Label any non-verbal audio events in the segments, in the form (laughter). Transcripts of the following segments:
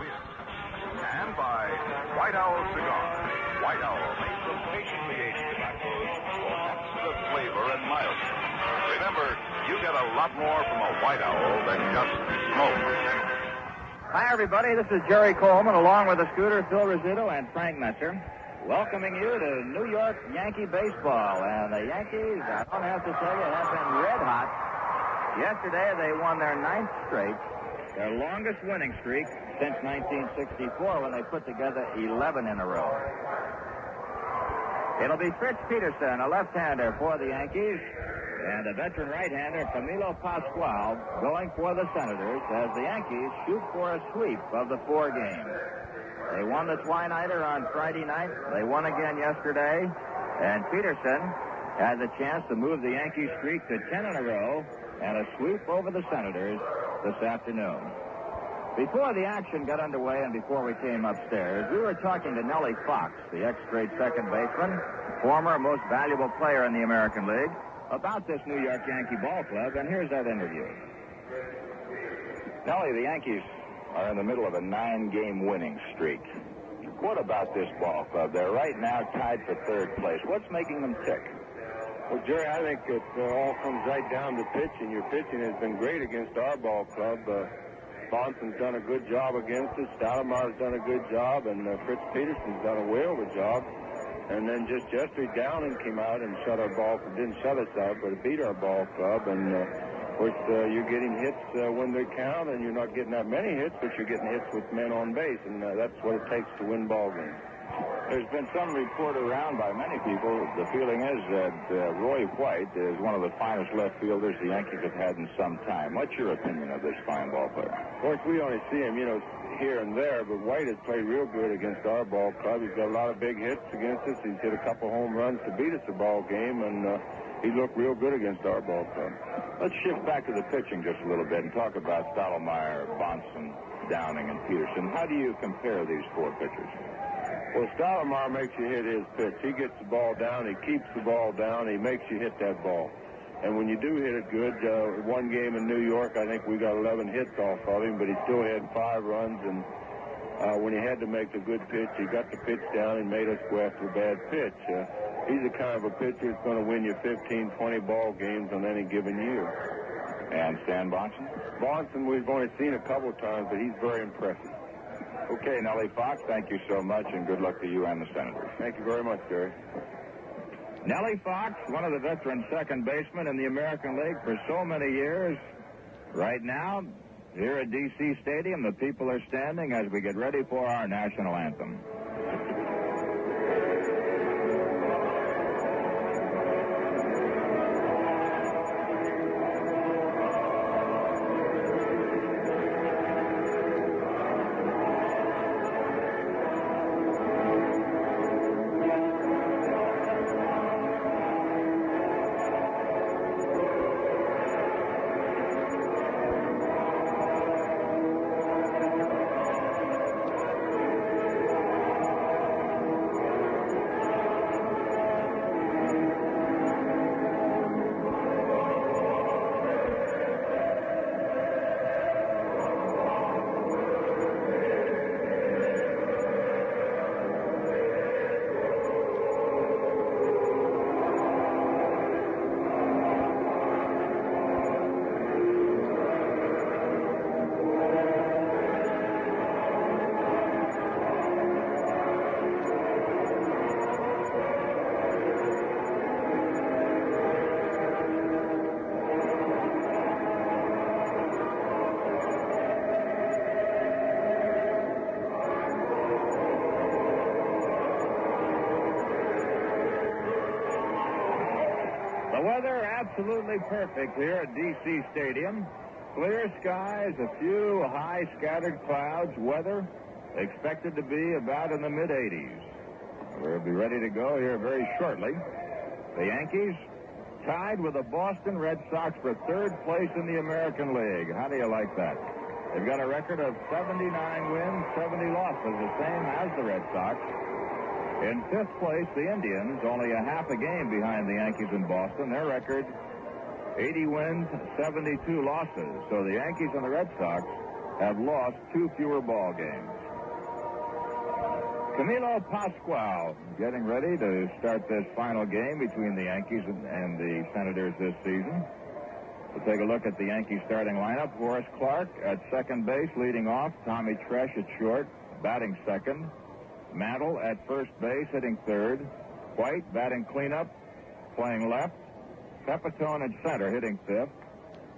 And by White Owl Cigar. White Owl made from patiently aged tobaccos for absolute flavor and mildness. Remember, you get a lot more from a White Owl than just smoke. Hi, everybody. This is Jerry Coleman, along with the scooter Phil Rizzuto and Frank Messer, welcoming you to New York Yankee baseball. And the Yankees, I don't have to tell you, have been red hot. Yesterday, they won their ninth straight, their longest winning streak since 1964 when they put together 11 in a row. It'll be Fritz Peterson, a left-hander for the Yankees, and a veteran right-hander, Camilo Pascual, going for the Senators as the Yankees shoot for a sweep of the four games. They won the Twiniter on Friday night. They won again yesterday. And Peterson has a chance to move the Yankee streak to 10 in a row and a sweep over the Senators this afternoon. Before the action got underway and before we came upstairs, we were talking to Nellie Fox, the ex-great second baseman, former most valuable player in the American League, about this New York Yankee ball club, and here's that interview. Nellie, the Yankees are in the middle of a nine-game winning streak. What about this ball club? They're right now tied for third place. What's making them tick? Well, Jerry, I think it uh, all comes right down to pitching. Your pitching has been great against our ball club. Uh, Bahnsen's done a good job against us. Stottlemyre's done a good job, and uh, Fritz Peterson's done a whale of a job. And then just yesterday, Downing came out and shut our ball, didn't shut us out, but beat our ball club. And uh, of course, uh, you're getting hits uh, when they count, and you're not getting that many hits, but you're getting hits with men on base, and uh, that's what it takes to win ball games. There's been some report around by many people. The feeling is that uh, Roy White is one of the finest left fielders the Yankees have had in some time. What's your opinion of this fine ball player? Of course, we only see him, you know, here and there, but White has played real good against our ball club. He's got a lot of big hits against us. He's hit a couple home runs to beat us a ball game, and uh, he looked real good against our ball club. Let's shift back to the pitching just a little bit and talk about Stottlemyre, Bahnsen, Downing, and Peterson. How do you compare these four pitchers? Well, Stottlemyre makes you hit his pitch. He gets the ball down. He keeps the ball down. He makes you hit that ball. And when you do hit it good, uh, one game in New York, I think we got 11 hits off of him, but he still had five runs. And uh, when he had to make a good pitch, he got the pitch down and made us go after a bad pitch. Uh, he's the kind of a pitcher that's going to win you 15, 20 ball games on any given year. And Stan Bahnsen? Bahnsen, we've only seen a couple of times, but he's very impressive. Okay, Nellie Fox, thank you so much, and good luck to you and the Senators. Thank you very much, Jerry. Nellie Fox, one of the veteran second basemen in the American League for so many years. Right now, here at D.C. Stadium, the people are standing as we get ready for our national anthem. Absolutely perfect here at D.C. Stadium. Clear skies, a few high scattered clouds. Weather expected to be about in the mid 80s. We'll be ready to go here very shortly. The Yankees tied with the Boston Red Sox for third place in the American League. How do you like that? They've got a record of 79 wins, 70 losses, the same as the Red Sox. In fifth place, the Indians, only a half a game behind the Yankees in Boston. Their record, 80 wins, 72 losses. So the Yankees and the Red Sox have lost two fewer ball games. Camilo Pascual getting ready to start this final game between the Yankees and, and the Senators this season. We'll take a look at the Yankee starting lineup. Horace Clarke at second base, leading off. Tommy Tresh at short, batting second. Mantle at first base, hitting third. White batting cleanup, playing left. Pepitone at center, hitting fifth.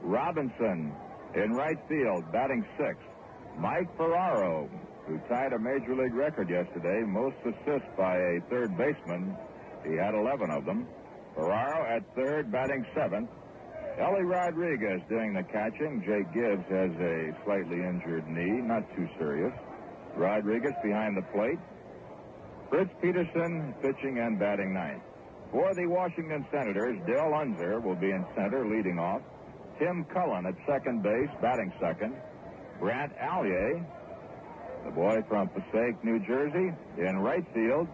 Robinson in right field, batting sixth. Mike Ferraro, who tied a major league record yesterday, most assists by a third baseman. He had 11 of them. Ferraro at third, batting seventh. Ellie Rodriguez doing the catching. Jake Gibbs has a slightly injured knee, not too serious. Rodriguez behind the plate. Fritz Peterson pitching and batting ninth. For the Washington Senators, Del Unser will be in center, leading off. Tim Cullen at second base, batting second. Brant Alyea, the boy from Passaic, New Jersey, in right field.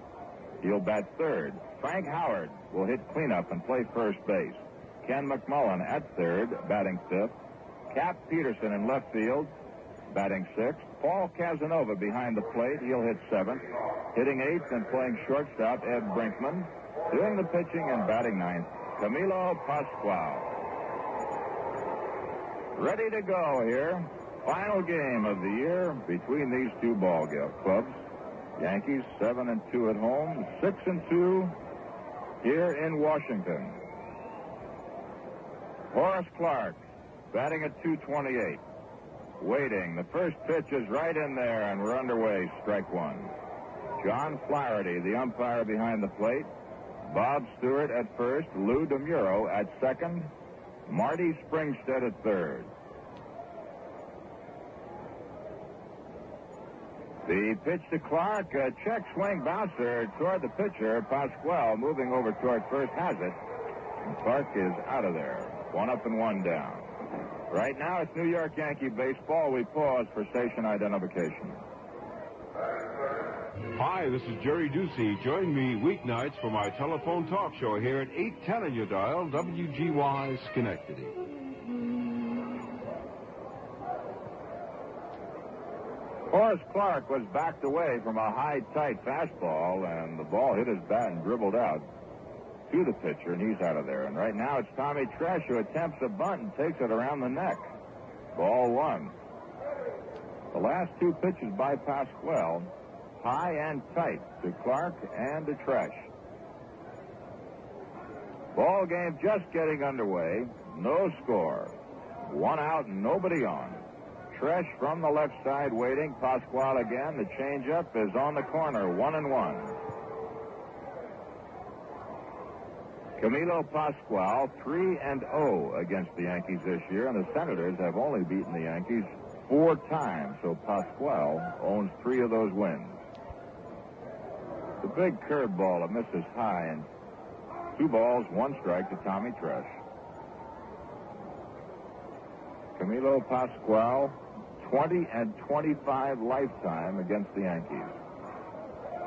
He'll bat third. Frank Howard will hit cleanup and play first base. Ken McMullen at third, batting fifth. Cap Peterson in left field, batting sixth. Paul Casanova behind the plate. He'll hit seventh. Hitting eighth and playing shortstop, Ed Brinkman. Doing the pitching and batting ninth, Camilo Pascual. Ready to go here. Final game of the year between these two ball clubs. Yankees seven and two at home, six and two here in Washington. Horace Clarke batting at 228. Waiting. The first pitch is right in there, and we're underway. Strike one. John Flaherty, the umpire behind the plate. Bob Stewart at first. Lou DiMuro at second. Marty Springstead at third. The pitch to Clarke, a check swing bouncer toward the pitcher. Pascual, moving over toward first has it. And Clarke is out of there. One up and one down. Right now it's New York Yankee baseball. We pause for station identification. Hi, this is Jerry Ducey. Join me weeknights for my telephone talk show here at 810 on your dial, WGY Schenectady. Horace Clarke was backed away from a high, tight fastball, and the ball hit his bat and dribbled out to the pitcher, and he's out of there. And right now it's Tommy Tresh who attempts a bunt and takes it around the neck. Ball one. The last two pitches by Pascual, high and tight to Clarke and to Tresh. Ball game just getting underway. No score. One out, nobody on. Tresh from the left side waiting. Pascual again. The changeup is on the corner. One and one. Camilo Pascual, 3 and 0 against the Yankees this year, and the Senators have only beaten the Yankees four times, so Pascual owns three of those wins. The big curveball that misses high, and two balls, one strike to Tommy Tresh. Camilo Pascual, 20 and 25 lifetime against the Yankees.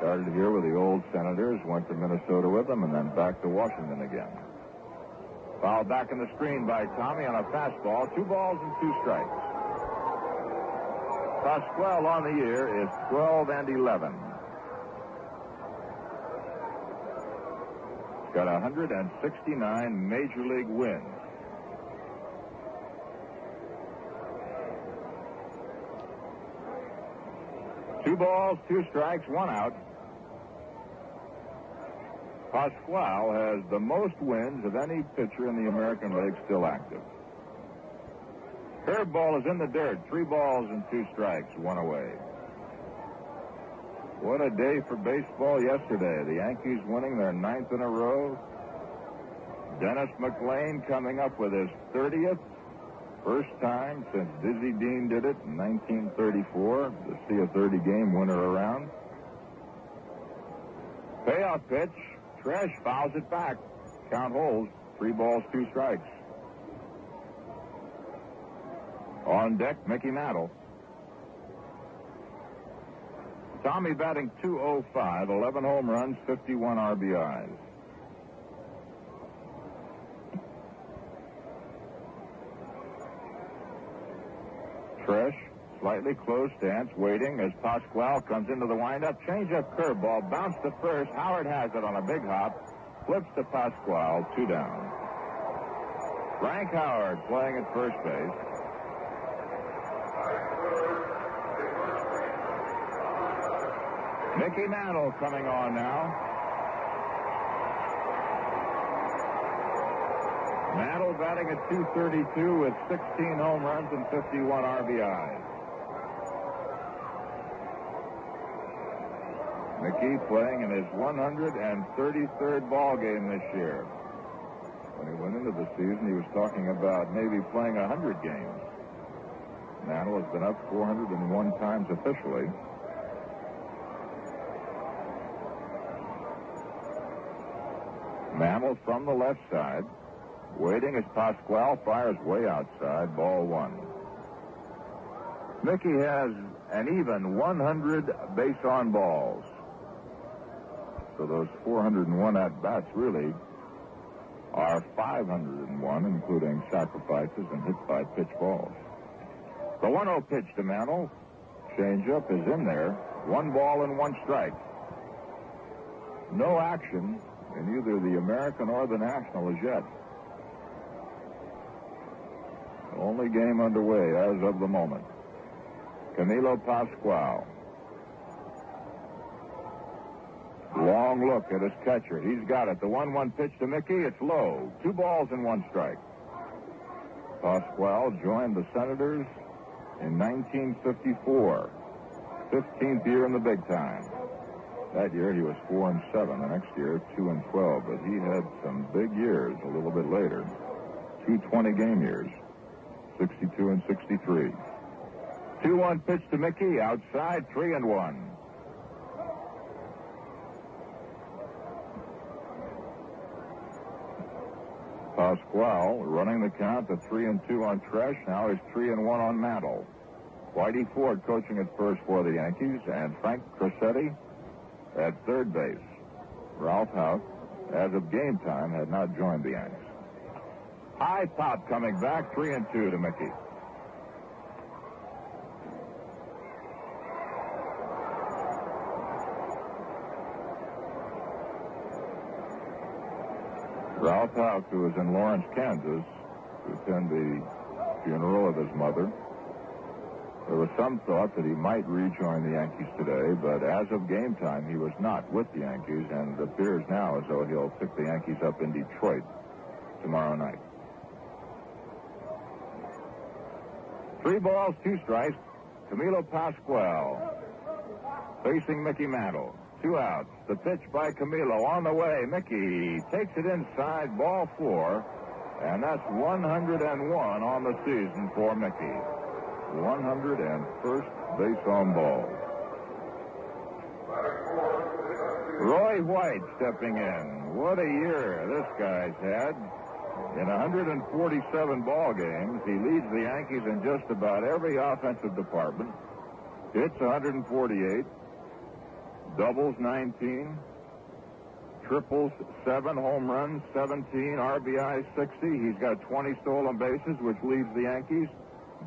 Started here with the old Senators, went to Minnesota with them, and then back to Washington again. Foul back in the screen by Tommy on a fastball. Two balls and two strikes. Pascual on the year is 12 and 11. Got 169 major league wins. Two balls, two strikes, one out. Pascual has the most wins of any pitcher in the American League still active. Curveball is in the dirt. Three balls and two strikes, one away. What a day for baseball yesterday. The Yankees winning their ninth in a row. Dennis McLain coming up with his 30th. First time since Dizzy Dean did it in 1934 to see a 30 game winner around. Payoff pitch. Tresh fouls it back. Count holds. Three balls, two strikes. On deck, Mickey Mantle. Tommy batting 205, 11 home runs, 51 RBIs. Tresh slightly closed stance, waiting as Pascual comes into the windup. Change-up curveball, bounce to first. Howard has it on a big hop. Flips to Pascual, two down. Frank Howard playing at first base. Mickey Mantle coming on now. Mantle batting at 232 with 16 home runs and 51 RBIs. Mickey playing in his 133rd ball game this year. When he went into the season, he was talking about maybe playing 100 games. Mantle has been up 401 times officially. Mantle from the left side. Waiting as Pascual fires way outside, ball one. Mickey has an even 100 base on balls. So those 401 at bats really are 501, including sacrifices and hit by pitch balls. The 1 0 pitch to Mantle. Changeup is in there. One ball and one strike. No action in either the American or the National as yet. Only game underway as of the moment. Camilo Pascual. Long look at his catcher. He's got it. The 1 1 pitch to Mickey. It's low. Two balls and one strike. Pascual joined the Senators in 1954. 15th year in the big time. That year he was 4 and 7. The next year, 2 and 12. But he had some big years a little bit later. Two 20 game years. 62 and 63. 2 1 pitch to Mickey, outside, 3 and 1. Pascual running the count to 3 and 2 on Tresh. Now he's 3 and 1 on Mantle. Whitey Ford coaching at first for the Yankees, and Frank Crosetti at third base. Ralph Houk, as of game time, had not joined the Yankees. High pop coming back, three and two to Mickey. Houk, who was in Lawrence, Kansas, to attend the funeral of his mother. There was some thought that he might rejoin the Yankees today, but as of game time, he was not with the Yankees, and it appears now as though he'll pick the Yankees up in Detroit tomorrow night. Three balls, two strikes. Camilo Pascual facing Mickey Mantle. Two outs. The pitch by Camilo on the way. Mickey takes it inside, ball four, and that's 101 on the season for Mickey. 101st base on ball. Roy White stepping in. What a year this guy's had. In 147 ball games, he leads the Yankees in just about every offensive department. Hits 148, doubles 19, triples 7, home runs 17, RBI 60. He's got 20 stolen bases, which leads the Yankees.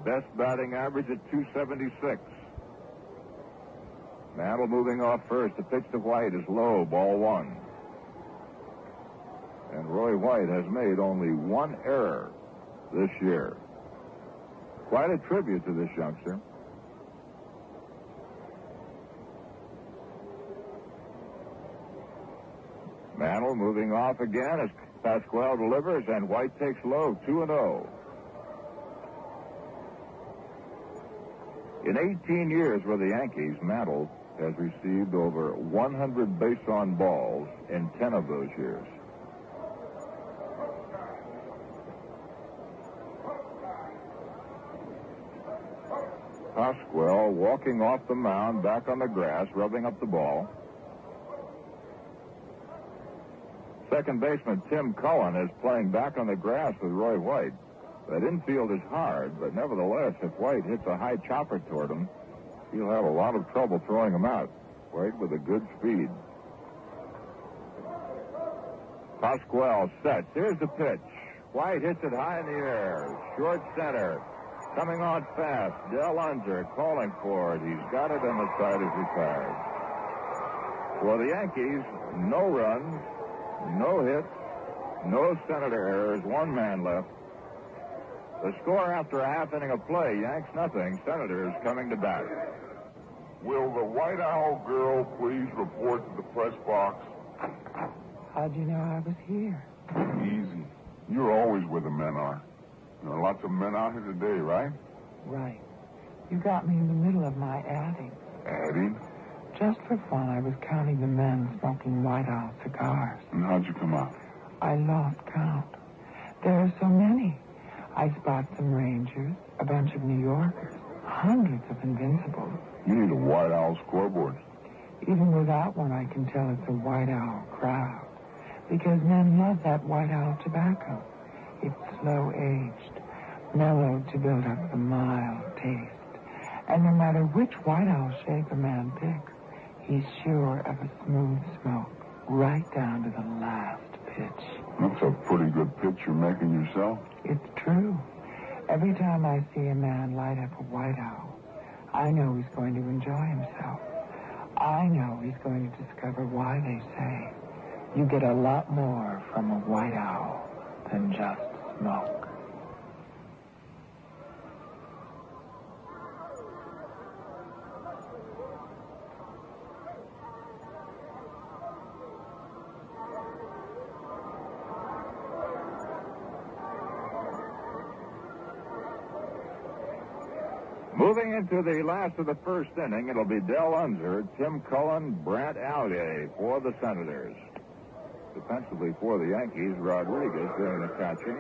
Best batting average at 276. Mantle moving off first. The pitch to White is low, ball one. And Roy White has made only one error this year. Quite a tribute to this youngster. Mantle moving off again as Pascual delivers, and White takes low, 2 and 0. In 18 years with the Yankees, Mantle has received over 100 base on balls in 10 of those years. Pascual walking off the mound, back on the grass, rubbing up the ball. Second baseman Tim Cullen is playing back on the grass with Roy White. That infield is hard, but nevertheless, if White hits a high chopper toward him, he'll have a lot of trouble throwing him out. White with a good speed. Pascual sets. Here's the pitch. White hits it high in the air. Short center. Coming on fast. Del Unser calling for it. He's got it on the side as retired. For the Yankees, no runs, no hits, no Senator errors, one man left. The score after a half inning of play, Yanks nothing. Senators coming to bat. Will the White Owl girl please report to the press box? How'd you know I was here? Easy. You're always where the men are. There are lots of men out here today, right? Right. You got me in the middle of my adding. Adding? Just for fun, I was counting the men smoking White Owl cigars. And how'd you come out? I lost count. There are so many. I spot some Rangers, a bunch of New Yorkers, hundreds of Invincibles. You need a White Owl scoreboard. Even without one, I can tell it's a White Owl crowd. Because men love that White Owl tobacco. It's slow aged, mellowed to build up the mild taste. And no matter which White Owl shape a man picks, he's sure of a smooth smoke, right down to the last pitch. That's a pretty good pitch you're making yourself. It's true. Every time I see a man light up a White Owl, I know he's going to enjoy himself. I know he's going to discover why they say you get a lot more from a White Owl than just smoke. Into the last of the first inning, it'll be Del Unser, Tim Cullen, Brant Alyea for the Senators. Defensively for the Yankees, Rodriguez doing the catching.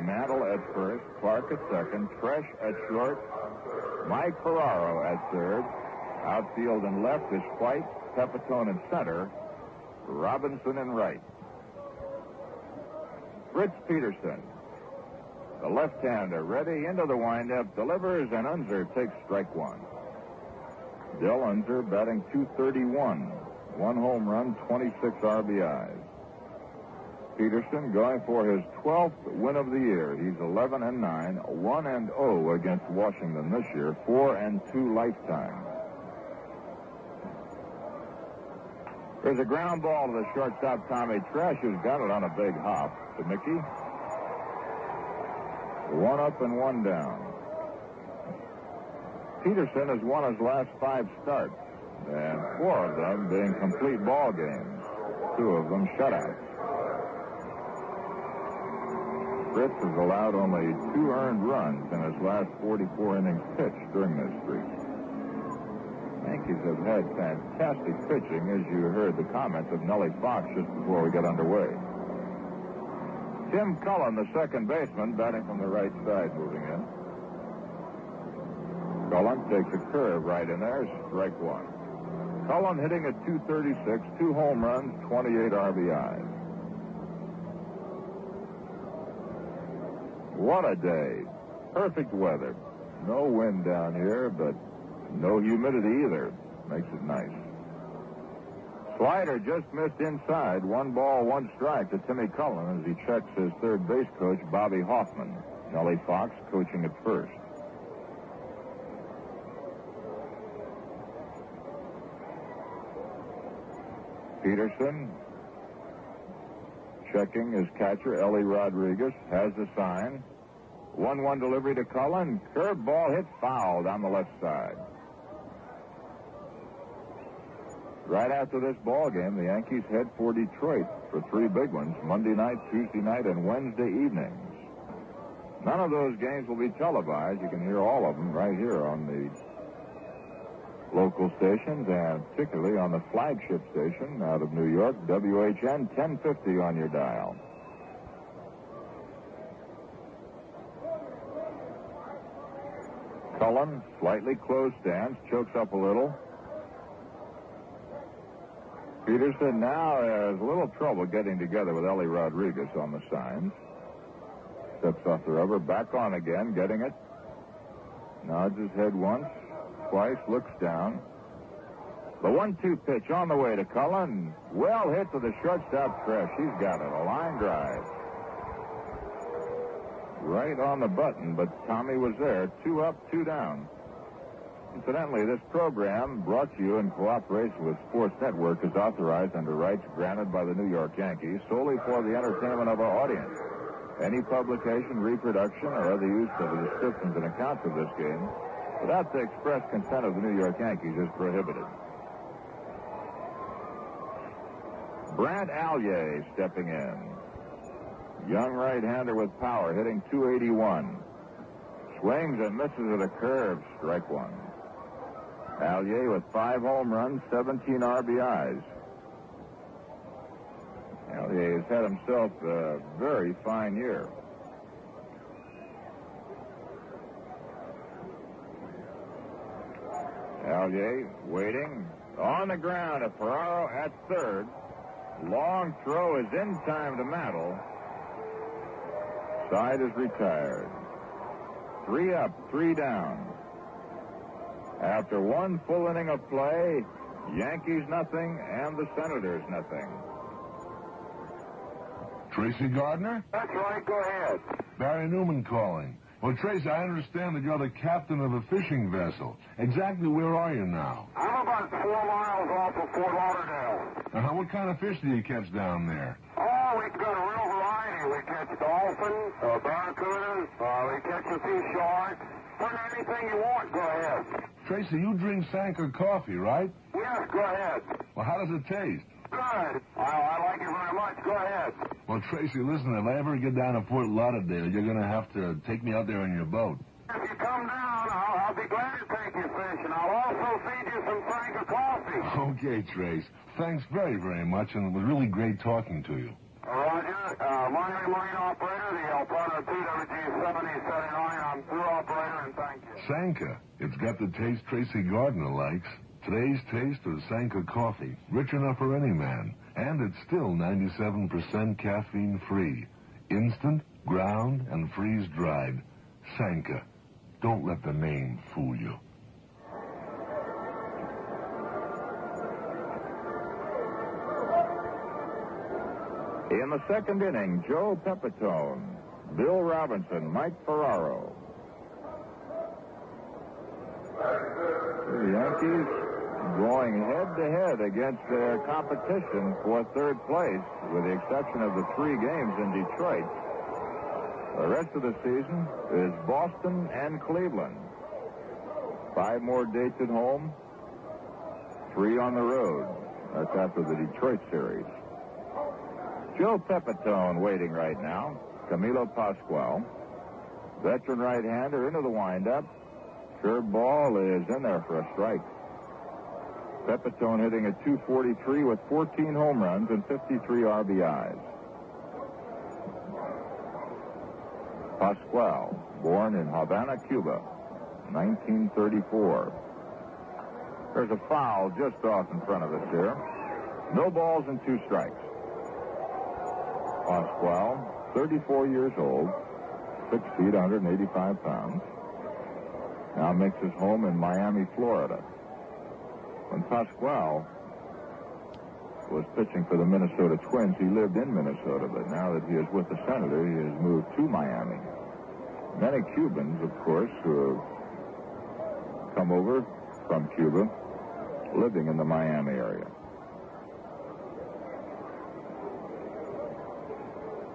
Mantle at first, Clarke at second, Tresh at short, Mike Ferraro at third. Outfield and left is White, Pepitone in center, Robinson in right. Fritz Peterson, the left-hander ready into the windup, delivers, and Unser takes strike one. Del Unser batting 231. One home run, 26 RBIs. Peterson going for his 12th win of the year. He's 11 and 9, 1 and 0 against Washington this year, 4 and 2 lifetime. There's a ground ball to the shortstop, Tommy Tresh, who's got it on a big hop to Mickey. One up and one down. Peterson has won his last five starts, and four of them being complete ball games, two of them shutouts. Fritz has allowed only two earned runs in his last 44 innings pitched during this streak. Yankees have had fantastic pitching, as you heard the comments of Nellie Fox just before we got underway. Tim Cullen, the second baseman, batting from the right side, moving in. Cullen takes a curve right in there, strike one. Cullen hitting at 236, two home runs, 28 RBIs. What a day. Perfect weather. No wind down here, but no humidity either. Makes it nice. Slider just missed inside. One ball, one strike to Timmy Cullen as he checks his third base coach, Bobby Hoffman. Nellie Fox coaching at first. Peterson checking his catcher, Ellie Rodriguez, has the sign. 1 1 delivery to Cullen. Curve ball hit foul down the left side. Right after this ball game, the Yankees head for Detroit for three big ones Monday night, Tuesday night, and Wednesday evenings. None of those games will be televised. You can hear all of them right here on the local stations and particularly on the flagship station out of New York, WHN 1050 on your dial. Cullen, slightly closed stance, chokes up a little. Peterson now has a little trouble getting together with Ellie Rodriguez on the signs. Steps off the rubber, back on again, getting it. Nods his head once, twice, looks down. The one-two pitch on the way to Cullen. Well hit to the shortstop Tresh. He's got it. A line drive. right on the button, but Tommy was there. Two up, two down. Incidentally, this program, brought to you in cooperation with Sports Network, is authorized under rights granted by the New York Yankees solely for the entertainment of our audience. Any publication, reproduction, or other use of the descriptions and accounts of this game without the express consent of the New York Yankees is prohibited. Brant Alyea stepping in. Young right-hander with power, hitting 281. Swings and misses at a curve, strike one. Alyea with five home runs, 17 RBIs. Alyea has had himself a very fine year. Alyea waiting on the ground. A Ferraro at third. Long throw is in time to Mantle. Side is retired. Three up, three down. After one full inning of play, Yankees nothing and the Senators nothing. Tracy Gardner? That's right. Go ahead. Barry Newman calling. Well, Tracy, I understand that you're the captain of a fishing vessel. Exactly where are you now? I'm about four miles off of Fort Lauderdale. Uh, what kind of fish do you catch down there? Oh, we've got a real variety. We catch dolphins, uh, barracudas, uh, we catch a few sharks. Put anything you want, go ahead. Tracy, you drink Sanka coffee, right? Yes, go ahead. Well, how does it taste? Good. I, I like it very much. Go ahead. Well, Tracy, listen, if I ever get down to Fort Lauderdale, you're going to have to take me out there in your boat. If you come down, I'll, I'll be glad to take you fishing. I'll also feed you some Frank coffee. (laughs) Okay, Trace. Thanks very, very much, and it was really great talking to you. Roger. Uh, Monterey Marine operator, the El Prado TWG 7079. I'm through operator, and thank you. Sanka. It's got the taste Tracy Gardner likes. Today's taste of Sanka coffee. Rich enough for any man. And it's still 97% caffeine free. Instant, ground, and freeze dried. Sanka. Don't let the name fool you. In the second inning, Joe Pepitone, Bill Robinson, Mike Ferraro. The Yankees going head to head against their competition for third place, with the exception of the three games in Detroit. The rest of the season is Boston and Cleveland. Five more dates at home, three on the road. That's after the Detroit series. Joe Pepitone waiting right now. Camilo Pascual. Veteran right-hander into the windup. Curve ball is in there for a strike. Pepitone hitting at 243 with 14 home runs and 53 RBIs. Pascual, born in Havana, Cuba, 1934. There's a foul just off in front of us here. No balls and two strikes. Pascual, 34 years old, 6 feet, 185 pounds. Now makes his home in Miami, Florida. When Pascual was pitching for the Minnesota Twins, he lived in Minnesota, but now that he is with the Senator, he has moved to Miami. Many Cubans, of course, who have come over from Cuba, living in the Miami area.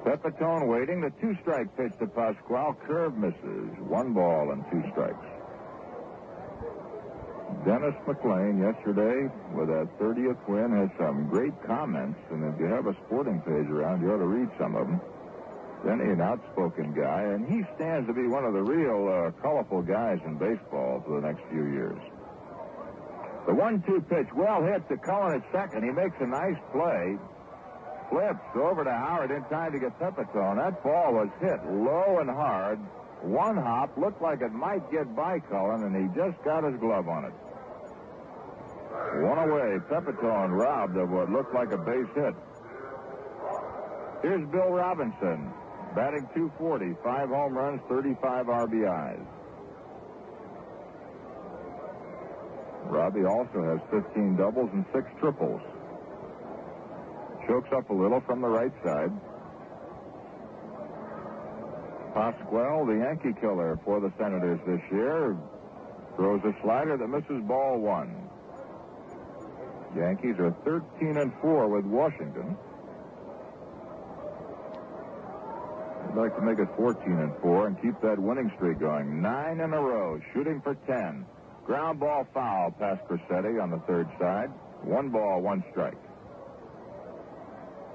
Pepitone waiting. The two-strike pitch to Pascual. Curve misses. One ball and two strikes. Dennis McLain yesterday with that 30th win had some great comments, and if you have a sporting page around, you ought to read some of them. Denny, an outspoken guy, and he stands to be one of the real uh, colorful guys in baseball for the next few years. The one-two pitch, well hit to Cullen at second. He makes a nice play. Flips over to Howard in time to get Pepitone. That ball was hit low and hard. One hop looked like it might get by Cullen, and he just got his glove on it. One away. Pepitone robbed of what looked like a base hit. Here's Bill Robinson, batting 240, five home runs, 35 RBIs. Robbie also has 15 doubles and six triples. Chokes up a little from the right side. Pascual, the Yankee killer for the Senators this year, throws a slider that misses ball one. Yankees are 13 and 4 with Washington. I'd like to make it 14 and 4 and keep that winning streak going. Nine in a row, shooting for 10. Ground ball foul past Crosetti on the third side. One ball, one strike.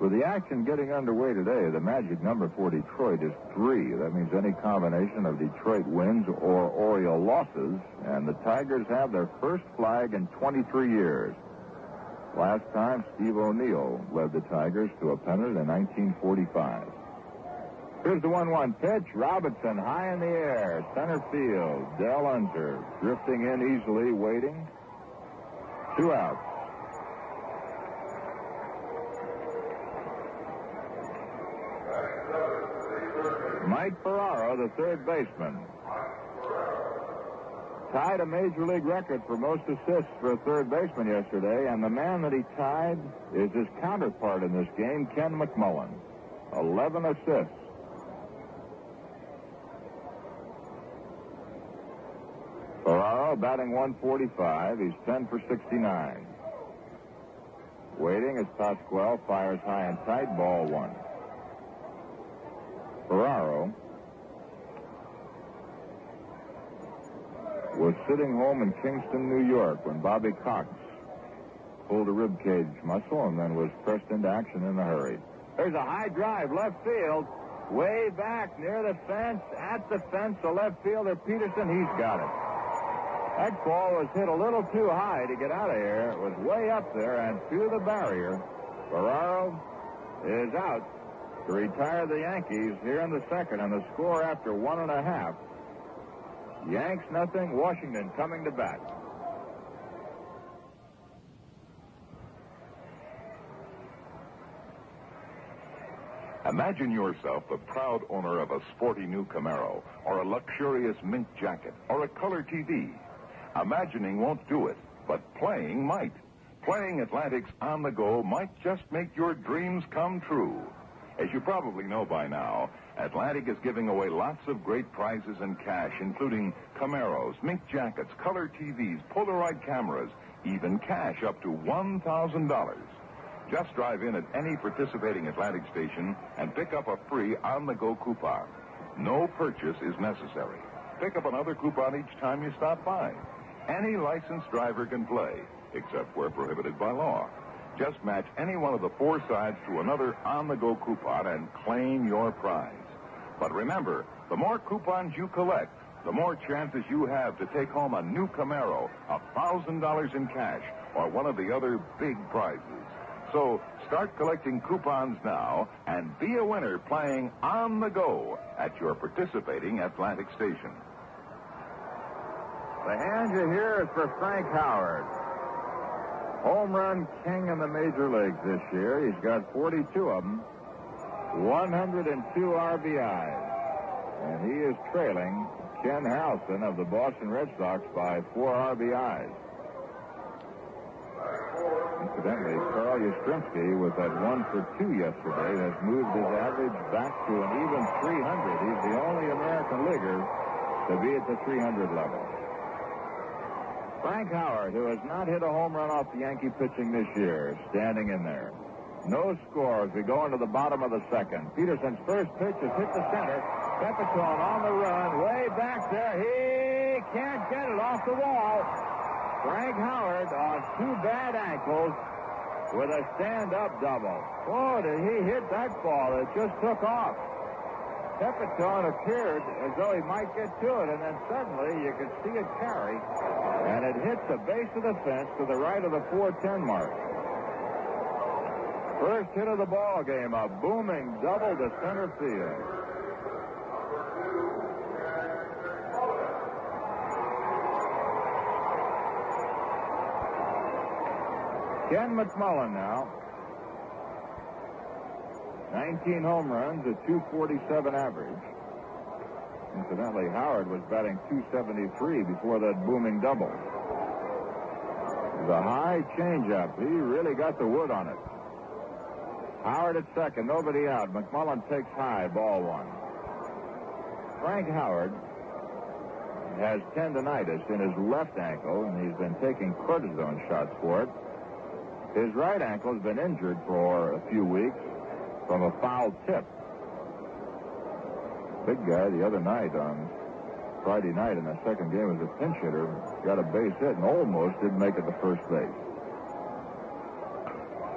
With the action getting underway today, the magic number for Detroit is three. That means any combination of Detroit wins or Oriole losses, and the Tigers have their first flag in 23 years. Last time, Steve O'Neill led the Tigers to a pennant in 1945. Here's the 1-1 pitch. Robinson high in the air. Center field. Del Unser drifting in easily, waiting. Two outs. Mike Ferraro, the third baseman. Tied a major league record for most assists for a third baseman yesterday, and the man that he tied is his counterpart in this game, Ken McMullen. 11 assists. Ferraro batting 145. He's 10 for 69. Waiting as Pascual fires high and tight, ball one. Ferraro was sitting home in Kingston, New York when Bobby Cox pulled a rib cage muscle and then was pressed into action in a hurry. There's a high drive, left field, way back near the fence, at the fence, the left fielder, Peterson, he's got it. That ball was hit a little too high to get out of here. It was way up there and through the barrier. Ferraro is out to retire the Yankees here in the second, and the score after one and a half. Yanks nothing, Washington coming to bat. Imagine yourself the proud owner of a sporty new Camaro, or a luxurious mink jacket, or a color TV. Imagining won't do it, but playing might. Playing Atlantic's On the Go might just make your dreams come true. As you probably know by now, Atlantic is giving away lots of great prizes and cash, including Camaros, mink jackets, color TVs, Polaroid cameras, even cash up to $1,000. Just drive in at any participating Atlantic station and pick up a free on-the-go coupon. No purchase is necessary. Pick up another coupon each time you stop by. Any licensed driver can play, except where prohibited by law. Just match any one of the four sides to another on-the-go coupon and claim your prize. But remember, the more coupons you collect, the more chances you have to take home a new Camaro, a $1,000 in cash, or one of the other big prizes. So start collecting coupons now and be a winner playing on the go at your participating Atlantic station. The hand you hear is for Frank Howard. Home run king in the major leagues this year. He's got 42 of them, 102 RBIs. And he is trailing Ken Harrelson of the Boston Red Sox by four RBIs. Incidentally, Carl Yastrzemski with that one for two yesterday has moved his average back to an even 300. He's the only American leaguer to be at the 300 level. Frank Howard, who has not hit a home run off the Yankee pitching this year, standing in there. No score as we go into the bottom of the second. Peterson's first pitch has hit the center. Pepitone on the run, way back there. He can't get it off the wall. Frank Howard on two bad ankles with a stand-up double. Oh, did he hit that ball? It just took off. Pepitone appeared as though he might get to it, and then suddenly you could see it carry, and it hit the base of the fence to the right of the 410 mark. First hit of the ball game, a booming double to center field. Ken McMullen now. 19 home runs, a 247 average. Incidentally, Howard was batting 273 before that booming double. The high changeup. He really got the wood on it. Howard at second, nobody out. McMullen takes high, ball one. Frank Howard has tendonitis in his left ankle, and he's been taking cortisone shots for it. His right ankle has been injured for a few weeks from a foul tip. Big guy the other night on Friday night in the second game as a pinch hitter got a base hit and almost didn't make it to first base.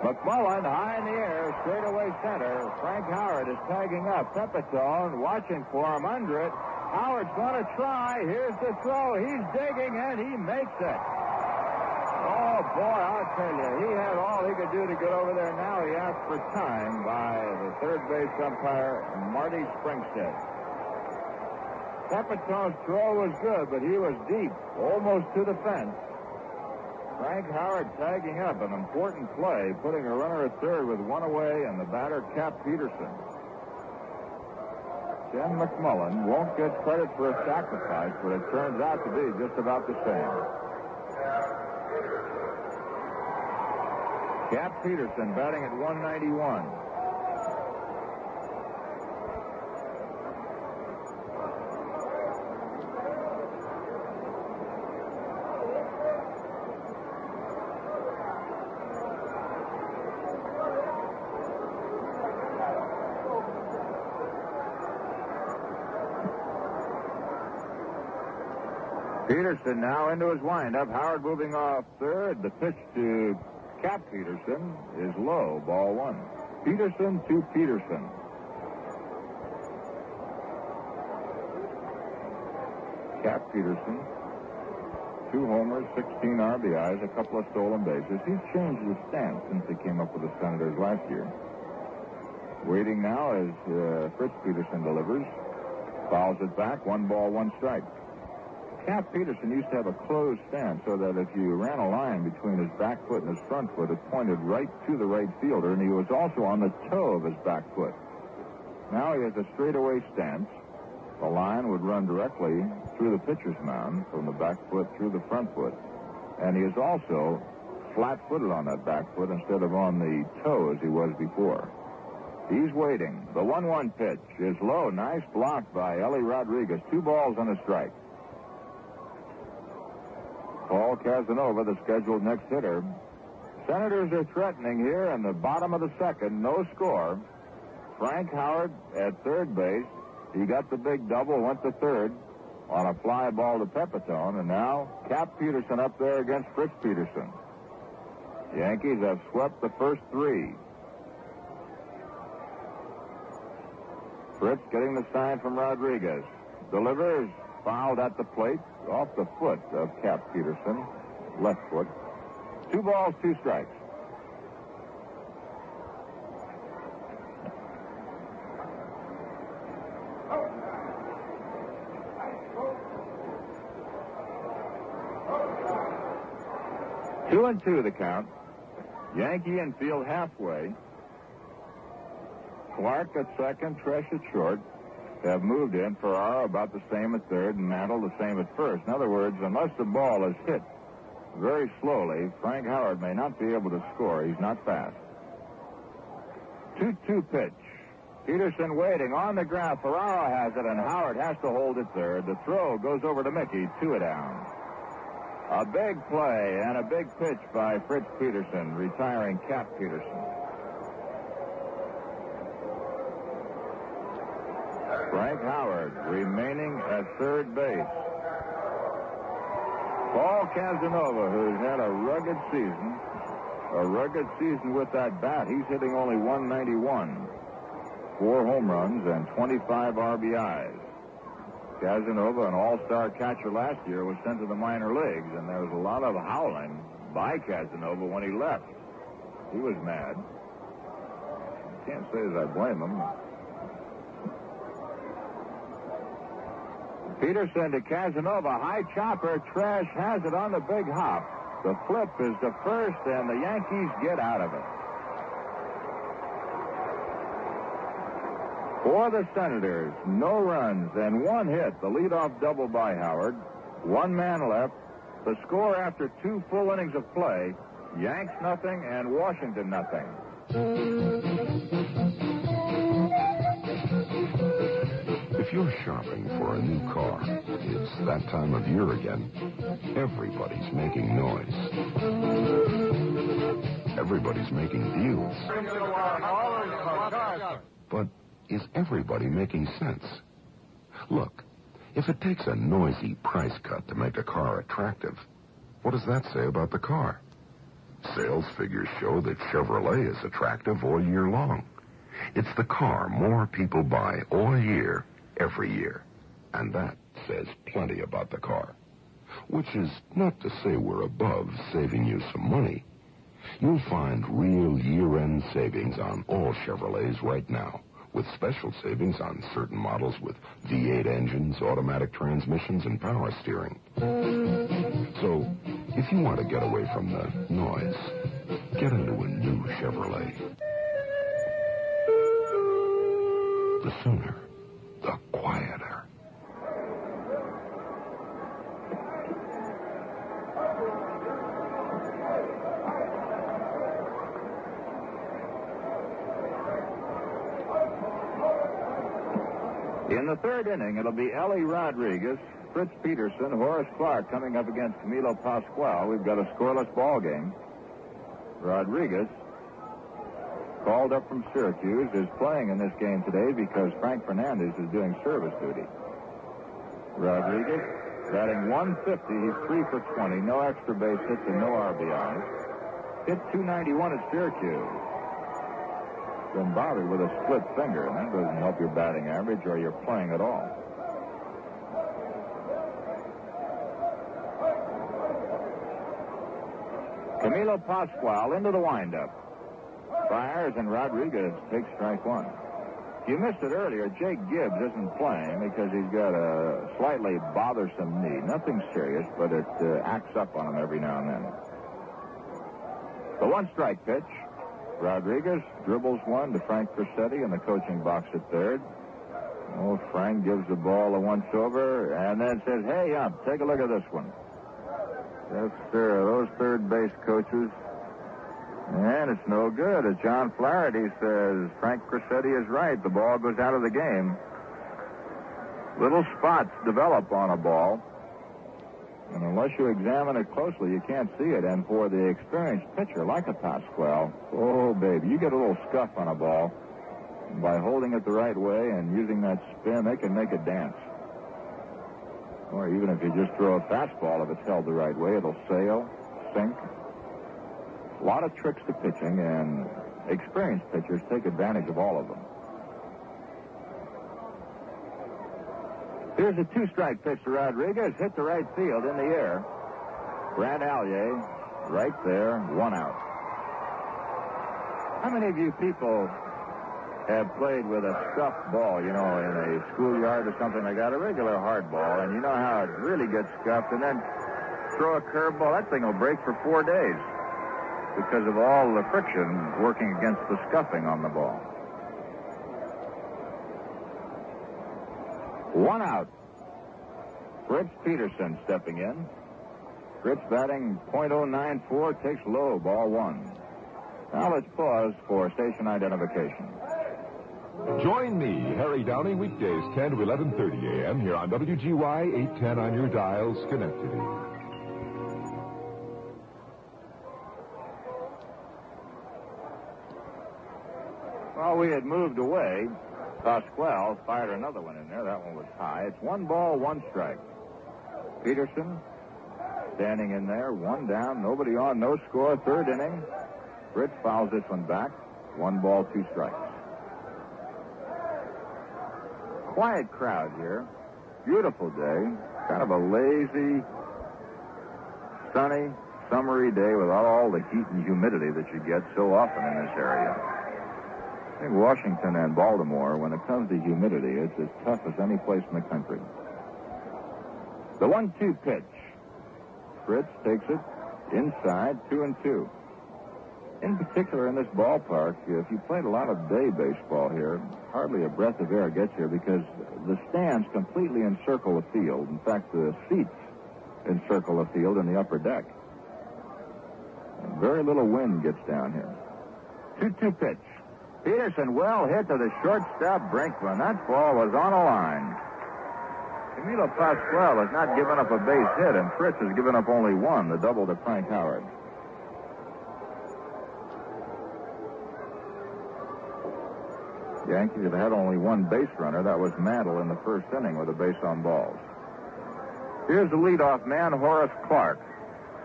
McMullen high in the air, straight away center. Frank Howard is tagging up. Pepitone watching for him under it. Howard's going to try. Here's the throw. He's digging and he makes it. Oh, boy, I'll tell you, he had all he could do to get over there. Now he asked for time by the third base umpire, Marty Springstead. Pepitone's throw was good, but he was deep, almost to the fence. Frank Howard tagging up an important play, putting a runner at third with one away, and the batter, Cap Peterson. Ken McMullen won't get credit for a sacrifice, but it turns out to be just about the same. Cap Peterson batting at 191. Peterson now into his windup. Howard moving off third. The pitch to Cap Peterson is low. Ball one. Peterson to Peterson. Cap Peterson. Two homers, 16 RBIs, a couple of stolen bases. He's changed his stance since he came up with the Senators last year. Waiting now as uh, Fritz Peterson delivers. Fouls it back. One ball, one strike. Cap Peterson used to have a closed stance so that if you ran a line between his back foot and his front foot, it pointed right to the right fielder, and he was also on the toe of his back foot. Now he has a straightaway stance. The line would run directly through the pitcher's mound from the back foot through the front foot. And he is also flat-footed on that back foot instead of on the toe as he was before. He's waiting. The 1-1 pitch is low. Nice block by Ellie Rodriguez. Two balls and a strike. Paul Casanova, the scheduled next hitter. Senators are threatening here in the bottom of the second. No score. Frank Howard at third base. He got the big double, went to third on a fly ball to Pepitone, and now Cap Peterson up there against Fritz Peterson. Yankees have swept the first three. Fritz getting the sign from Rodriguez. Delivers, fouled at the plate, off the foot of Cap Peterson, left foot. Two balls, two strikes. Two and two the count. Yankee infield halfway. Clarke at second, Tresh at short have moved in. Ferraro about the same at third and Mantle the same at first. In other words, unless the ball is hit very slowly, Frank Howard may not be able to score. He's not fast. 2-2 pitch. Peterson waiting on the ground. Ferraro has it, and Howard has to hold it third. The throw goes over to Mickey. Two down. A big play and a big pitch by Fritz Peterson, retiring Cap Peterson. Howard remaining at third base. Paul Casanova, who's had a rugged season, a rugged season with that bat. He's hitting only 191. Four home runs and 25 RBIs. Casanova, an all-star catcher last year, was sent to the minor leagues, and there was a lot of howling by Casanova when he left. He was mad. Can't say that I blame him. Peterson to Casanova. High chopper. Tresh has it on the big hop. The flip is the first, and the Yankees get out of it. For the Senators, no runs and one hit. The leadoff double by Howard. One man left. The score after two full innings of play Yanks nothing and Washington nothing. If you're shopping for a new car, it's that time of year again. Everybody's making noise. Everybody's making deals. But is everybody making sense? Look, if it takes a noisy price cut to make a car attractive, what does that say about the car? Sales figures show that Chevrolet is attractive all year long. It's the car more people buy all year, every year. And that says plenty about the car. Which is not to say we're above saving you some money. You'll find real year-end savings on all Chevrolets right now, with special savings on certain models with V8 engines, automatic transmissions, and power steering. So, if you want to get away from the noise, get into a new Chevrolet. The sooner, the quieter. In the third inning, it'll be Ellie Rodriguez, Fritz Peterson, Horace Clarke coming up against Camilo Pascual. We've got a scoreless ball game. Rodriguez, called up from Syracuse, is playing in this game today because Frank Fernandez is doing service duty. Rodriguez, batting 150, he's 3 for 20, no extra base hits and no RBIs. Hit 291 at Syracuse. Been bothered with a split finger, and that doesn't help your batting average or your playing at all. Camilo Pascual into the windup. Fires and Rodriguez takes strike one. You missed it earlier. Jake Gibbs isn't playing because he's got a slightly bothersome knee. Nothing serious, but it uh, acts up on him every now and then. The one strike pitch. Rodriguez dribbles one to Frank Crosetti in the coaching box at third. Oh, Frank gives the ball a once over and then says, Hey, up, take a look at this one. Yes, sir. Those third base coaches. And it's no good. As John Flaherty says, Frank Crosetti is right. The ball goes out of the game. Little spots develop on a ball. And unless you examine it closely, you can't see it. And for the experienced pitcher like a Pascual, oh, baby, you get a little scuff on a ball. By holding it the right way and using that spin, they can make it dance. Or even if you just throw a fastball, if it's held the right way, it'll sail, sink. A lot of tricks to pitching, and experienced pitchers take advantage of all of them. Here's a two-strike pitch to Rodriguez. Hit the right field in the air. Brant Alyea, right there, one out. How many of you people have played with a scuffed ball, you know, in a schoolyard or something like that, a regular hard ball, and you know how it really gets scuffed, and then throw a curveball, that thing will break for four days because of all the friction working against the scuffing on the ball. One out. Fritz Peterson stepping in. Fritz batting .094, takes low, ball one. Now let's pause for station identification. Join me, Harry Downey, weekdays 10 to 11.30 a.m. here on WGY 810 on your dial, Schenectady. While we had moved away, Pascual fired another one in there. That one was high. It's one ball, one strike. Peterson standing in there, one down, nobody on, no score, third inning. Fritz fouls this one back. One ball, two strikes. Quiet crowd here. Beautiful day. Kind of a lazy, sunny, summery day without all the heat and humidity that you get so often in this area. Think Washington and Baltimore, when it comes to humidity, it's as tough as any place in the country. The one-two pitch. Fritz takes it inside, two and two. In particular, in this ballpark, if you played a lot of day baseball here, hardly a breath of air gets here because the stands completely encircle the field. In fact, the seats encircle the field in the upper deck. Very little wind gets down here. 2 2 pitch. Peterson well hit to the shortstop Brinkman. That ball was on a line. Camilo Pascual has not given up a base hit, and Fritz has given up only one, the double to Frank Howard. The Yankees have had only one base runner. That was Mantle in the first inning with a base on balls. Here's the leadoff man, Horace Clarke.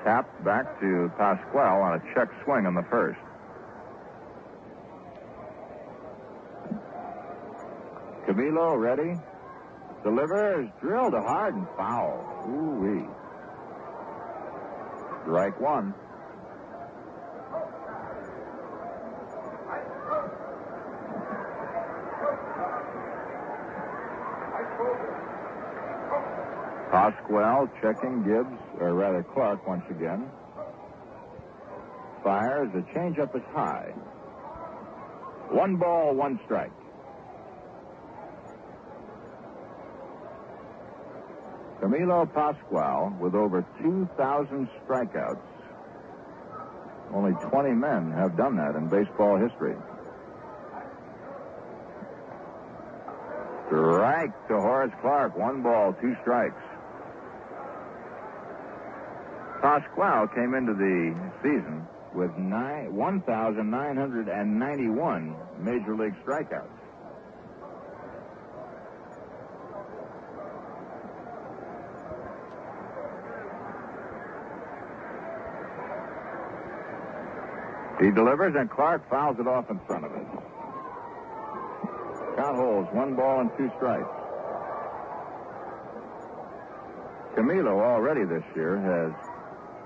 Tapped back to Pascual on a check swing in the first. Camilo ready. Delivers, drilled a hard and foul. Ooh-wee. Strike one. Pascual checking Gibbs, or rather Clarke once again. Fires, the changeup is high. One ball, one strike. Camilo Pascual with over 2,000 strikeouts. Only 20 men have done that in baseball history. Strike to Horace Clarke. One ball, two strikes. Pascual came into the season with 1,991 major league strikeouts. He delivers, and Clarke fouls it off in front of it. Count holds one ball and two strikes. Camilo already this year has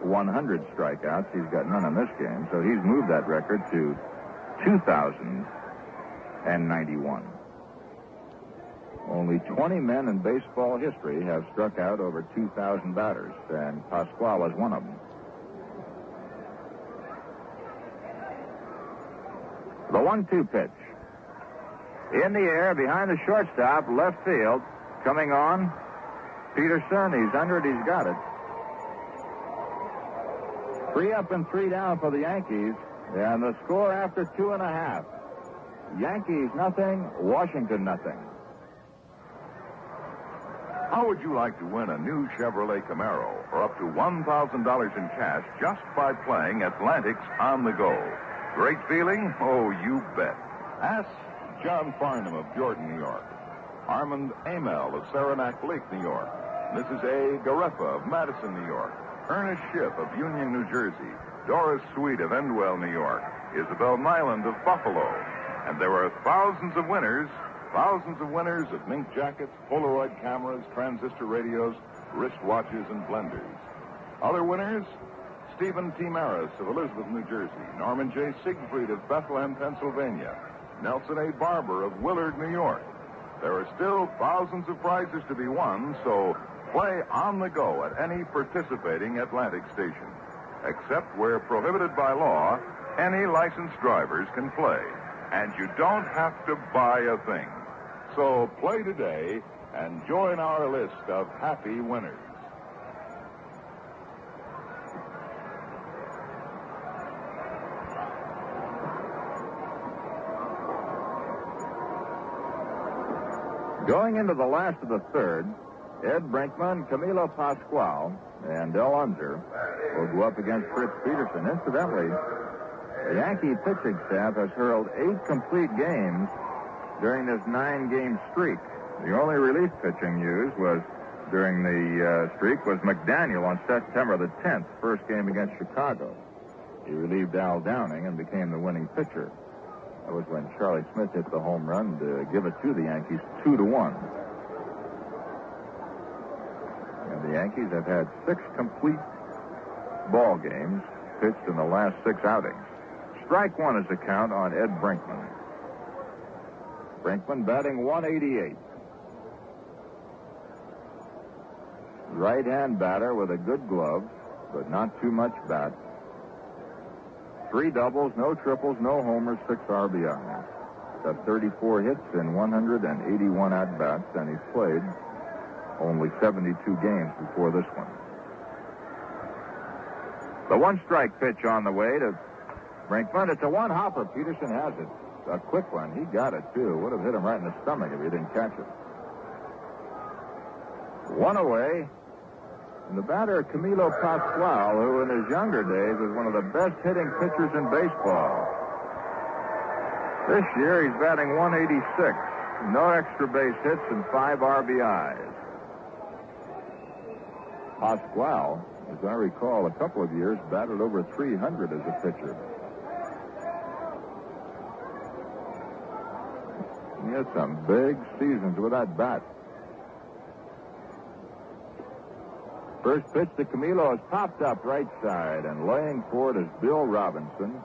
100 strikeouts. He's got none in this game, so he's moved that record to 2,091. Only 20 men in baseball history have struck out over 2,000 batters, and Pascual is one of them. The one-two pitch. In the air, behind the shortstop, left field. Coming on. Peterson, he's under it, he's got it. Three up and three down for the Yankees. And the score after two and a half. Yankees nothing, Washington nothing. How would you like to win a new Chevrolet Camaro or up to $1,000 in cash just by playing Atlantic's On the Go? Great feeling? Oh, you bet. Ask John Farnham of Jordan, New York. Armand Amel of Saranac Lake, New York. Mrs. A. Garefa of Madison, New York. Ernest Schiff of Union, New Jersey. Doris Sweet of Endwell, New York. Isabel Nyland of Buffalo. And there are thousands of winners, thousands of winners of mink jackets, Polaroid cameras, transistor radios, wristwatches, and blenders. Other winners? Stephen T. Maris of Elizabeth, New Jersey. Norman J. Siegfried of Bethlehem, Pennsylvania. Nelson A. Barber of Willard, New York. There are still thousands of prizes to be won, so play on the go at any participating Atlantic station. Except where prohibited by law, any licensed drivers can play. And you don't have to buy a thing. So play today and join our list of happy winners. Going into the last of the third, Ed Brinkman, Camilo Pascual, and Del Unser will go up against Fritz Peterson. Incidentally, the Yankee pitching staff has hurled eight complete games during this nine-game streak. The only relief pitching used was during the uh, streak was McDaniel on September the 10th, first game against Chicago. He relieved Al Downing and became the winning pitcher. That was when Charlie Smith hit the home run to give it to the Yankees two to one. And the Yankees have had six complete ball games pitched in the last six outings. Strike one is the count on Ed Brinkman. Brinkman batting 188. Right hand batter with a good glove, but not too much bat. Three doubles, no triples, no homers, six RBIs. Got 34 hits in 181 at bats, and he's played only 72 games before this one. The one strike pitch on the way to Brinkman. It's a one hopper. Peterson has it. a quick one. He got it, too. Would have hit him right in the stomach if he didn't catch it. One away. And the batter, Camilo Pascual, who in his younger days was one of the best hitting pitchers in baseball. This year, he's batting 186. No extra base hits and five RBIs. Pascual, as I recall, a couple of years batted over 300 as a pitcher. He had some big seasons with that bat. First pitch to Camilo is popped up right side, and laying for it is Bill Robinson,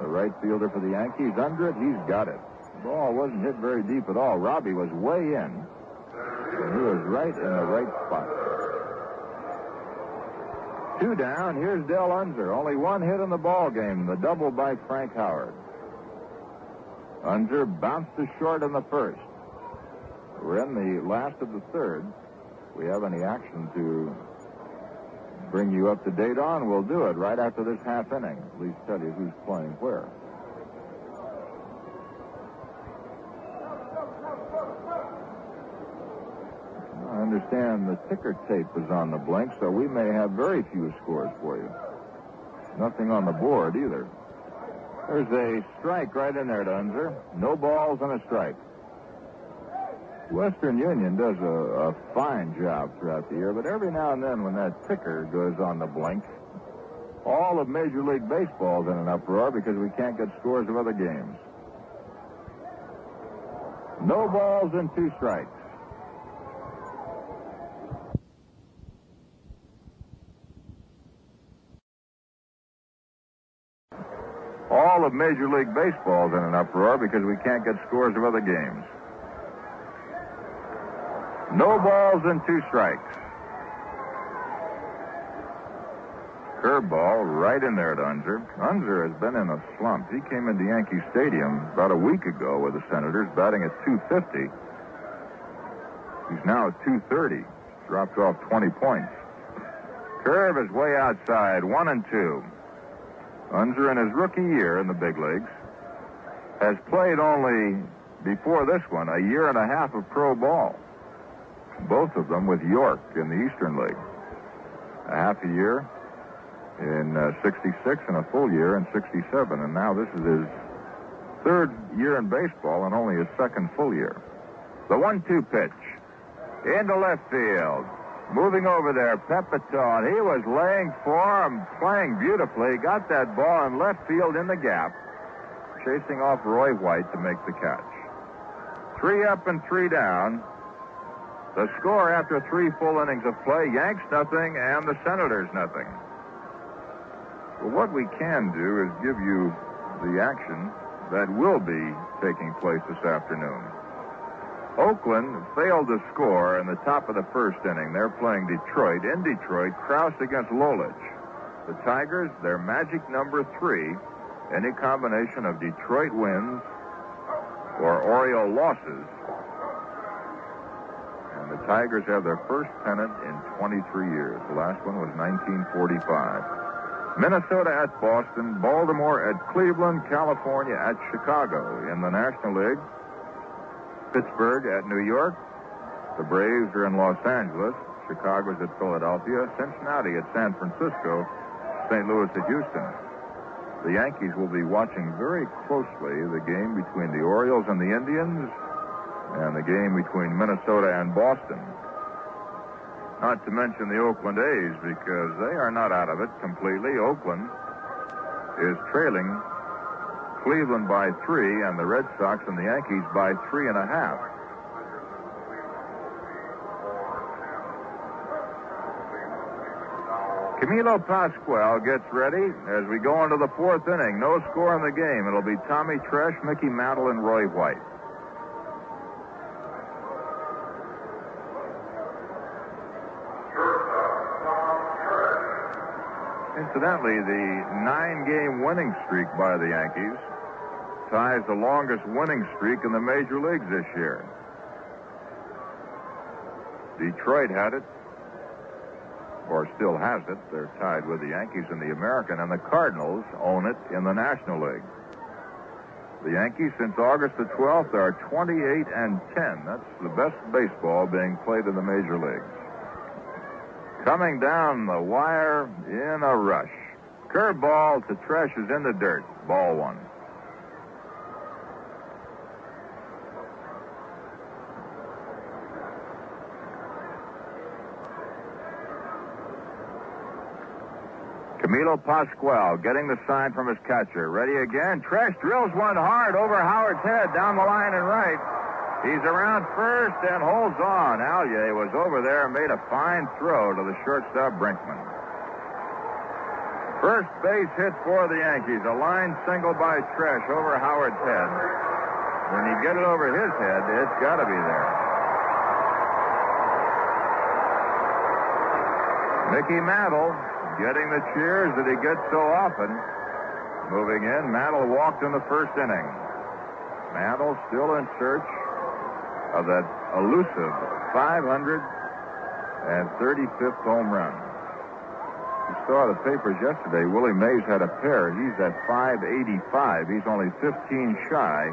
the right fielder for the Yankees. Under it, he's got it. The ball wasn't hit very deep at all. Robbie was way in, and he was right in the right spot. Two down. Here's Del Unser. Only one hit in the ball game. The double by Frank Howard. Unser bounced to short in the first. We're in the last of the third. We have any action to bring you up to date on, we'll do it right after this half inning. At least tell you who's playing where. I understand the ticker tape is on the blink, so we may have very few scores for you. Nothing on the board either. There's a strike right in there, Dunzer. No balls and a strike. Western Union does a, a fine job throughout the year, but every now and then when that ticker goes on the blink, all of Major League Baseball's in an uproar because we can't get scores of other games. No balls and two strikes. All of Major League Baseball's in an uproar because we can't get scores of other games. No balls and two strikes. Curveball right in there to Unser. Unser has been in a slump. He came into Yankee Stadium about a week ago with the Senators, batting at 250. He's now at 230. Dropped off 20 points. Curve is way outside, one and two. Unser, in his rookie year in the big leagues, has played only, before this one, a year and a half of pro ball. Both of them with York in the Eastern League. A half a year in uh, 66 and a full year in 67. And now this is his third year in baseball and only his second full year. The one-two pitch into left field. Moving over there, Pepitone. He was laying for him, playing beautifully. Got that ball in left field in the gap, chasing off Roy White to make the catch. Three up and three down. The score after three full innings of play Yanks nothing and the Senators nothing. Well, what we can do is give you the action that will be taking place this afternoon. Oakland failed to score in the top of the first inning. They're playing Detroit. In Detroit, Krausse against Lolich. The Tigers, their magic number three. Any combination of Detroit wins or Oriole losses. The Tigers have their first pennant in 23 years. The last one was 1945. Minnesota at Boston, Baltimore at Cleveland, California at Chicago. In the National League, Pittsburgh at New York. The Braves are in Los Angeles. Chicago's at Philadelphia. Cincinnati at San Francisco. St. Louis at Houston. The Yankees will be watching very closely the game between the Orioles and the Indians and the game between Minnesota and Boston. Not to mention the Oakland A's because they are not out of it completely. Oakland is trailing Cleveland by three, and the Red Sox and the Yankees by three and a half. Camilo Pascual gets ready as we go into the fourth inning. No score in the game. It'll be Tommy Tresh, Mickey Mantle, and Roy White. Incidentally, the nine-game winning streak by the Yankees ties the longest winning streak in the major leagues this year. Detroit had it, or still has it. They're tied with the Yankees in the American, and the Cardinals own it in the National League. The Yankees, since August the 12th, are 28 and 10. That's the best baseball being played in the major leagues. Coming down the wire in a rush. Curveball to Tresh is in the dirt. Ball one. Camilo Pascual getting the sign from his catcher. Ready again. Tresh drills one hard over Howard's head down the line and right. He's around first and holds on. Alyea was over there and made a fine throw to the shortstop Brinkman. First base hit for the Yankees. A line single by Tresh over Howard's head. When you get it over his head, it's got to be there. Mickey Mantle getting the cheers that he gets so often. Moving in, Mantle walked in the first inning. Mantle still in search of that elusive 535th home run. You saw the papers yesterday. Willie Mays had a pair. He's at 585. He's only 15 shy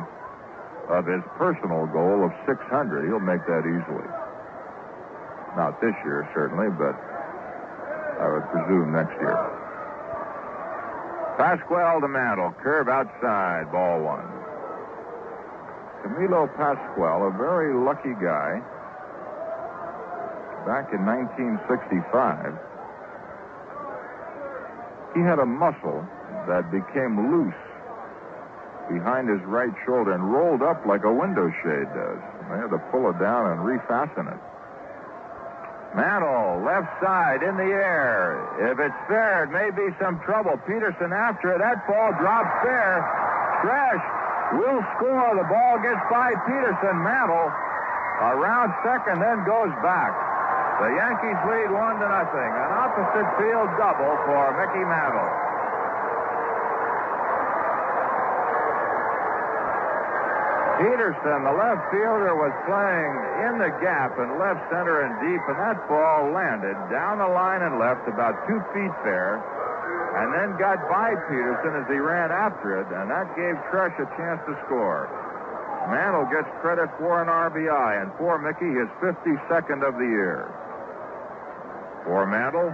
of his personal goal of 600. He'll make that easily. Not this year, certainly, but I would presume next year. Pascual to Mantle. Curve outside. Ball one. Camilo Pascual, a very lucky guy. Back in 1965, he had a muscle that became loose behind his right shoulder and rolled up like a window shade does. They had to pull it down and refasten it. Mantle, left side, in the air. If it's fair, it may be some trouble. Peterson after it. That ball drops fair. Tresh will score. The ball gets by Peterson. Mantle around second, then goes back. The Yankees lead one to nothing. An opposite field double for Mickey Mantle. Peterson, the left fielder, was playing in the gap in left center and deep, and that ball landed down the line and left about two feet there, and then got by Peterson as he ran after it, and that gave Tresh a chance to score. Mantle gets credit for an RBI, and for Mickey, his 52nd of the year. For Mantle,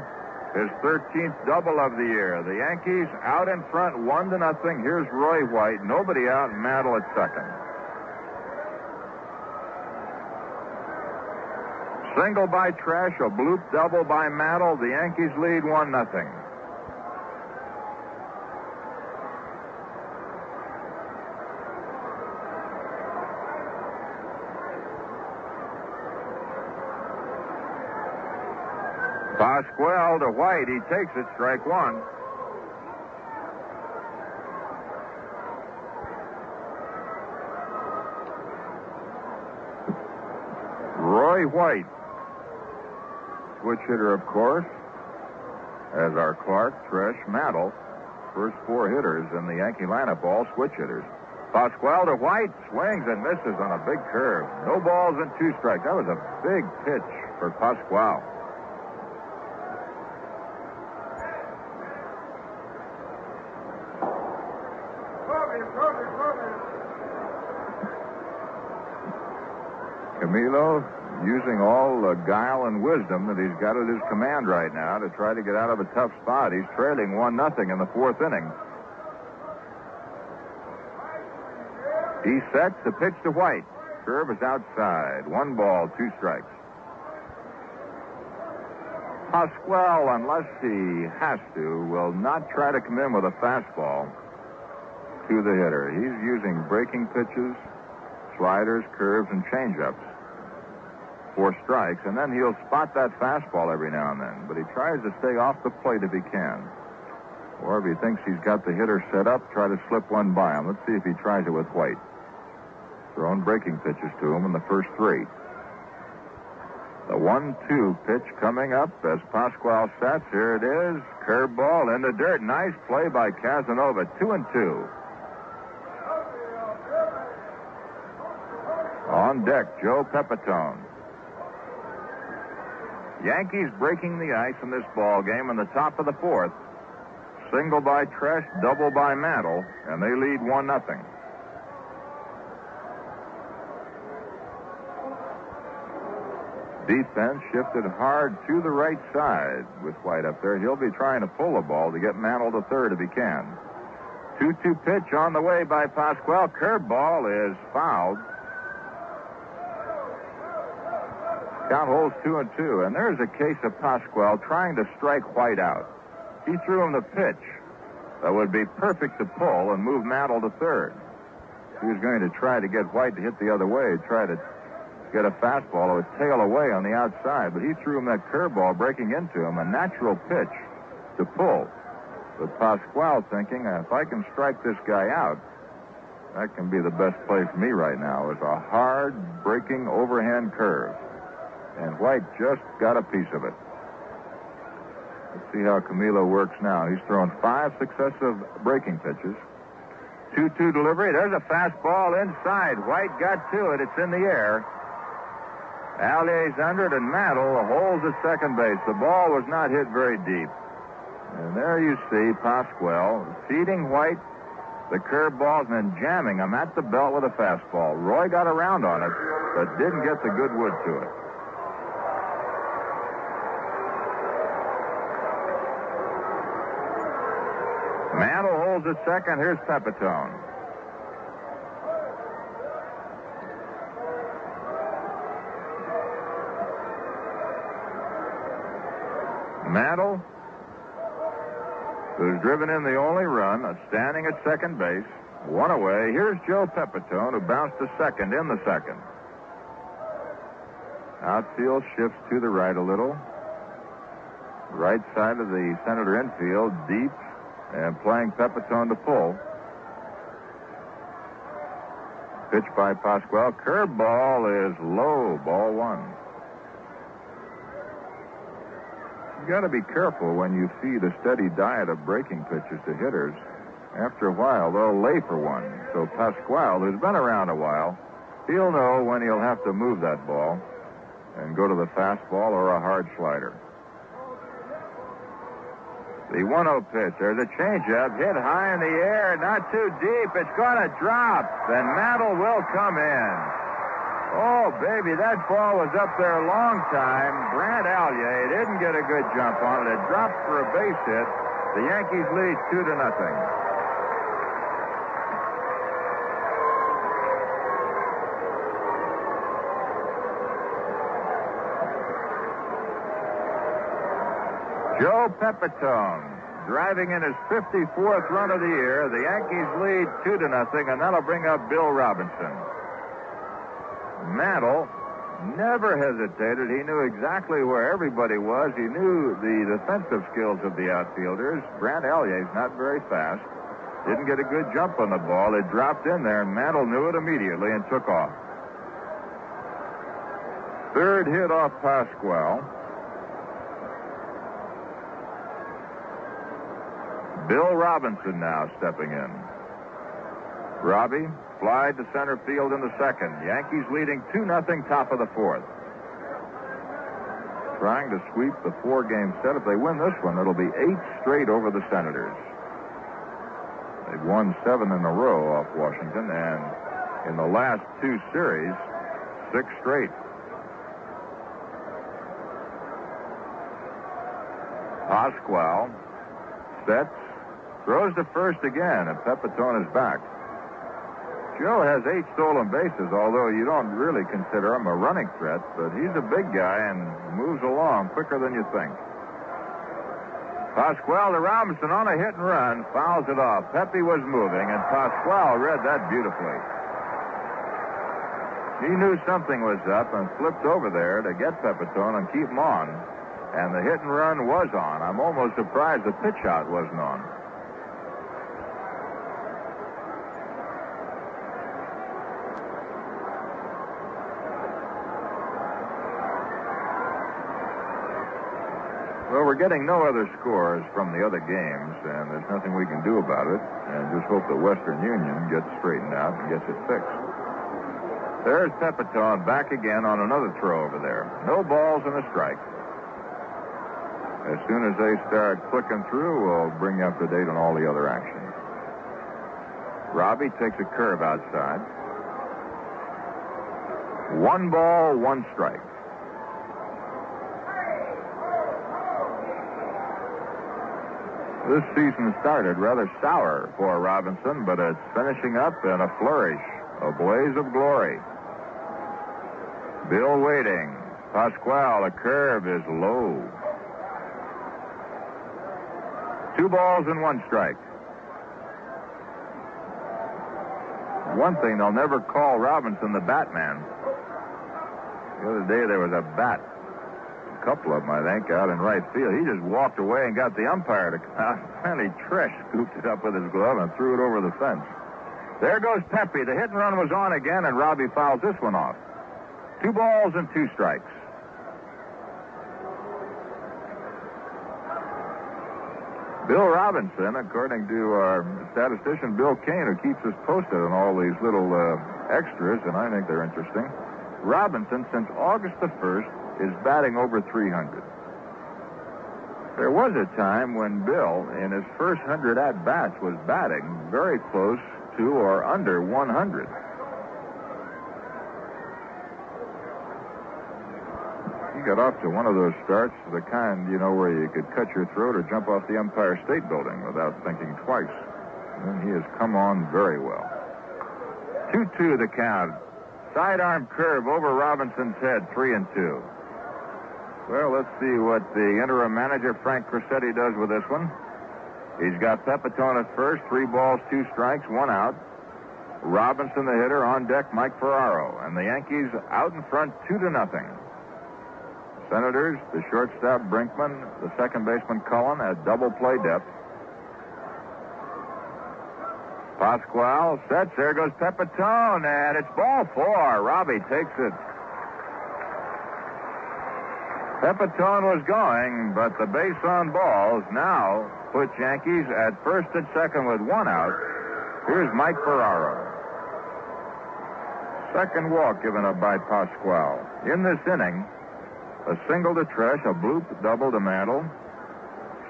his 13th double of the year. The Yankees out in front, one to nothing. Here's Roy White. Nobody out, Mantle at second. Single by Tresh, a bloop double by Mantle. The Yankees lead one nothing. Pascual to White. He takes it, strike one. Roy White. Switch hitter, of course, as our Clarke, Tresh, Mantle. First four hitters in the Yankee lineup, all switch hitters. Pascual to White swings and misses on a big curve. No balls and two strikes. That was a big pitch for Pascual. Camilo using all the guile and wisdom that he's got at his command right now to try to get out of a tough spot. He's trailing one nothing in the fourth inning. He sets the pitch to White. Curve is outside. One ball, two strikes. Pascual, unless he has to, will not try to come in with a fastball to the hitter. He's using breaking pitches, sliders, curves, and changeups for strikes, and then he'll spot that fastball every now and then. But he tries to stay off the plate if he can. Or if he thinks he's got the hitter set up, try to slip one by him. Let's see if he tries it with White. Thrown breaking pitches to him in the first three. The one-two pitch coming up as Pascual sets. Here it is. Curveball in the dirt. Nice play by Casanova. Two and two. On deck, Joe Pepitone. Yankees breaking the ice in this ball game in the top of the fourth. Single by Tresh, double by Mantle, and they lead one nothing. Defense shifted hard to the right side with White up there. He'll be trying to pull the ball to get Mantle to third if he can. 2 2 pitch on the way by Pascual. Curveball is fouled. Count holds two and two, and there's a case of Pascual trying to strike White out. He threw him the pitch that would be perfect to pull and move Mantle to third. He was going to try to get White to hit the other way, try to get a fastball or tail away on the outside, but he threw him that curveball breaking into him, a natural pitch to pull. But Pascual thinking, if I can strike this guy out, that can be the best play for me right now, is a hard breaking overhand curve. And White just got a piece of it. Let's see how Camilo works now. He's thrown five successive breaking pitches. 2 2 delivery. There's a fastball inside. White got to it. It's in the air. Alyea's under it, and Mantle holds at second base. The ball was not hit very deep. And there you see Pascual feeding White the curveballs and then jamming him at the belt with a fastball. Roy got around on it, but didn't get the good wood to it. At second. Here's Pepitone. Mantle, who's driven in the only run, standing at second base, one away. Here's Joe Pepitone, who bounced to second in the second. Outfield shifts to the right a little. Right side of the Senator infield, deep, and playing Pepitone to pull. Pitch by Pascual. Curveball is low, ball one. You got to be careful when you feed a steady diet of breaking pitches to hitters. After a while, they'll lay for one. So Pascual, who's been around a while, he'll know when he'll have to move that ball and go to the fastball or a hard slider. The 1 0 pitch. There's a changeup hit high in the air, not too deep. It's going to drop. Then Mantle will come in. Oh, baby, that ball was up there a long time. Brant Alyea didn't get a good jump on it. It dropped for a base hit. The Yankees lead two to nothing. Joe Pepitone driving in his 54th run of the year. The Yankees lead two to nothing, and that'll bring up Bill Robinson. Mantle never hesitated. He knew exactly where everybody was. He knew the defensive skills of the outfielders. Brant Alyea's not very fast. Didn't get a good jump on the ball. It dropped in there, and Mantle knew it immediately and took off. Third hit off Pascual. Bill Robinson now stepping in. Robbie fly to center field in the second. Yankees leading 2 nothing top of the fourth. Trying to sweep the four game set. If they win this one, it'll be eight straight over the Senators. They've won seven in a row off Washington, and in the last two series, six straight. Pascual sets, throws to first again, and Pepitone is back. Joe has eight stolen bases, although you don't really consider him a running threat, but he's a big guy and moves along quicker than you think. Pascual to Robinson on a hit and run, fouls it off. Pepe was moving, and Pascual read that beautifully. He knew something was up and flipped over there to get Pepitone and keep him on. And the hit and run was on. I'm almost surprised the pitch out wasn't on. Well, we're getting no other scores from the other games, and there's nothing we can do about it. And just hope the Western Union gets straightened out and gets it fixed. There's Pepitone back again on another throw over there. No balls and a strike. As soon as they start clicking through, we'll bring you up to date on all the other action. Robbie takes a curve outside. One ball, one strike. This season started rather sour for Robinson, but it's finishing up in a flourish, a blaze of glory. Bill waiting. Pascual, the curve is low. Two balls and one strike. One thing, they'll never call Robinson the Batman. The other day there was a bat, couple of them, I think, out in right field. He just walked away and got the umpire to out. (laughs) Finally, Tresh scooped it up with his glove and threw it over the fence. There goes Pepe. The hit and run was on again, and Robbie fouls this one off. Two balls and two strikes. Bill Robinson, according to our statistician Bill Kane, who keeps us posted on all these little uh, extras, and I think they're interesting. Robinson, since August the 1st, is batting over 300. There was a time when Bill, in his first 100 at bats, was batting very close to or under 100. He got off to one of those starts, the kind, you know, where you could cut your throat or jump off the Empire State Building without thinking twice. And he has come on very well. 2 2 the count. Sidearm curve over Robinson's head, 3 and 2. Well, let's see what the interim manager, Frank Crosetti, does with this one. He's got Pepitone at first, three balls, two strikes, one out. Robinson, the hitter, on deck, Mike Ferraro. And the Yankees out in front, two to nothing. Senators, the shortstop Brinkman, the second baseman Cullen at double play depth. Pascual sets. There goes Pepitone, and it's ball four. Robbie takes it. Pepitone was going, but the base on balls now put Yankees at first and second with one out. Here's Mike Ferraro. Second walk given up by Pascual. In this inning, a single to Tresh, a bloop double to Mantle,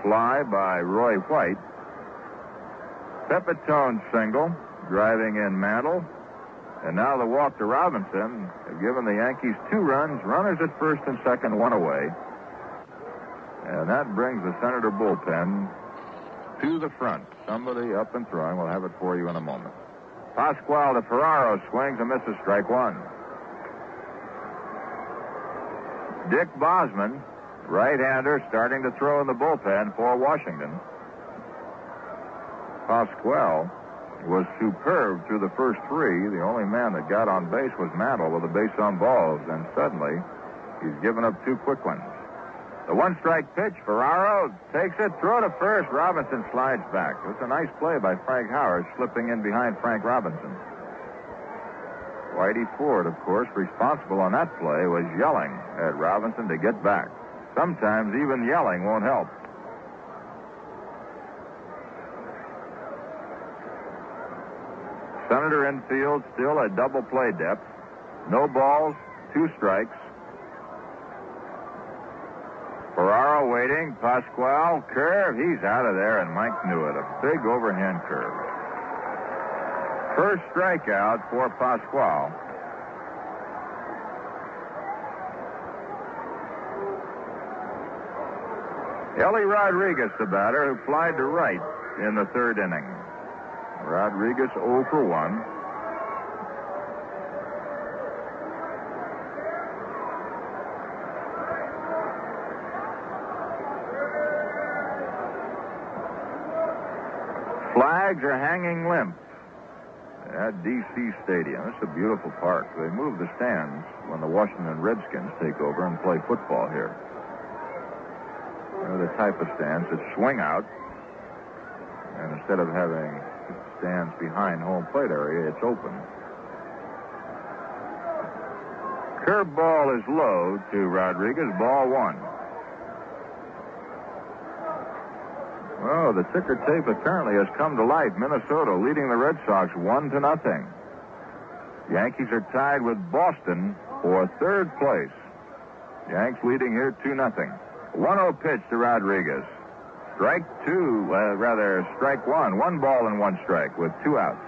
fly by Roy White, Pepitone single, driving in Mantle, and now the walk to Robinson have given the Yankees two runs, runners at first and second, one away. And that brings the Senator bullpen to the front. Somebody up and throwing. We'll have it for you in a moment. Pascual to Ferraro swings and misses strike one. Dick Bosman, right-hander, starting to throw in the bullpen for Washington. Pascual was superb through the first three. The only man that got on base was Mantle with a base on balls, and suddenly he's given up two quick ones. The one strike pitch, Ferraro takes it, throw to first. Robinson slides back. It's a nice play by Frank Howard, slipping in behind Frank Robinson. Whitey Ford, of course, responsible on that play, was yelling at Robinson to get back. Sometimes even yelling won't help. Senator infield still at double play depth. No balls, two strikes. Ferraro waiting. Pascual, curve. He's out of there, and Mike knew it. A big overhand curve. First strikeout for Pascual. Ellie Rodriguez, the batter, who flied to right in the third inning. Rodriguez 0 for 1. Flags are hanging limp at D.C. Stadium. It's a beautiful park. They move the stands when the Washington Redskins take over and play football here. They're the type of stands that swing out, and instead of having stands behind home plate area, it's open. Curve ball is low to Rodriguez. Ball one. Oh, the ticker tape apparently has come to life. Minnesota leading the Red Sox one to nothing. Yankees are tied with Boston for third place. Yanks leading here two nothing. 1-0 pitch to Rodriguez. Strike two, uh, rather, strike one. One ball and one strike with two outs.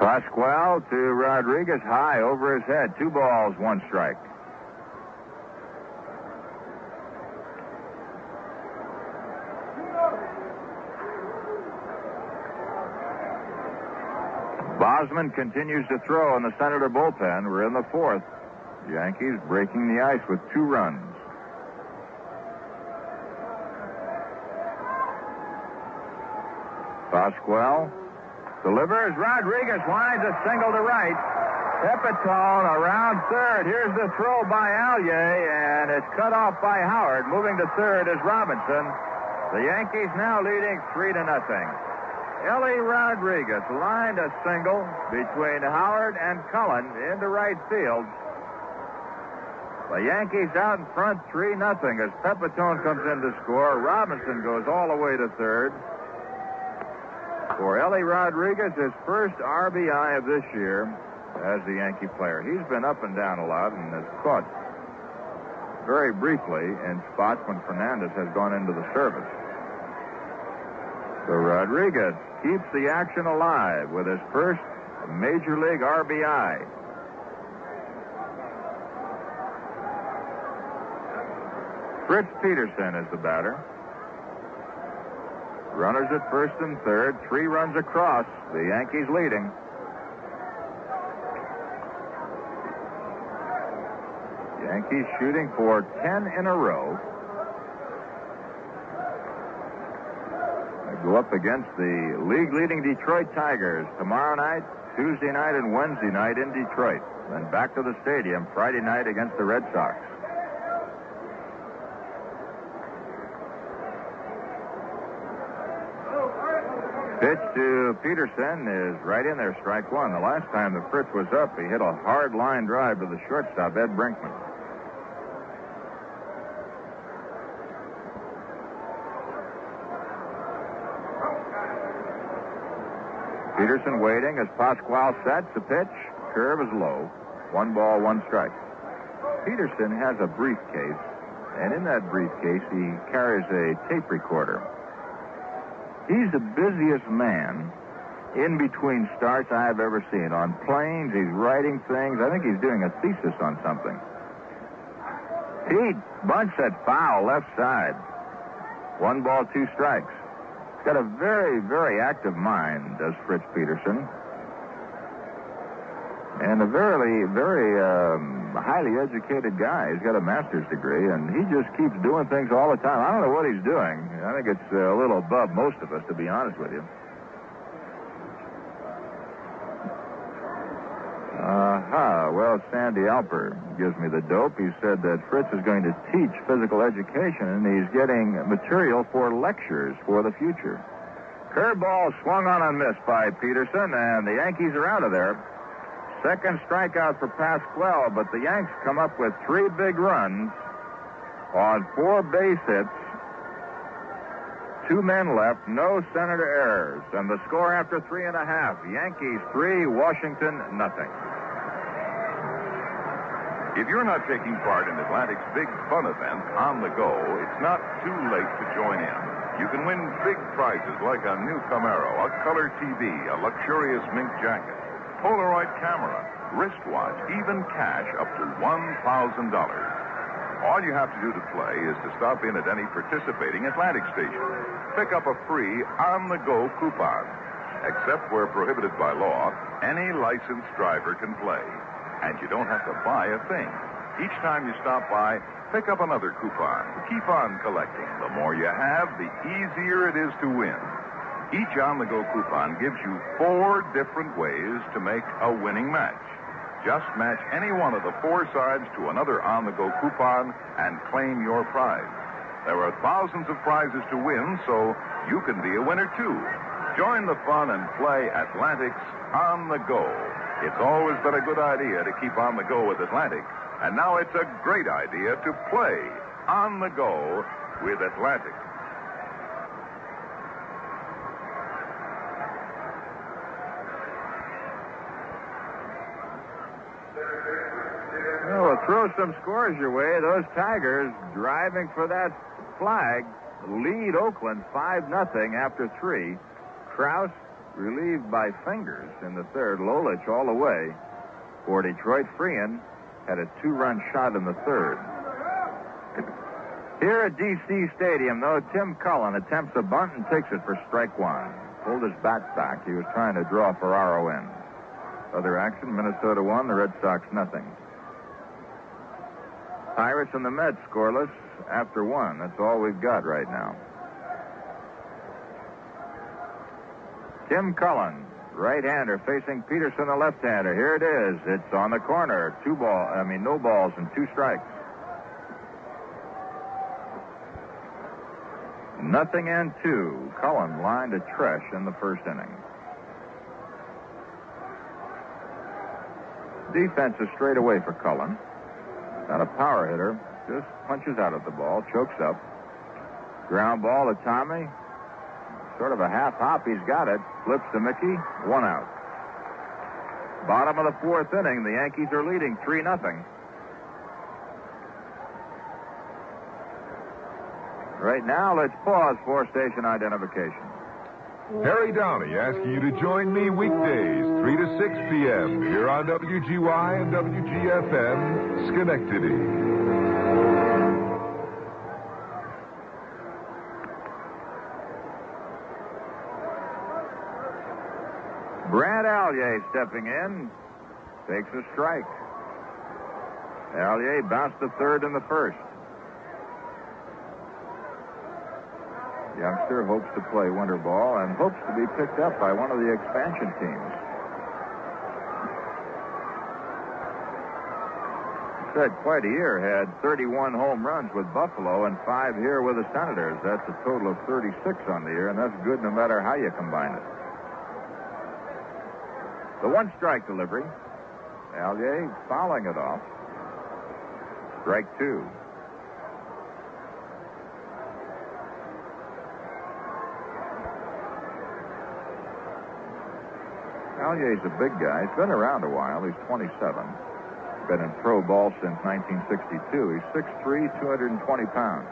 Pascual to Rodriguez high over his head. Two balls, one strike. Bosman continues to throw in the Senator bullpen. We're in the fourth. Yankees breaking the ice with two runs. Pascual delivers. Rodriguez winds a single to right. Pepitone around third. Here's the throw by Alyea, and it's cut off by Howard. Moving to third is Robinson. The Yankees now leading three to nothing. Ellie Rodriguez lined a single between Howard and Cullen into right field. The Yankees out in front 3 nothing as Pepitone comes in to score. Robinson goes all the way to third. For Ellie Rodriguez, his first RBI of this year as the Yankee player. He's been up and down a lot and has caught very briefly in spots when Fernandez has gone into the service. So Rodriguez keeps the action alive with his first Major League RBI. Fritz Peterson is the batter. Runners at first and third, three runs across. The Yankees leading. Yankees shooting for 10 in a row. Go up against the league leading Detroit Tigers tomorrow night, Tuesday night, and Wednesday night in Detroit. Then back to the stadium Friday night against the Red Sox. Pitch to Peterson is right in there, strike one. The last time the Fritz was up, he hit a hard line drive to the shortstop, Ed Brinkman. Peterson waiting as Pascual sets the pitch. Curve is low. One ball, one strike. Peterson has a briefcase, and in that briefcase, he carries a tape recorder. He's the busiest man in between starts I've ever seen. On planes, he's writing things. I think he's doing a thesis on something. Pete, bunch that foul left side. One ball, two strikes. Got a very, very active mind, does Fritz Peterson. And a very, very um, highly educated guy. He's got a master's degree, and he just keeps doing things all the time. I don't know what he's doing. I think it's a little above most of us, to be honest with you. Uh-huh. Well, Sandy Alper gives me the dope. He said that Fritz is going to teach physical education, and he's getting material for lectures for the future. Curveball swung on and missed by Peterson, and the Yankees are out of there. Second strikeout for Pascual, but the Yanks come up with three big runs on four base hits. Two men left, no Senator errors, and the score after three and a half: Yankees three, Washington nothing. If you're not taking part in Atlantic's big fun event on the go, it's not too late to join in. You can win big prizes like a new Camaro, a color TV, a luxurious mink jacket, Polaroid camera, wristwatch, even cash up to $1,000. All you have to do to play is to stop in at any participating Atlantic station. Pick up a free on-the-go coupon. Except where prohibited by law, any licensed driver can play. And you don't have to buy a thing. Each time you stop by, pick up another coupon. Keep on collecting. The more you have, the easier it is to win. Each on the go coupon gives you four different ways to make a winning match. Just match any one of the four sides to another on the go coupon and claim your prize. There are thousands of prizes to win, so you can be a winner too. Join the fun and play Atlantic's On the Go. It's always been a good idea to keep on the go with Atlantic, and now it's a great idea to play on the go with Atlantic. Well, throw some scores your way. Those Tigers driving for that flag lead Oakland 5 nothing after three. Krausse, relieved by fingers in the third. Lolich all the way for Detroit. Freehan had a two-run shot in the third. Here at D.C. Stadium, though, Tim Cullen attempts a bunt and takes it for strike one. Pulled his bat back. He was trying to draw Ferraro in. Other action, Minnesota won, the Red Sox nothing. Pirates and the Mets scoreless after one. That's all we've got right now. Tim Cullen, right-hander, facing Peterson, the left-hander. Here it is. It's on the corner. Two ball. I mean, no balls and two strikes. Nothing and two. Cullen lined a Tresh in the first inning. Defense is straight away for Cullen. Not a power hitter. Just punches out at the ball, chokes up. Ground ball to Tommy. Sort of a half hop. He's got it. Flips to Mickey. One out. Bottom of the fourth inning. The Yankees are leading 3 nothing. Right now, let's pause for station identification. Harry Downey asking you to join me weekdays, 3 to 6 p.m. here on WGY and WGFM, Schenectady. Brant Alyea stepping in, takes a strike. Alyea bounced the third and the first. Youngster hopes to play winter ball and hopes to be picked up by one of the expansion teams. Said quite a year, had 31 home runs with Buffalo and five here with the Senators. That's a total of 36 on the year, and that's good no matter how you combine it. The one strike delivery. Alyea fouling it off. Strike two. Alyea's a big guy. He's been around a while. He's 27. Been in pro ball since 1962. He's 6'3", 220 pounds.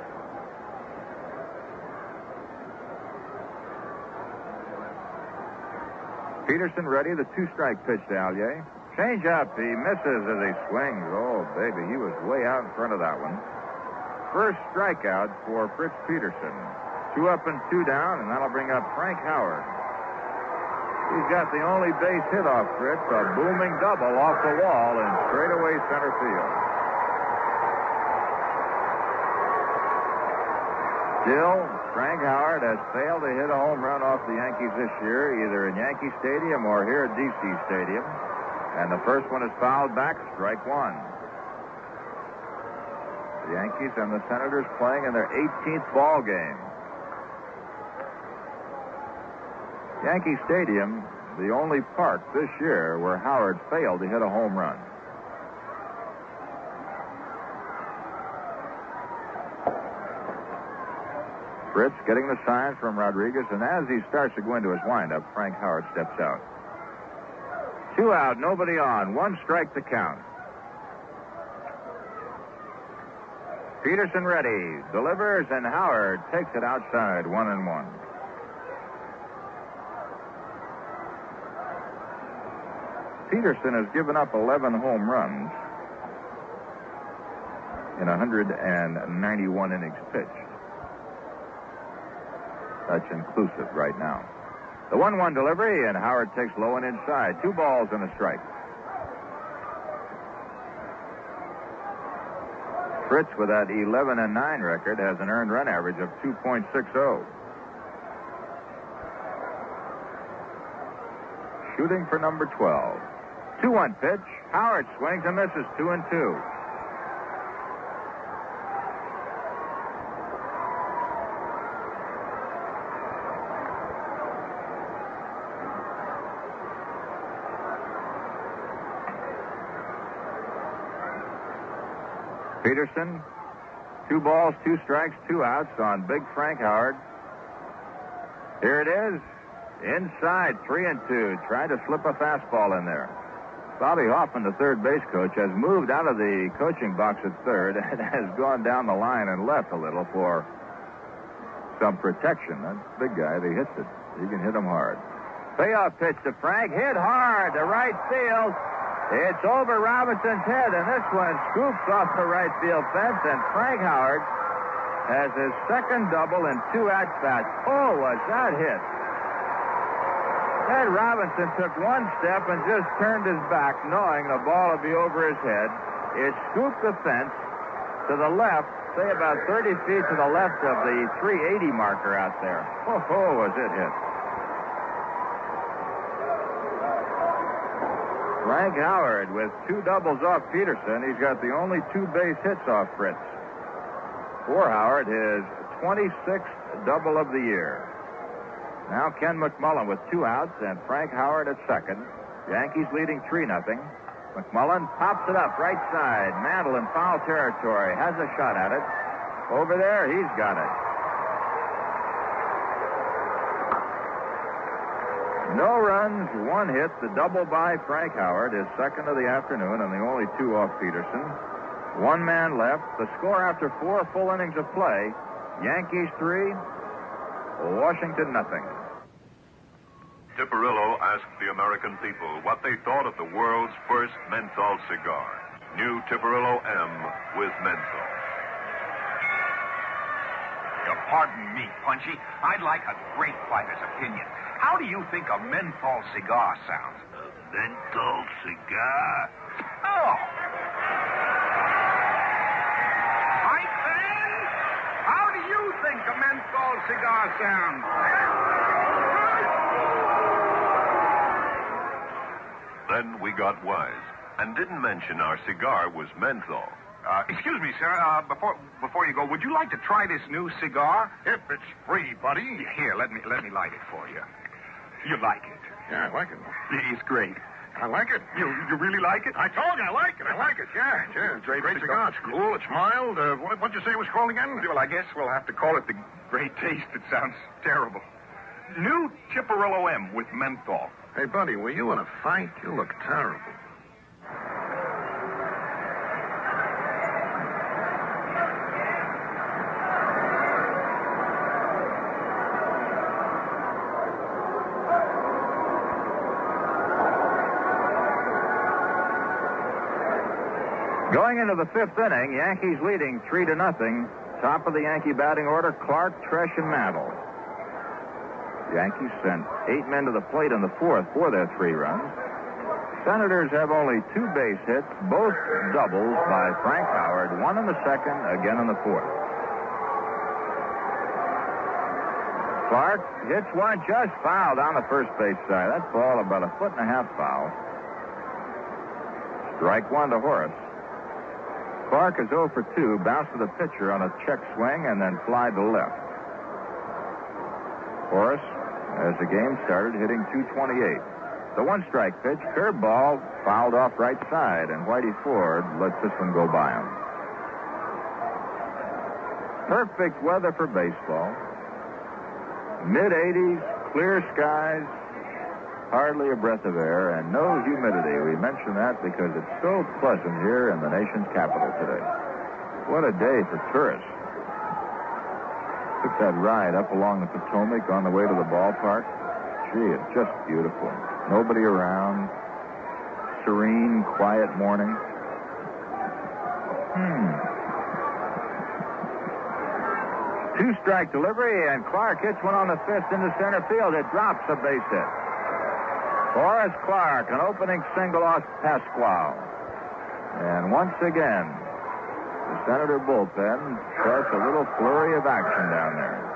Peterson ready. The two-strike pitch to Alyea. Change up. He misses as he swings. Oh, baby. He was way out in front of that one. First strikeout for Fritz Peterson. Two up and two down, and that'll bring up Frank Howard. He's got the only base hit off Fritz, a booming double off the wall in straightaway center field. Still, Frank Howard has failed to hit a home run off the Yankees this year, either in Yankee Stadium or here at DC Stadium. And the first one is fouled back, strike one. The Yankees and the Senators playing in their 18th ball game. Yankee Stadium, the only park this year where Howard failed to hit a home run. Fritz getting the sign from Rodriguez, and as he starts to go into his windup, Frank Howard steps out. Two out, nobody on, one strike to count. Peterson ready, delivers, and Howard takes it outside, one and one. Peterson has given up 11 home runs in 191 innings pitched. That's inclusive right now. The 1 1 delivery, and Howard takes low and inside. Two balls and a strike. Fritz, with that 11 and 9 record, has an earned run average of 2.60. Shooting for number 12. 2 1 pitch. Howard swings and misses 2 and 2. Peterson, two balls, two strikes, two outs on Big Frank Howard. Here it is. Inside, three and two. Tried to slip a fastball in there. Bobby Hoffman, the third base coach, has moved out of the coaching box at third (laughs) and has gone down the line and left a little for some protection. That big guy, he hits it. He can hit him hard. Payoff pitch to Frank. Hit hard to right field. It's over Robinson's head, and this one scoops off the right field fence, and Frank Howard has his second double in two at-bats. Oh, was that hit? Ed Robinson took one step and just turned his back, knowing the ball would be over his head. It scooped the fence to the left, say about 30 feet to the left of the 380 marker out there. Oh, oh was it hit. Frank Howard with two doubles off Peterson. He's got the only two base hits off Fritz. For Howard, his 26th double of the year. Now Ken McMullen with two outs and Frank Howard at second. Yankees leading 3 nothing. McMullen pops it up right side. Mantle in foul territory. Has a shot at it. Over there, he's got it. No runs, one hit. The double by Frank Howard, his second of the afternoon, and the only two off Peterson. One man left. The score after four full innings of play Yankees three, Washington nothing. Tiparillo asked the American people what they thought of the world's first menthol cigar. New Tiparillo M with menthol. You pardon me, Punchy. I'd like a great fighter's opinion. How do you think a menthol cigar sounds? A menthol cigar? Oh. My friend, how do you think a menthol cigar sounds? Then we got wise and didn't mention our cigar was menthol. Uh, excuse me, sir. Uh, before before you go, would you like to try this new cigar? If it's free, buddy. Here, let me let me light it for you. You like it? Yeah, I like it. It's great. I like it. You you really like it? I told you I like it. I like it. Yeah, yeah. It's a great cigar. It's cool. It's mild. Uh, what, what'd you say it was called again? Well, I guess we'll have to call it the Great Taste. It sounds terrible. New Tiparillo M with menthol. Hey, buddy, were you in a fight? You look terrible. Into the fifth inning, Yankees leading three to nothing. Top of the Yankee batting order, Clarke, Tresh, and Mantle. Yankees sent eight men to the plate in the fourth for their three runs. Senators have only two base hits, both doubles by Frank Howard, one in the second, again in the fourth. Clarke hits one just foul down the first base side. That ball about a foot and a half foul. Strike one to Horace. Clarke is 0 for 2, bounced to the pitcher on a check swing and then fly to left. Horace, as the game started, hitting 228. The one strike pitch, curveball, fouled off right side, and Whitey Ford lets this one go by him. Perfect weather for baseball. Mid 80s, clear skies, hardly a breath of air, and no humidity. We mention that because it's so pleasant here in the nation's capital today. What a day for tourists. Took that ride up along the Potomac on the way to the ballpark. Gee, it's just beautiful. Nobody around. Serene, quiet morning. Hmm. Two strike delivery, and Clarke hits one on the fifth into center field. It drops a base hit. Horace Clarke, an opening single off Pascual. And once again, the Senator bullpen starts a little flurry of action down there.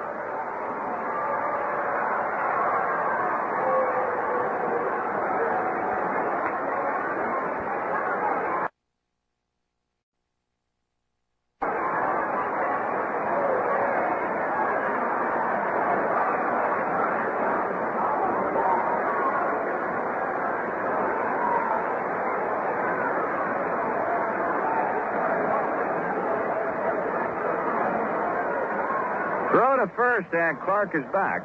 And Clarke is back.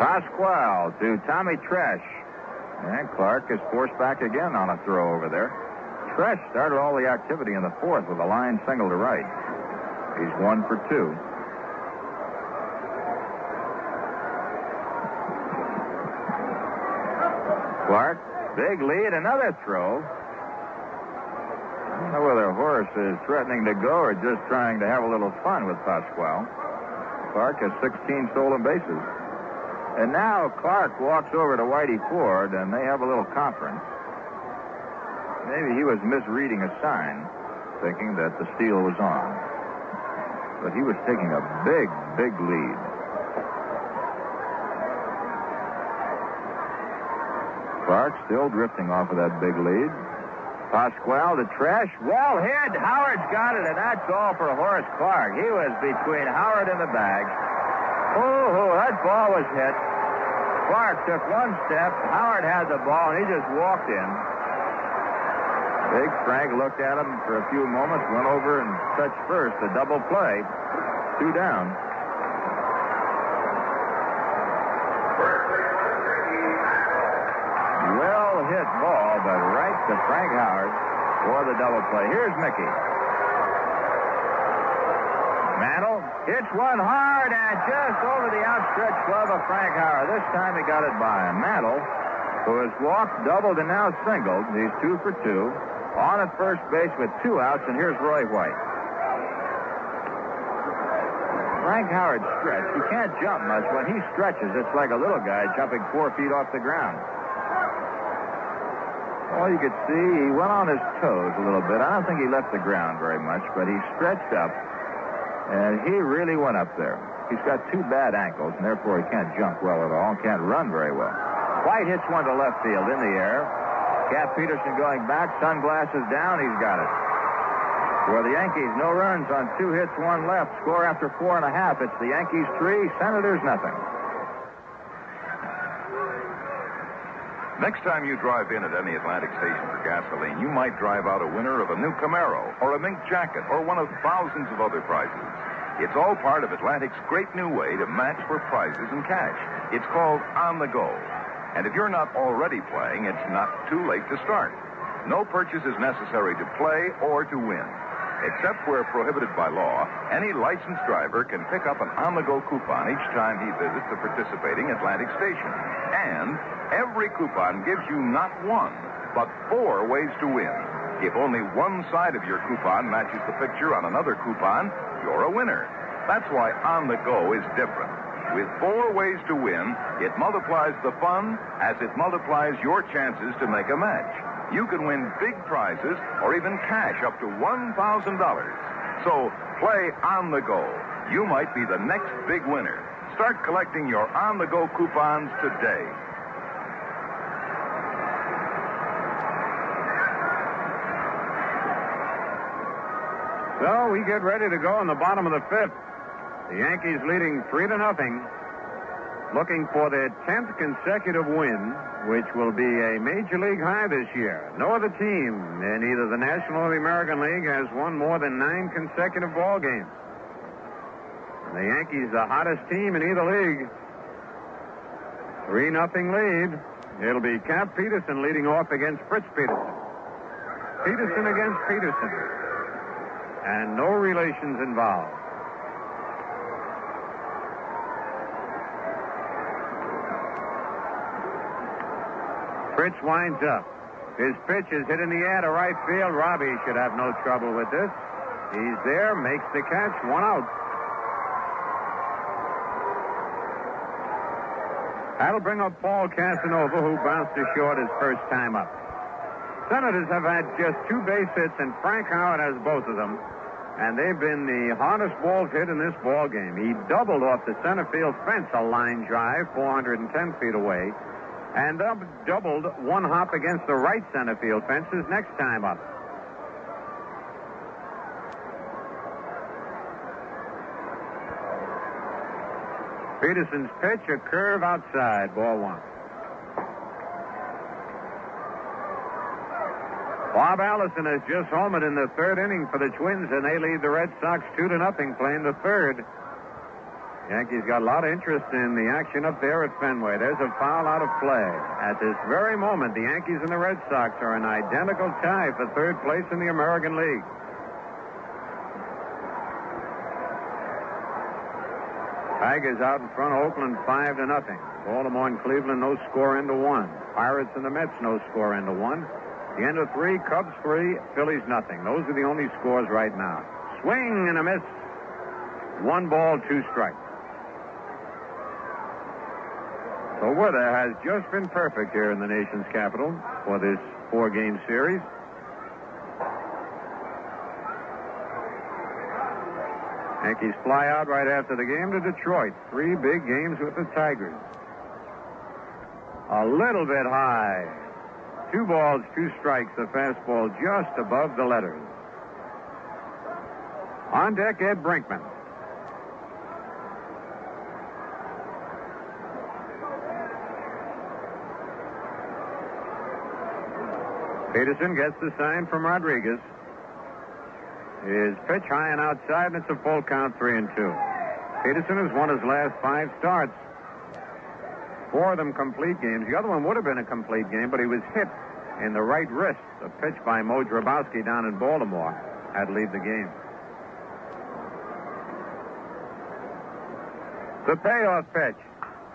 Pascual to Tommy Tresh. And Clarke is forced back again on a throw over there. Tresh started all the activity in the fourth with a line single to right. He's one for two. Clarke, lead, another throw. I don't know whether Horace is threatening to go or just trying to have a little fun with Pascual. Clarke has 16 stolen bases. And now Clarke walks over to Whitey Ford, and they have a little conference. Maybe he was misreading a sign, thinking that the steal was on. But he was taking a big, big lead. Clarke still drifting off of that big lead. Pascual to Tresh. Well hit. Howard's got it, and that's all for Horace Clarke. He was between Howard and the bag. Oh, oh, that ball was hit. Clarke took one step. Howard had the ball, and he just walked in. Big Frank looked at him for a few moments, went over and touched first. A double play. Two down. Well hit ball, but right to Frank Howard for the double play. Here's Mickey. Mantle hits one hard and just over the outstretched glove of Frank Howard. This time he got it by. Mantle, who has walked, doubled, and now singled. He's two for two. On at first base with two outs, and here's Roy White. Frank Howard stretch. He can't jump much. When he stretches, it's like a little guy jumping four feet off the ground. You could see, he went on his toes a little bit. I don't think he left the ground very much, but he stretched up, and he really went up there. He's got two bad ankles, and therefore he can't jump well at all, can't run very well. White hits one to left field in the air. Cap Peterson going back, sunglasses down, he's got it. For the Yankees, no runs on two hits, one left. Score after four and a half. It's the Yankees three, Senators nothing. Next time you drive in at any Atlantic station for gasoline, you might drive out a winner of a new Camaro or a mink jacket or one of thousands of other prizes. It's all part of Atlantic's great new way to match for prizes and cash. It's called On the Go. And if you're not already playing, it's not too late to start. No purchase is necessary to play or to win. Except where prohibited by law, any licensed driver can pick up an on the go coupon each time he visits a participating Atlantic station. And every coupon gives you not one, but four ways to win. If only one side of your coupon matches the picture on another coupon, you're a winner. That's why On the Go is different. With four ways to win, it multiplies the fun as it multiplies your chances to make a match. You can win big prizes or even cash up to $1,000. So play on the go. You might be the next big winner. Start collecting your on the go coupons today. So we get ready to go in the bottom of the fifth. The Yankees leading three to nothing, looking for their tenth consecutive win, which will be a major league high this year. No other team in either the National or the American League has won more than nine consecutive ball games. And the Yankees, the hottest team in either league. Three nothing lead. It'll be Cap Peterson leading off against Fritz Peterson. Peterson against Peterson. And no relations involved. Fritz winds up. His pitch is hit in the air to right field. Robbie should have no trouble with this. He's there, makes the catch, one out. That'll bring up Paul Casanova, who bounced short his first time up. Senators have had just two base hits, and Frank Howard has both of them. And they've been the hardest balls hit in this ball game. He doubled off the center field fence, a line drive, 410 feet away and doubled one hop against the right center field fences next time up. Peterson's pitch, a curve outside, ball one. Bob Allison has just homered in the third inning for the Twins, and they lead the Red Sox two to nothing, playing the third. Yankees got a lot of interest in the action up there at Fenway. There's a foul out of play. At this very moment, the Yankees and the Red Sox are an identical tie for third place in the American League. Tigers out in front of Oakland five to nothing. Baltimore and Cleveland no score into one. Pirates and the Mets no score into one. The end of three, Cubs three, Phillies nothing. Those are the only scores right now. Swing and a miss. One ball, two strikes. The weather has just been perfect here in the nation's capital for this four game series. Yankees fly out right after the game to Detroit. Three big games with the Tigers. A little bit high. Two balls, two strikes. a fastball just above the letters. On deck, Ed Brinkman. Peterson gets the sign from Rodriguez. His pitch high and outside, and it's a full count, three and two. Peterson has won his last five starts. Four of them complete games. The other one would have been a complete game, but he was hit in the right wrist. A pitch by Moe Drabowsky down in Baltimore had to leave the game. The payoff pitch.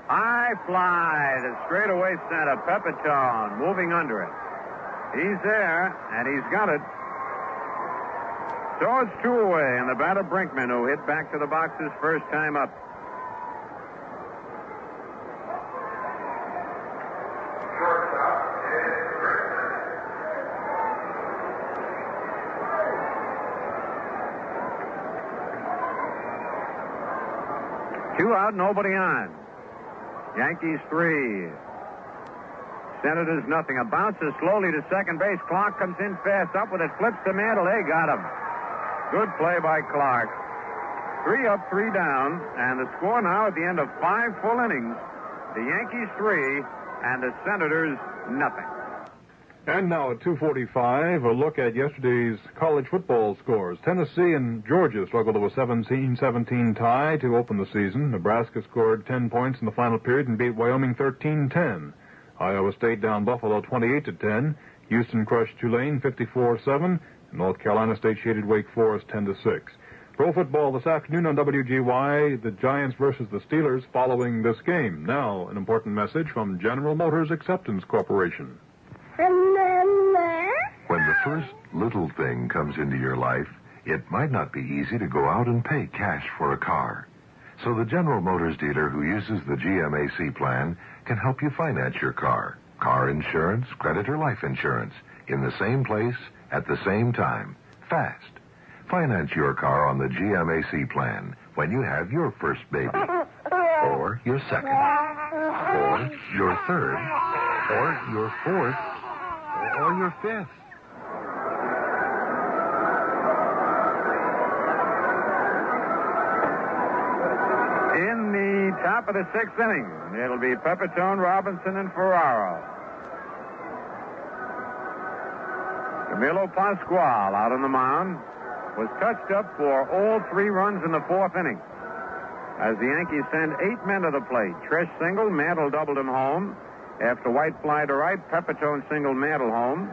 High fly to straightaway center. Pepitone moving under it. He's there, and he's got it. So it's two away, and the batter Brinkman, who hit back to the box his first time up. Two out, nobody on. Yankees three. Senators nothing. A bounces slowly to second base. Clarke comes in fast up with it, flips the mantle. They got him. Good play by Clarke. Three up, three down, and the score now at the end of five full innings: the Yankees three and the Senators nothing. And now at 2:45, a look at yesterday's college football scores. Tennessee and Georgia struggled to a 17-17 tie to open the season. Nebraska scored 10 points in the final period and beat Wyoming 13-10. Iowa State down Buffalo 28 to 10. Houston crushed Tulane 54-7. North Carolina State shaded Wake Forest 10 to 6. Pro football this afternoon on WGY, the Giants versus the Steelers following this game. Now, an important message from General Motors Acceptance Corporation. When the first little thing comes into your life, it might not be easy to go out and pay cash for a car. So the General Motors dealer who uses the GMAC plan can help you finance your car, car insurance, credit or life insurance, in the same place, at the same time, fast. Finance your car on the GMAC plan when you have your first baby, or your second, or your third, or your fourth, or your fifth. In the top of the sixth inning, it'll be Pepitone, Robinson, and Ferraro. Camilo Pascual out on the mound was touched up for all three runs in the fourth inning. As the Yankees send eight men to the plate. Tresh single, Mantle doubled him home. After White fly to right, Pepitone single, Mantle home.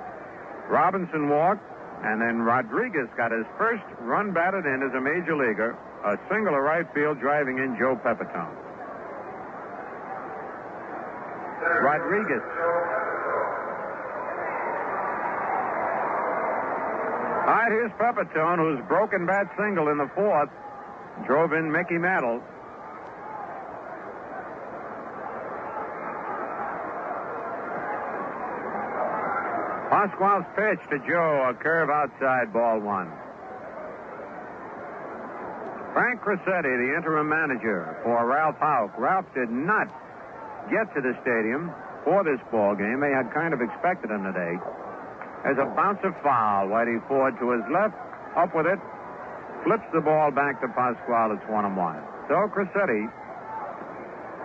Robinson walked, and then Rodriguez got his first run batted in as a major leaguer. A single to right field driving in Joe Pepitone. Rodriguez. All right, here's Pepitone, whose broken bat single in the fourth drove in Mickey Mantle. Pascual's pitch to Joe, a curve outside, ball one. Frank Crosetti, the interim manager for Ralph Houk. Ralph did not get to the stadium for this ball game. They had kind of expected him today. There's a bounce of foul. Whitey Ford to his left, up with it, flips the ball back to Pascual. It's one and one. So Crosetti,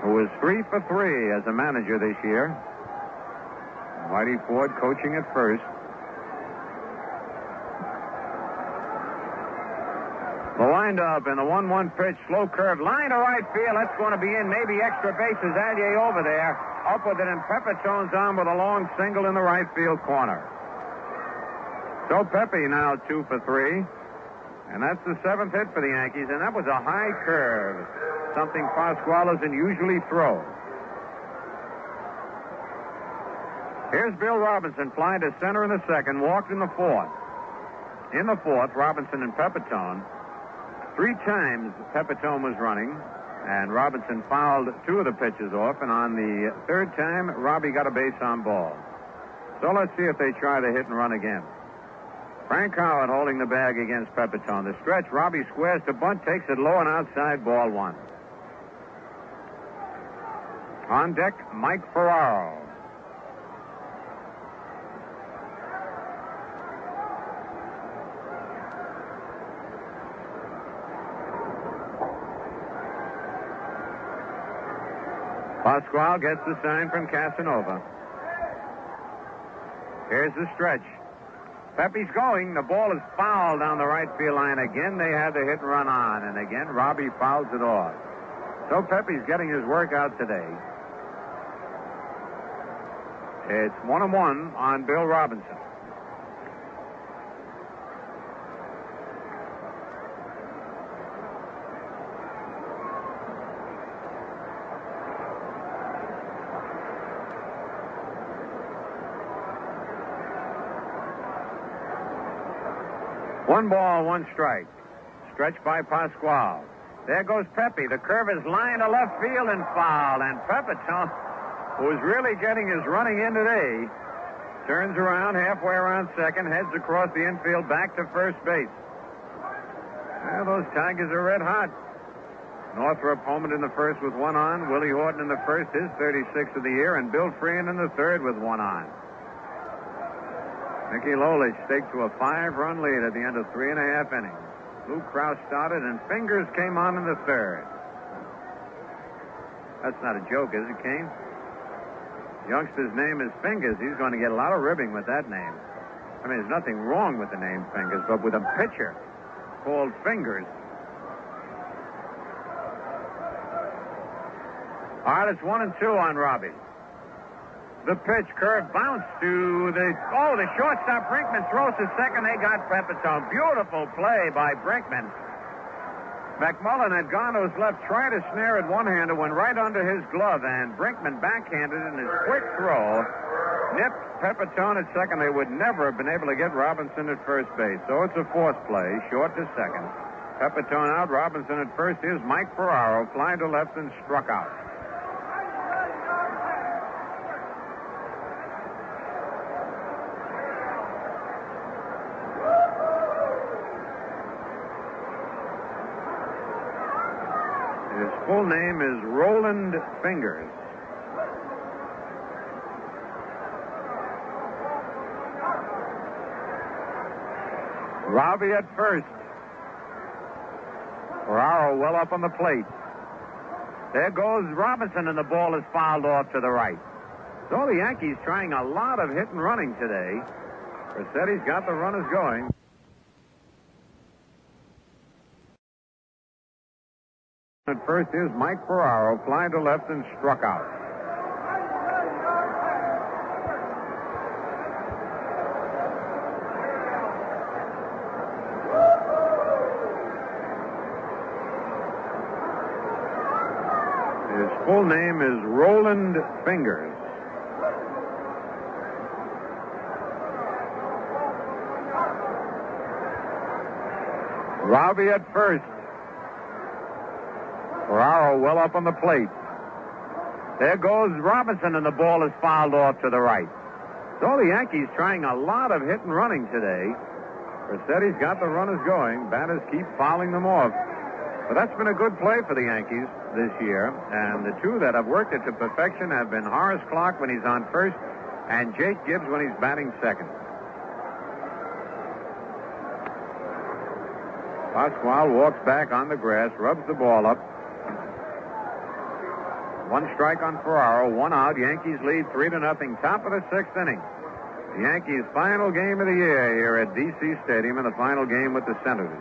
who is three for three as a manager this year, Whitey Ford coaching at first. The windup and the 1 1 pitch, slow curve, line to right field. That's going to be in. Maybe extra bases. Alyea over there. Up with it, and Pepitone's on with a long single in the right field corner. So Pepe now two for three. And that's the seventh hit for the Yankees, and that was a high curve, something Pascual doesn't usually throw. Here's Bill Robinson flying to center in the second, walked in the fourth. In the fourth, Robinson and Pepitone. Three times Pepitone was running, and Robinson fouled two of the pitches off, and on the third time, Robbie got a base on ball. So let's see if they try the hit and run again. Frank Howard holding the bag against Pepitone. The stretch, Robbie squares to bunt, takes it low and outside, ball one. On deck, Mike Ferraro. Pascual gets the sign from Casanova. Here's the stretch. Pepe's going. The ball is fouled down the right field line. Again, they had the hit and run on. And again, Robbie fouls it off. So Pepe's getting his work out today. It's one and one on Bill Robinson. One strike. Stretched by Pascual. There goes Pepe. The curve is lined to left field and foul. And Pepitone, who is really getting his running in today, turns around halfway around second, heads across the infield back to first base. Well, those Tigers are red hot. Northrup homered in the first with one on. Willie Horton in the first, his 36th of the year, and Bill Freehan in the third with one on. Mickey Lolich staked to a five-run lead at the end of three and a half innings. Lou Krausse started, and Fingers came on in the third. That's not a joke, is it, Kane? Youngster's name is Fingers. He's going to get a lot of ribbing with that name. I mean, there's nothing wrong with the name Fingers, but with a pitcher called Fingers. All right, it's one and two on Robbie. The pitch, curve, bounce to the oh, the shortstop Brinkman throws to second. They got Pepitone. Beautiful play by Brinkman. McMullen had gone to his left, tried to snare it one-hander, went right under his glove, and Brinkman backhanded in his quick throw, nipped Pepitone at second. They would never have been able to get Robinson at first base. So it's a force play, short to second. Pepitone out, Robinson at first. Here's Mike Ferraro, flying to left and struck out. His full name is Roland Fingers. Robbie at first. Ferraro well up on the plate. There goes Robinson, and the ball is fouled off to the right. So the Yankees trying a lot of hit and running today. Crosetti's got the runners going. At first is Mike Ferraro, flying to left and struck out. His full name is Roland Fingers. Robbie at first. Ferraro well up on the plate. There goes Robinson, and the ball is fouled off to the right. So the Yankees trying a lot of hit and running today. Crosetti's got the runners going. Batters keep fouling them off. But that's been a good play for the Yankees this year. And the two that have worked it to perfection have been Horace Clarke when he's on first and Jake Gibbs when he's batting second. Pascual walks back on the grass, rubs the ball up. One strike on Ferraro, one out. Yankees lead three to nothing. Top of the sixth inning. The Yankees' final game of the year here at DC Stadium, and the final game with the Senators.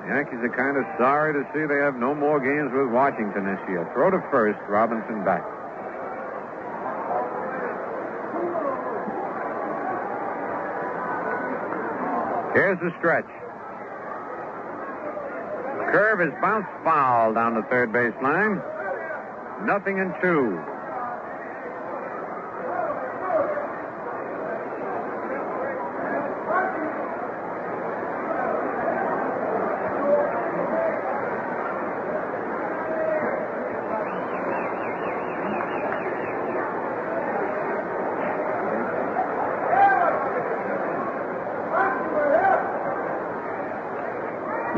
The Yankees are kind of sorry to see they have no more games with Washington this year. Throw to first, Robinson back. Here's the stretch. Curve is bounced foul down the third baseline. Nothing in two.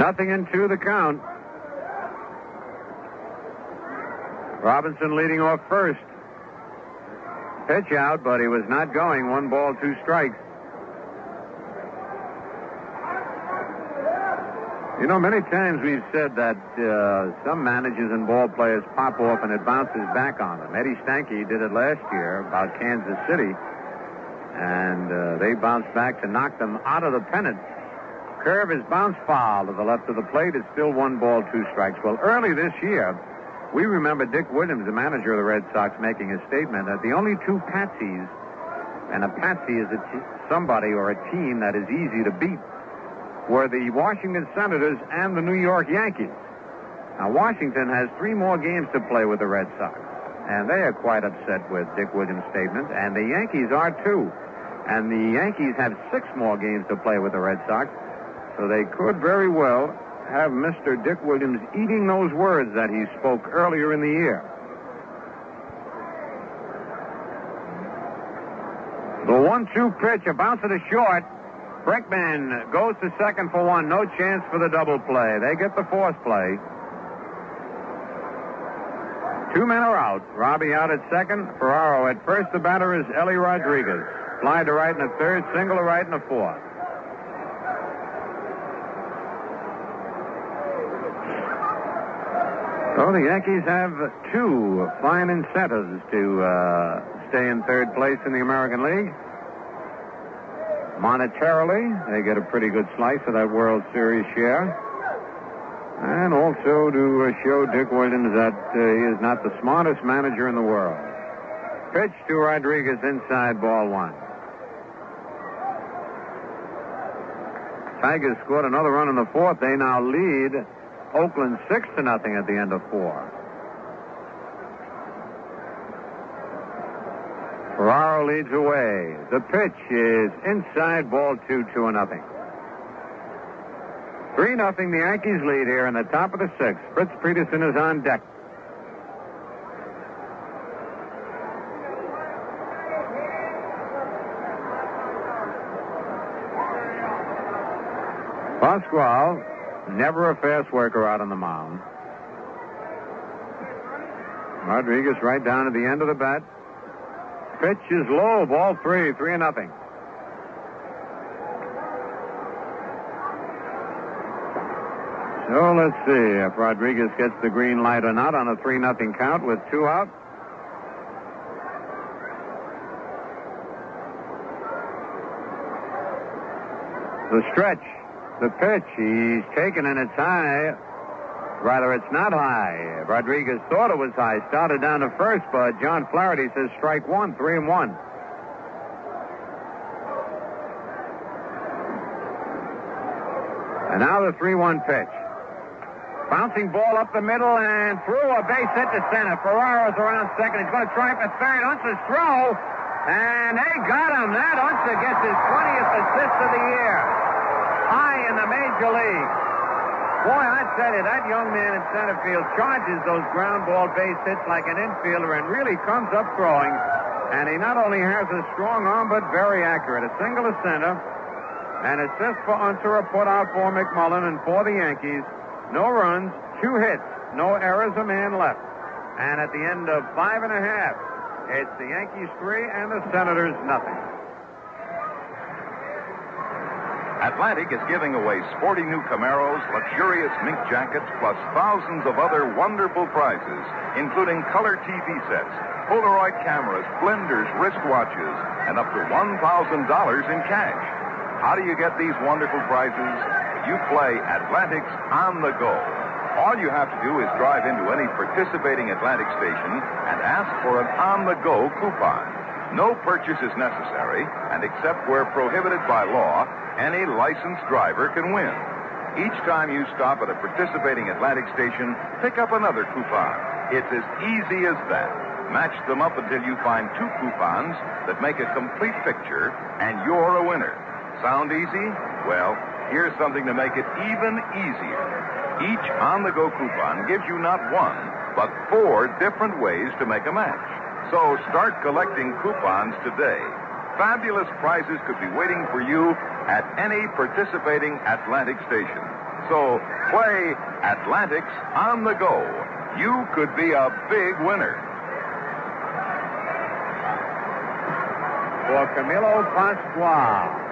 Nothing into the count. Robinson leading off first. Pitch out, but he was not going. One ball, two strikes. You know, many times we've said that uh, some managers and ball players pop off and it bounces back on them. Eddie Stanky did it last year about Kansas City, and uh, they bounced back to knock them out of the pennant. Curve is bounced foul to the left of the plate. It's still one ball, two strikes. Well, early this year, we remember Dick Williams, the manager of the Red Sox, making a statement that the only two patsies, and a patsy is a t- somebody or a team that is easy to beat, were the Washington Senators and the New York Yankees. Now, Washington has three more games to play with the Red Sox, and they are quite upset with Dick Williams' statement, and the Yankees are too. And the Yankees have six more games to play with the Red Sox, so they could very well have Mr. Dick Williams eating those words that he spoke earlier in the year. The one-two pitch, a bounce to the short. Brinkman goes to second for one. No chance for the double play. They get the fourth play. Two men are out. Robbie out at second. Ferraro at first. The batter is Ellie Rodriguez. Fly to right in the third. Single to right in the fourth. So the Yankees have two fine incentives to uh, stay in third place in the American League. Monetarily, they get a pretty good slice of that World Series share. And also to uh, show Dick Williams that uh, he is not the smartest manager in the world. Pitch to Rodriguez inside ball one. Tigers scored another run in the fourth. They now lead Oakland six to nothing at the end of four. Ferraro leads away. The pitch is inside ball two, two and nothing. Three nothing. The Yankees lead here in the top of the sixth. Fritz Peterson is on deck. Pascual Never a fast worker out on the mound. Rodriguez right down to the end of the bat. Pitch is low, ball three, three and nothing. So let's see if Rodriguez gets the green light or not on a three nothing count with two out. The stretch. The pitch. He's taken and it's high. Rather, it's not high. Rodriguez thought it was high. Started down to first, but John Flaherty says strike one, three and one. And now the 3 1 pitch. Bouncing ball up the middle and through a base hit to center. Ferraro's around second. He's going to try for third. Unser's throw. And they got him. That Unser gets his 20th assist of the year. Major league. Boy, I tell you, that young man in center field charges those ground ball base hits like an infielder and really comes up throwing. And he not only has a strong arm, but very accurate. A single to center. An assist for Unser, put out for McMullen, and for the Yankees, no runs, two hits, no errors, a man left. And at the end of five and a half, it's the Yankees three and the Senators nothing. Atlantic is giving away sporty new Camaros, luxurious mink jackets, plus thousands of other wonderful prizes, including color TV sets, Polaroid cameras, blenders, wristwatches, and up to $1,000 in cash. How do you get these wonderful prizes? you play Atlantic's On the Go. All you have to do is drive into any participating Atlantic station and ask for an On the Go coupon. No purchase is necessary, and except where prohibited by law, any licensed driver can win. Each time you stop at a participating Atlantic station, pick up another coupon. It's as easy as that. Match them up until you find two coupons that make a complete picture, and you're a winner. Sound easy? Well, here's something to make it even easier. Each on the go coupon gives you not one, but four different ways to make a match. So start collecting coupons today. Fabulous prizes could be waiting for you at any participating Atlantic station. So play Atlantics on the go. You could be a big winner. For Camilo Pascual.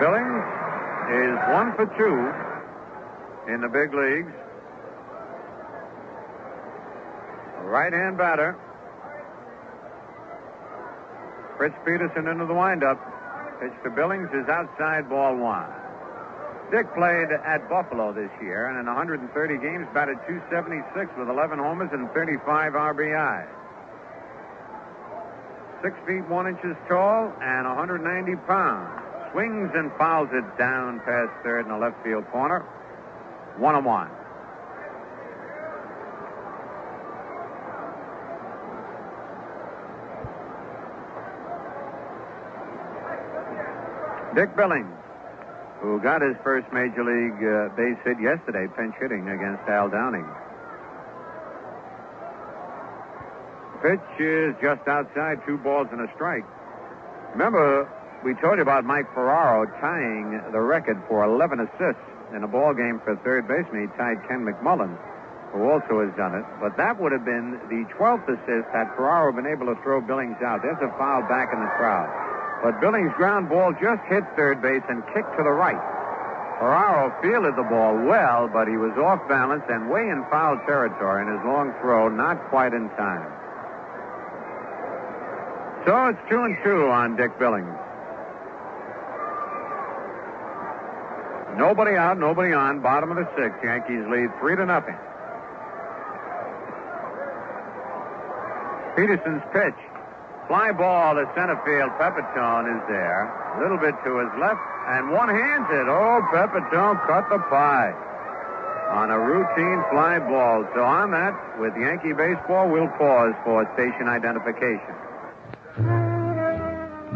Billings is one for two in the big leagues. Right hand batter. Fritz Peterson into the windup. Pitch to Billings is outside ball one. Dick played at Buffalo this year and in 130 games batted 276 with 11 homers and 35 RBI. Six feet one inches tall and 190 pounds. Swings and fouls it down past third in the left field corner. One on one. Dick Billings, who got his first major league uh, base hit yesterday, pinch hitting against Al Downing. Pitch is just outside, two balls and a strike. Remember, we told you about Mike Ferraro tying the record for 11 assists in a ball game for third baseman. He tied Ken McMullen, who also has done it. But that would have been the 12th assist had Ferraro been able to throw Billings out. There's a foul back in the crowd. But Billings' ground ball just hit third base and kicked to the right. Ferraro fielded the ball well, but he was off balance and way in foul territory in his long throw, not quite in time. So it's two and two on Dick Billings. Nobody out, nobody on. Bottom of the sixth. Yankees lead three to nothing. Peterson's pitch. Fly ball to center field. Pepitone is there. A little bit to his left. And one hands it. Oh, Pepitone cut the pie. On a routine fly ball. So on that, with Yankee baseball, we'll pause for station identification.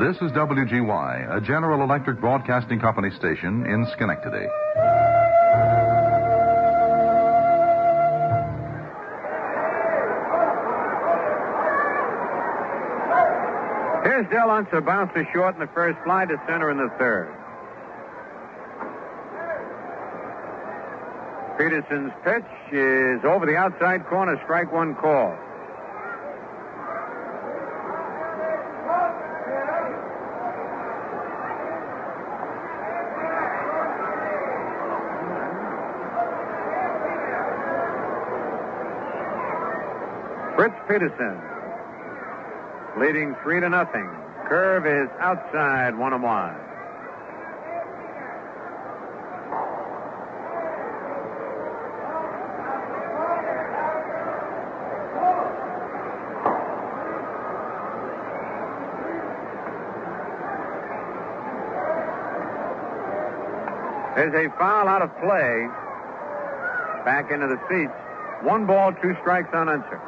This is WGY, a General Electric Broadcasting Company station in Schenectady. Here's Del Unser, bounce to short in the first, fly to center in the third. Peterson's pitch is over the outside corner, strike one call. Fritz Peterson leading three to nothing. Curve is outside one and one. There's a foul out of play. Back into the seats. One ball, two strikes unanswered.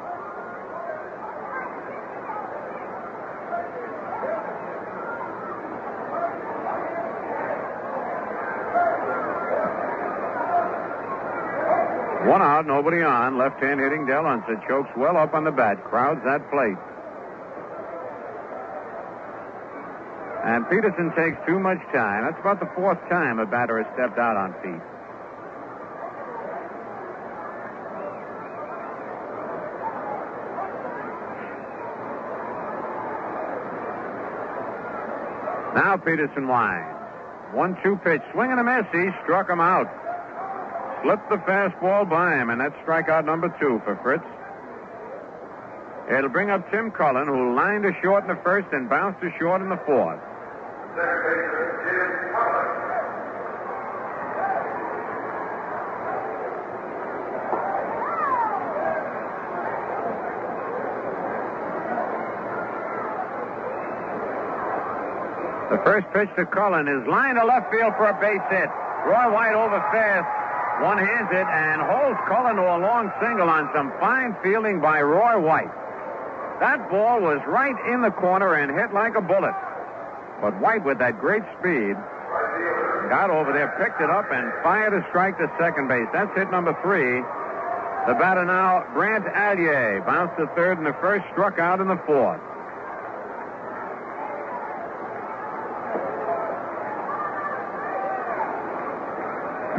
One out, nobody on. Left hand hitting Del Unser. Chokes well up on the bat. Crowds that plate. And Peterson takes too much time. That's about the fourth time a batter has stepped out on feet. Now Peterson winds. One two pitch. Swing and a miss. He struck him out. Slipped the fastball by him, and that's strikeout number two for Fritz. It'll bring up Tim Cullen, who lined to short in the first and bounced to short in the fourth. The first pitch to Cullen is line to left field for a base hit. Roy White over fast. One hands it and holds Cullen to a long single on some fine fielding by Roy White. That ball was right in the corner and hit like a bullet. But White, with that great speed, got over there, picked it up, and fired a strike to second base. That's hit number three. The batter now, Brant Alyea, bounced to third in the first, struck out in the fourth.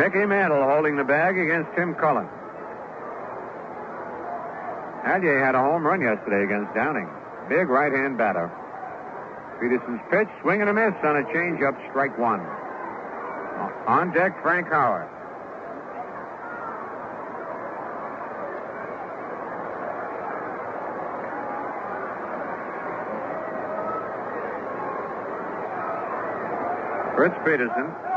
Mickey Mantle holding the bag against Tim Cullen. Alyea had a home run yesterday against Downing. Big right-hand batter. Peterson's pitch, swing and a miss on a changeup, strike one. On deck, Frank Howard. Fritz Peterson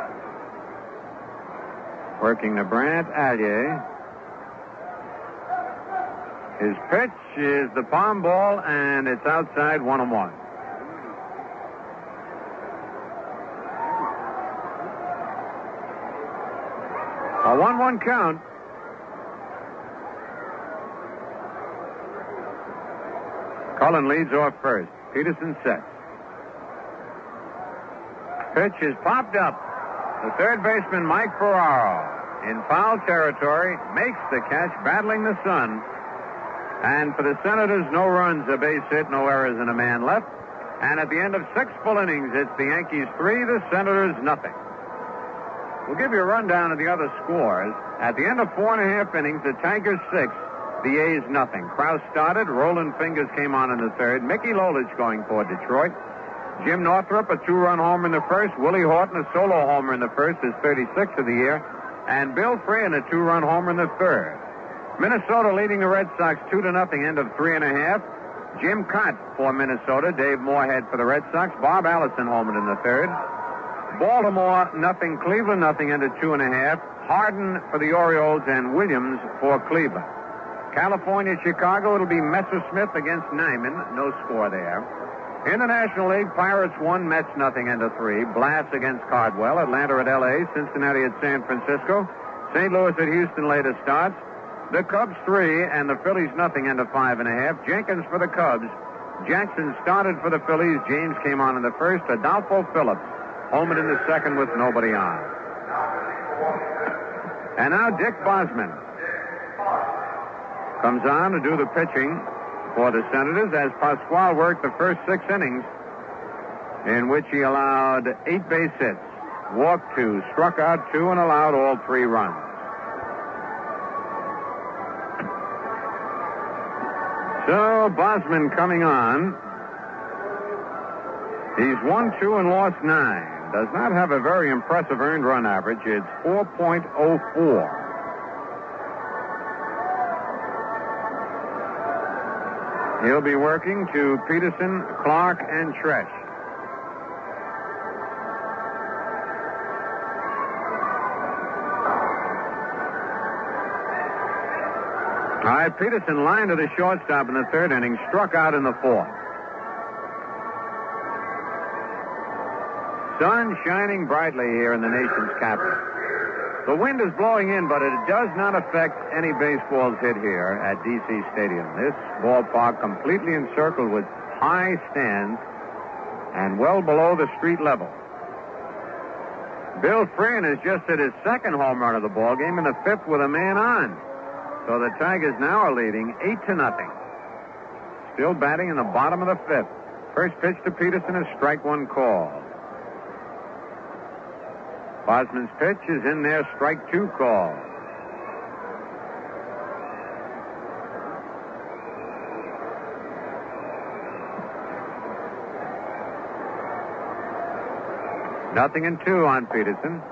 working to Brant Alyea. His pitch is the palm ball, and it's outside one and one. A 1 1 count. Cullen leads off first. Peterson sets. Pitch is popped up. The third baseman, Mike Ferraro, in foul territory, makes the catch, battling the sun. And for the Senators, no runs, a base hit, no errors, and a man left. And at the end of six full innings, it's the Yankees three, the Senators nothing. We'll give you a rundown of the other scores. At the end of four and a half innings, the Tigers six, the A's nothing. Krausse started. Roland Fingers came on in the third. Mickey Lolich going for Detroit. Jim Northrup, a two-run homer in the first. Willie Horton, a solo homer in the first, his 36th of the year. And Bill Freehan, a two-run homer in the third. Minnesota leading the Red Sox two to nothing, end of three and a half. Jim Kaat for Minnesota. Dave Morehead for the Red Sox. Bob Allison homered in the third. Baltimore nothing. Cleveland nothing, end of two and a half. Hardin for the Orioles and Williams for Cleveland. California, Chicago, it'll be Messersmith against Nyman. No score there. In the National League, Pirates one, Mets nothing, into three. Blass against Cardwell. Atlanta at L.A., Cincinnati at San Francisco. St. Louis at Houston later starts. The Cubs three and the Phillies nothing, into five and a half. Jenkins for the Cubs. Jackson started for the Phillies. James came on in the first. Adolfo Phillips homered in the second with nobody on. And now Dick Bosman comes on to do the pitching for the Senators as Pascual worked the first six innings in which he allowed eight base hits, walked two, struck out two, and allowed all three runs. So Bosman coming on. He's won two and lost nine. Does not have a very impressive earned run average. It's 4.04. He'll be working to Peterson, Clarke, and Tresh. All right, Peterson lined to the shortstop in the third inning, struck out in the fourth. Sun shining brightly here in the nation's capital. The wind is blowing in, but it does not affect any baseballs hit here at D.C. Stadium. This ballpark completely encircled with high stands and well below the street level. Bill Freehan has just hit his second home run of the ball game in the fifth with a man on. So the Tigers now are leading eight to nothing. Still batting in the bottom of the fifth. First pitch to Peterson is strike one call. Bosman's pitch is in there, strike two call. Nothing in two on Peterson.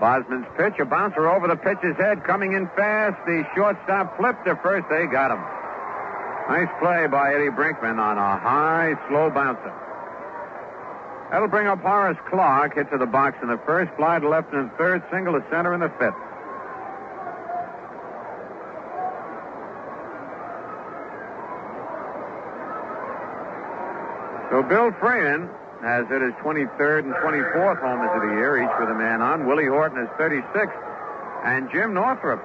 Bosman's pitch, a bouncer over the pitcher's head, coming in fast. The shortstop flipped to first. They got him. Nice play by Eddie Brinkman on a high, slow bouncer. That'll bring up Horace Clarke. Hit to the box in the first, fly to left in the third, single to center in the fifth. So Bill Freehan has hit his 23rd and 24th homers of the year, each with a man on. Willie Horton is 36th. And Jim Northrup.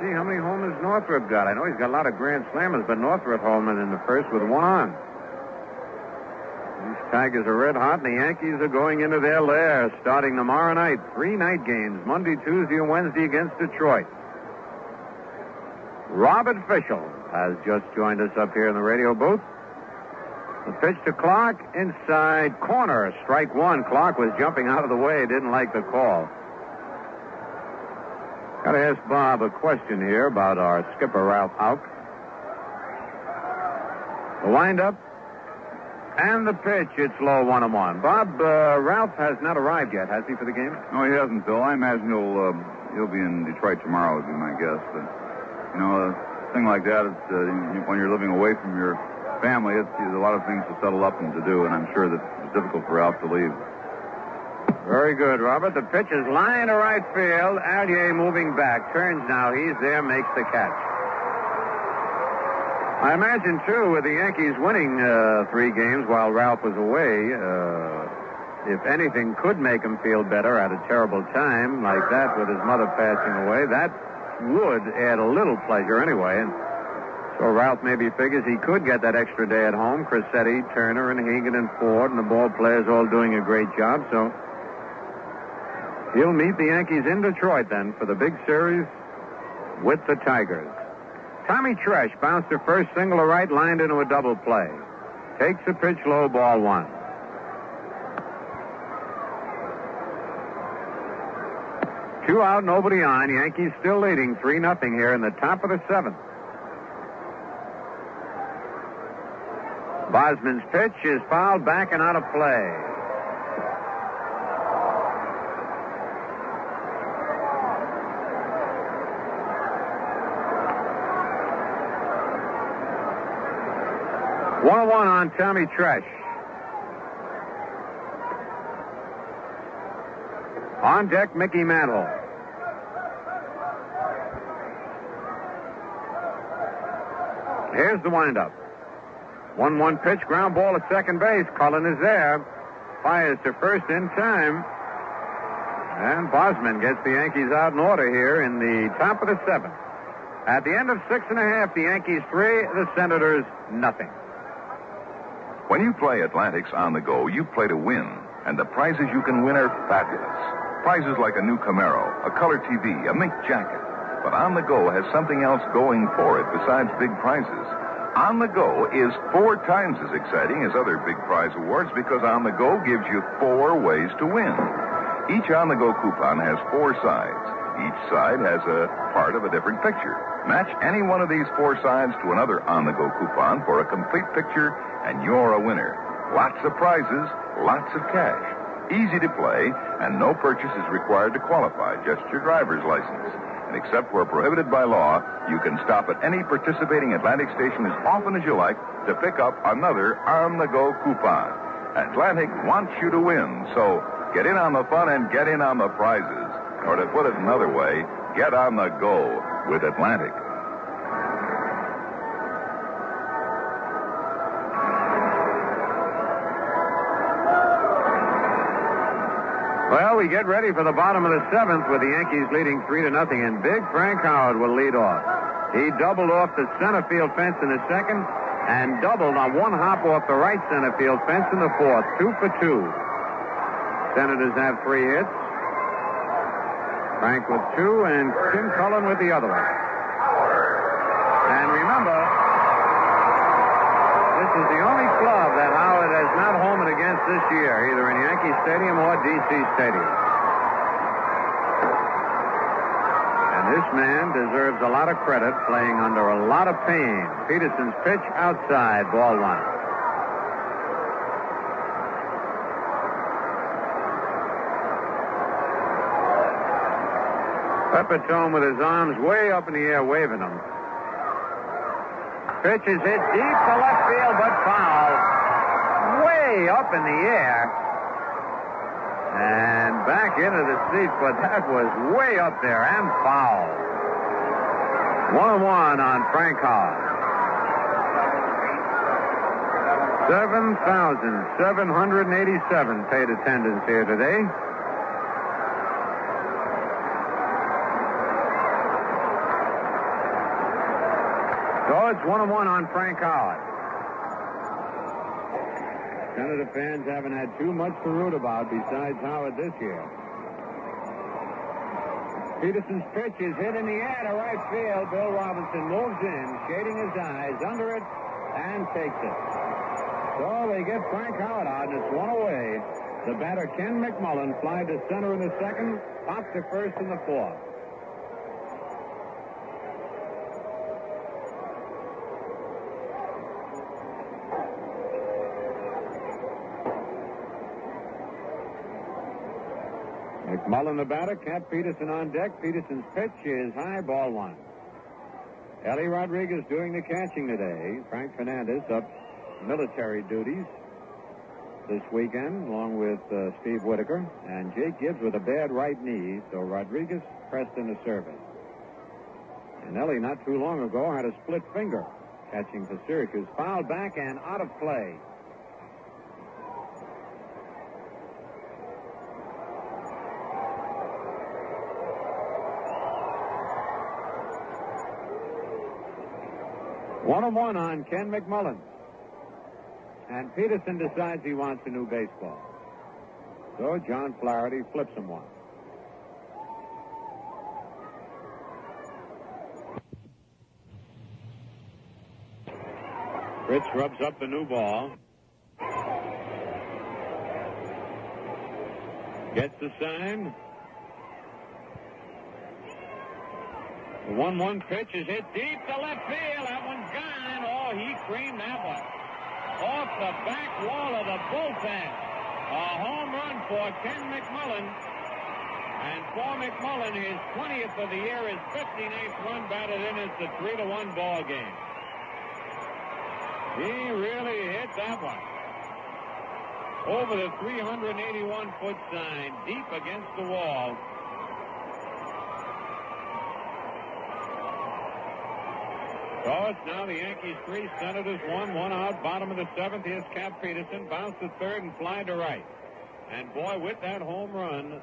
See how many homers Northrup got. I know he's got a lot of grand slammers, but Northrup homered in the first with one on. Tigers are red hot, and the Yankees are going into their lair starting tomorrow night. Three night games, Monday, Tuesday, and Wednesday against Detroit. Robert Fishel has just joined us up here in the radio booth. The pitch to Clarke inside corner. Strike one. Clarke was jumping out of the way. Didn't like the call. Got to ask Bob a question here about our skipper, Ralph Houk. The windup and the pitch. It's low one and one. Bob, uh, Ralph has not arrived yet, has he, for the game? No, he hasn't, Bill. I imagine he'll uh, he'll be in Detroit tomorrow, would be my guess. But, you know, a thing like that, it's, uh, when you're living away from your family, it's, there's a lot of things to settle up and to do, and I'm sure that it's difficult for Ralph to leave. Very good, Robert. The pitch is line to right field. Alyea moving back. Turns now. He's there, makes the catch. I imagine, too, with the Yankees winning uh, three games while Ralph was away, uh, if anything could make him feel better at a terrible time like that with his mother passing away, that would add a little pleasure anyway. And so Ralph maybe figures he could get that extra day at home. Crosetti, Turner, and Hegan and Ford and the ball players all doing a great job. So he'll meet the Yankees in Detroit then for the big series with the Tigers. Tommy Tresh bounced a first single to right, lined into a double play. Takes a pitch low, ball one. Two out, nobody on. Yankees still leading 3 nothing here in the top of the seventh. Bosman's pitch is fouled back and out of play. One oh one on Tommy Tresh. On deck, Mickey Mantle. Here's the windup. 1 1 pitch, ground ball at second base. Cullen is there. Fires to first in time. And Bosman gets the Yankees out in order here in the top of the seventh. At the end of six and a half, the Yankees three, the Senators nothing. When you play Atlantics on the go, you play to win, and the prizes you can win are fabulous. Prizes like a new Camaro, a color TV, a mink jacket. But On the Go has something else going for it besides big prizes. On the Go is four times as exciting as other big prize awards because On the Go gives you four ways to win. Each On the Go coupon has four sides. Each side has a part of a different picture. Match any one of these four sides to another On the Go coupon for a complete picture, and you're a winner. Lots of prizes, lots of cash. Easy to play, and no purchase is required to qualify, just your driver's license. And except where prohibited by law, you can stop at any participating Atlantic station as often as you like to pick up another on the go coupon. Atlantic wants you to win, so get in on the fun and get in on the prizes. Or to put it another way, get on the go with Atlantic. Well, we get ready for the bottom of the seventh with the Yankees leading three to nothing, and Big Frank Howard will lead off. He doubled off the center field fence in the second, and doubled on one hop off the right center field fence in the fourth, two for two. Senators have three hits. Frank with two, and Tim Cullen with the other one. And remember, this is the only club that Howard has not homered against this year, either in Yankee Stadium or D.C. Stadium. And this man deserves a lot of credit, playing under a lot of pain. Peterson's pitch outside, ball one. Pepitone with his arms way up in the air, waving them. Pitch is hit deep to left field, but foul. way up in the air and back into the seat, but that was way up there and foul. One and one on Frank Howard. 7,787 paid attendance here today. One and one on Frank Howard. Senator fans haven't had too much to root about besides Howard this year. Peterson's pitch is hit in the air to right field. Bill Robinson moves in, shading his eyes under it, and takes it. So they get Frank Howard out, and it's one away. The batter, Ken McMullen, flied to center in the second, popped to first in the fourth. McMullen the batter, Cap Peterson on deck. Peterson's pitch is high, ball one. Ellie Rodriguez doing the catching today. Frank Fernandez up military duties this weekend, along with uh, Steve Whitaker. And Jake Gibbs with a bad right knee, so Rodriguez pressed into service. And Ellie, not too long ago, had a split finger catching for Syracuse. Fouled back and out of play. One and one on Ken McMullen. And Peterson decides he wants a new baseball. So John Flaherty flips him one. Fritz rubs up the new ball. Gets the sign. The 1 1 pitch is hit deep to left field. That one's gone. Oh, he creamed that one. Off the back wall of the bullpen. A home run for Ken McMullen. And for McMullen, his 20th of the year, his 59th run batted in. It's a 3 to 1 ball game. He really hit that one. Over the 381 foot sign, deep against the wall. So it's now the Yankees three, Senators one, one out, bottom of the seventh. Here's Cap Peterson, bounce to third and fly to right. And boy, with that home run,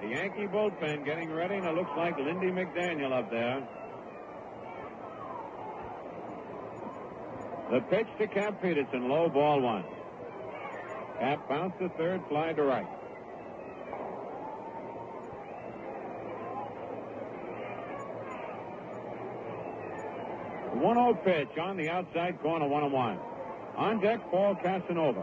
the Yankee bullpen getting ready, and it looks like Lindy McDaniel up there. The pitch to Cap Peterson, low ball one. Cap bounce to third, fly to right. 1-0 pitch on the outside corner, 1 1. On deck, Paul Casanova.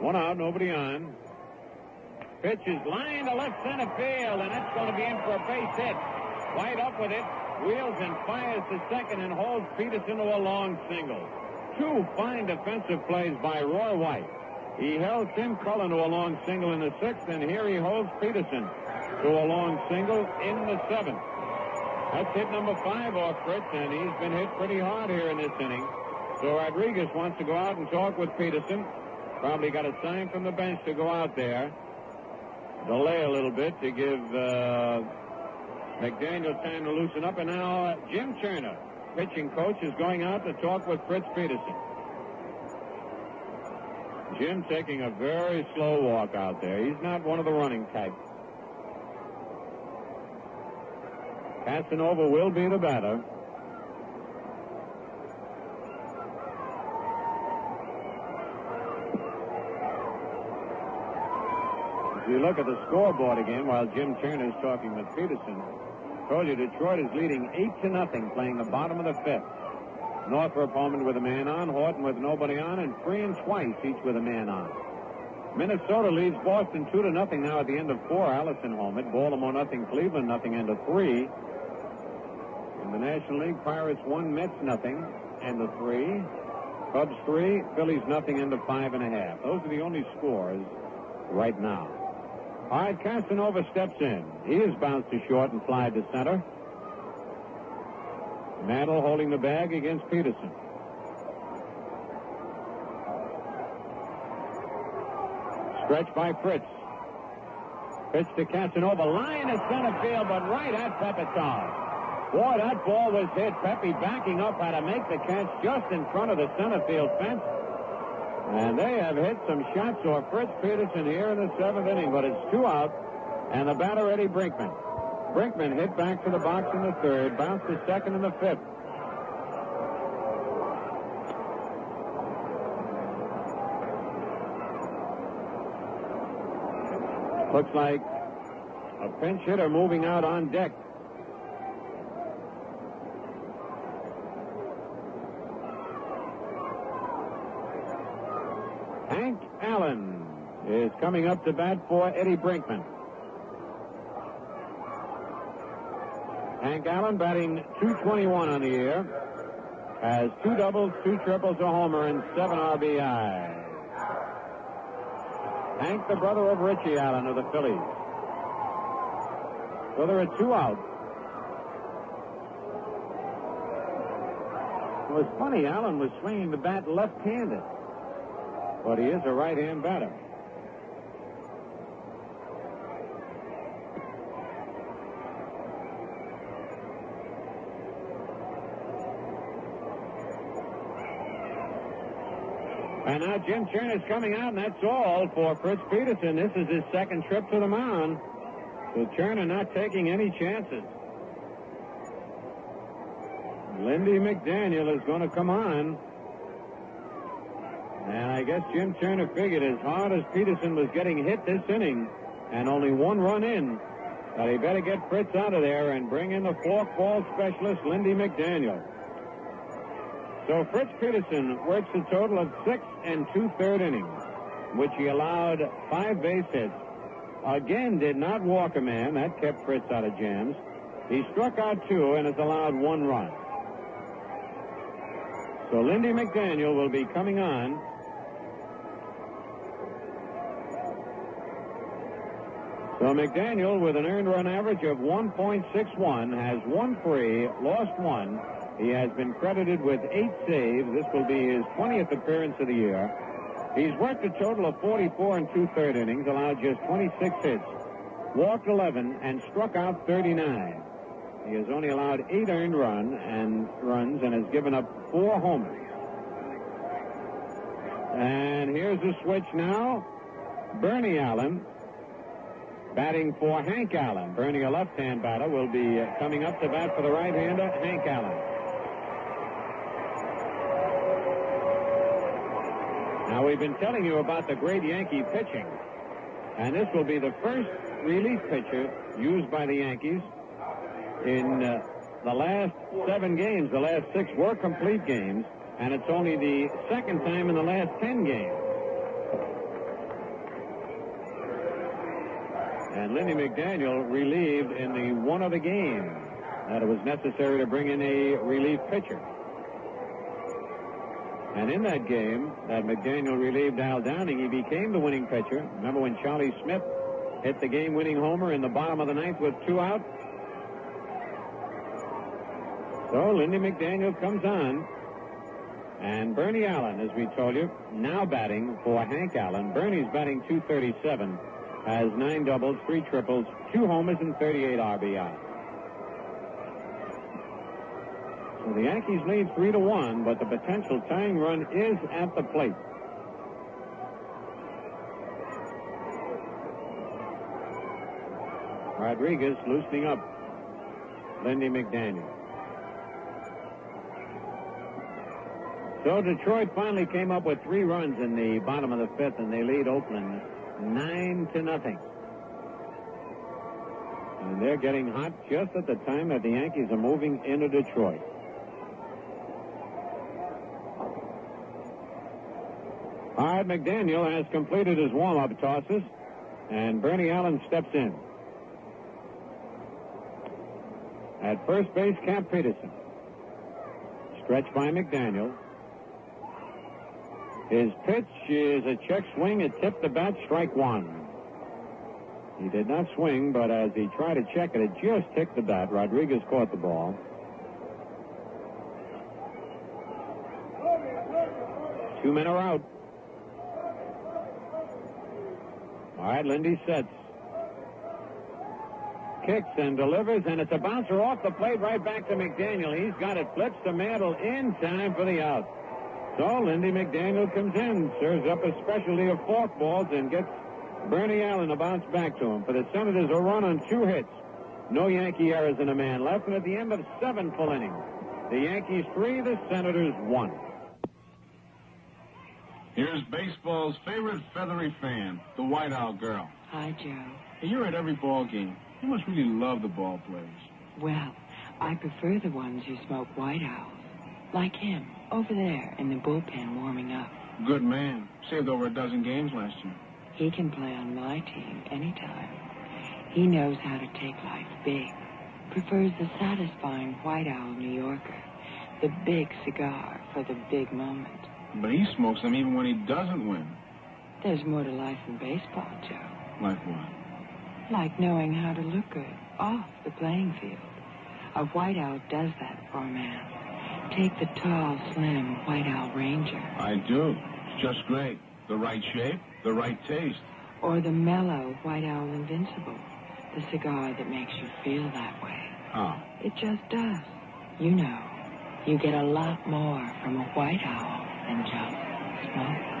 One out, nobody on. Pitch is lined to left center field, and it's going to be in for a base hit. White up with it, wheels and fires to second and holds Peterson to a long single. Two fine defensive plays by Roy White. He held Tim Cullen to a long single in the sixth, and here he holds Peterson to a long single in the seventh. That's hit number five off Fritz, and he's been hit pretty hard here in this inning. So Rodriguez wants to go out and talk with Peterson. Probably got a sign from the bench to go out there. Delay a little bit to give uh, McDaniel time to loosen up. And now uh, Jim Turner, pitching coach, is going out to talk with Fritz Peterson. Jim taking a very slow walk out there. He's not one of the running type. Casanova will be the batter. If you look at the scoreboard again while Jim Turner is talking with Peterson, I told you Detroit is leading 8 to nothing playing the bottom of the fifth. Northrup Holman with a man on, Horton with nobody on, and Freehan twice, each with a man on. Minnesota leads Boston two to nothing now at the end of four. Allison home at Baltimore nothing, Cleveland nothing, end of three. In the National League, Pirates one, Mets nothing, end of three. Cubs three, Phillies nothing, end of five and a half. Those are the only scores right now. All right, Casanova steps in. He is bounced to short and fly to center. Mantle holding the bag against Peterson. Stretch by Fritz. Pitch to Casanova. Line to center field, but right at Pepitone. Boy, that ball was hit. Pepe backing up had to make the catch just in front of the center field fence. And they have hit some shots off Fritz Peterson here in the seventh inning, but it's two out. And the batter, Eddie Brinkman. Brinkman hit back to the box in the third, bounced to second in the fifth. Looks like a pinch hitter moving out on deck. Hank Allen is coming up to bat for Eddie Brinkman. Hank Allen batting 221 on the year. Has two doubles, two triples, a homer, and seven RBI. Hank, the brother of Richie Allen of the Phillies. So there are two outs. It was funny, Allen was swinging the bat left-handed. But he is a right-hand batter. And now Jim Turner's coming out, and that's all for Fritz Peterson. This is his second trip to the mound. So Turner not taking any chances. Lindy McDaniel is going to come on. And I guess Jim Turner figured as hard as Peterson was getting hit this inning, and only one run in, that he better get Fritz out of there and bring in the fork ball specialist, Lindy McDaniel. So Fritz Peterson works a total of six and two-third innings, which he allowed five base hits. Again, did not walk a man. That kept Fritz out of jams. He struck out two and has allowed one run. So Lindy McDaniel will be coming on. So McDaniel, with an earned run average of 1.61, has won three, lost one, he has been credited with eight saves. This will be his 20th appearance of the year. He's worked a total of 44 and two-third innings, allowed just 26 hits, walked 11, and struck out 39. He has only allowed eight earned run and runs and has given up four homers. And here's the switch now. Bernie Allen batting for Hank Allen. Bernie, a left-hand batter, will be uh, coming up to bat for the right-hander, Hank Allen. Now, we've been telling you about the great Yankee pitching, and this will be the first relief pitcher used by the Yankees in uh, the last seven games. The last six were complete games, and it's only the second time in the last ten games. And Lindy McDaniel relieved in the one of the game that it was necessary to bring in a relief pitcher. And in that game that McDaniel relieved Al Downing, he became the winning pitcher. Remember when Charlie Smith hit the game-winning homer in the bottom of the ninth with two out? So Lindy McDaniel comes on. And Bernie Allen, as we told you, now batting for Hank Allen. Bernie's batting 237, has nine doubles, three triples, two homers, and 38 RBI. The Yankees lead three to one, but the potential tying run is at the plate. Rodriguez loosening up Lindy McDaniel. So Detroit finally came up with three runs in the bottom of the fifth, and they lead Oakland nine to nothing. And they're getting hot just at the time that the Yankees are moving into Detroit. All right, McDaniel has completed his warm-up tosses, and Bernie Allen steps in. At first base, Camp Peterson. Stretched by McDaniel. His pitch is a check swing. It tipped the bat, strike one. He did not swing, but as he tried to check it, it just ticked the bat. Rodriguez caught the ball. Two men are out. All right, Lindy sets. Kicks and delivers, and it's a bouncer off the plate right back to McDaniel. He's got it, flips to Mantle in time for the out. So Lindy McDaniel comes in, serves up a specialty of fork balls, and gets Bernie Allen a bounce back to him. For the Senators, a run on two hits. No Yankee errors in a man left, and at the end of seven full innings, the Yankees three, the Senators one. Here's baseball's favorite feathery fan, the White Owl girl. Hi, Joe. Hey, you're at every ball game. You must really love the ball players. Well, I prefer the ones who smoke White Owls. Like him, over there in the bullpen warming up. Good man. Saved over a dozen games last year. He can play on my team anytime. He knows how to take life big. Prefers the satisfying White Owl New Yorker. The big cigar for the big moment. But he smokes them even when he doesn't win. There's more to life than baseball, Joe. Like what? Like knowing how to look good off the playing field. A White Owl does that for a man. Take the tall, slim White Owl Ranger. I do. It's just great. The right shape, the right taste. Or the mellow White Owl Invincible. The cigar that makes you feel that way. How? It just does. You know, you get a lot more from a White Owl smoke.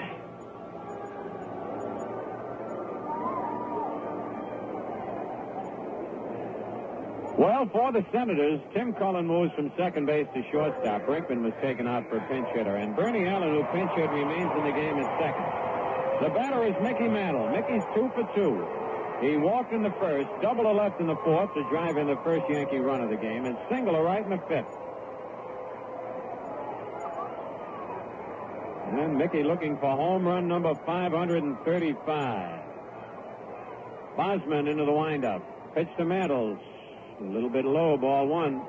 Well, for the Senators, Tim Cullen moves from second base to shortstop. Brinkman was taken out for pinch hitter, and Bernie Allen, who pinch hit, remains in the game at second. The batter is Mickey Mantle. Mickey's two for two. He walked in the first, double a left in the fourth to drive in the first Yankee run of the game, and single a right in the fifth. And Mickey looking for home run number 535. Bosman into the windup. Pitch to Mantles. A little bit low, ball one.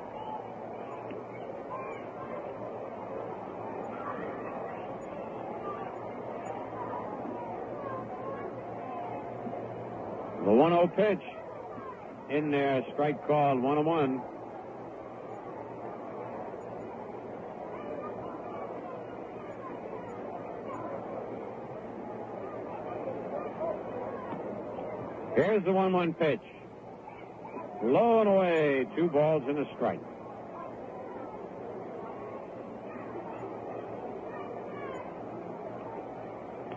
The 1 0 pitch. In there, strike called 1 1. Here's the 1 1 pitch. Low and away, two balls and a strike.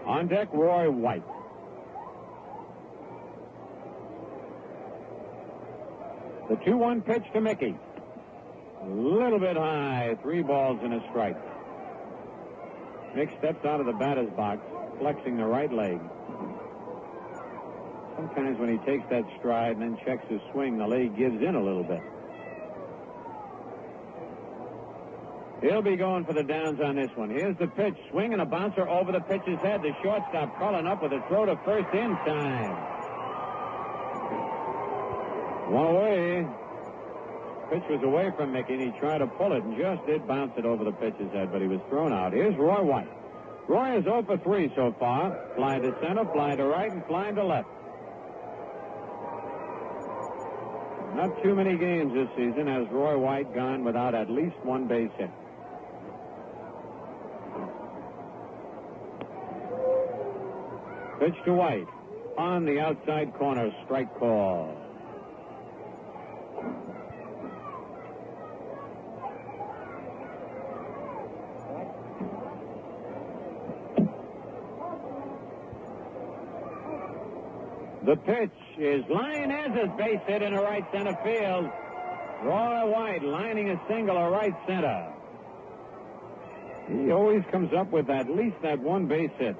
On deck, Roy White. The 2 1 pitch to Mickey. A little bit high, three balls and a strike. Mick steps out of the batter's box, flexing the right leg. Sometimes when he takes that stride and then checks his swing, the leg gives in a little bit. He'll be going for the downs on this one. Here's the pitch. Swing and a bouncer over the pitcher's head. The shortstop calling up with a throw to first in time. One away. Pitch was away from Mickey, and he tried to pull it and just did bounce it over the pitcher's head, but he was thrown out. Here's Roy White. Roy is 0 for 3 so far. Fly to center, fly to right, and fly to left. Not too many games this season has Roy White gone without at least one base hit. Pitch to White. On the outside corner, strike call. The pitch is a base hit in a right center field. Roy White lining a single a right center. He always comes up with at least that one base hit.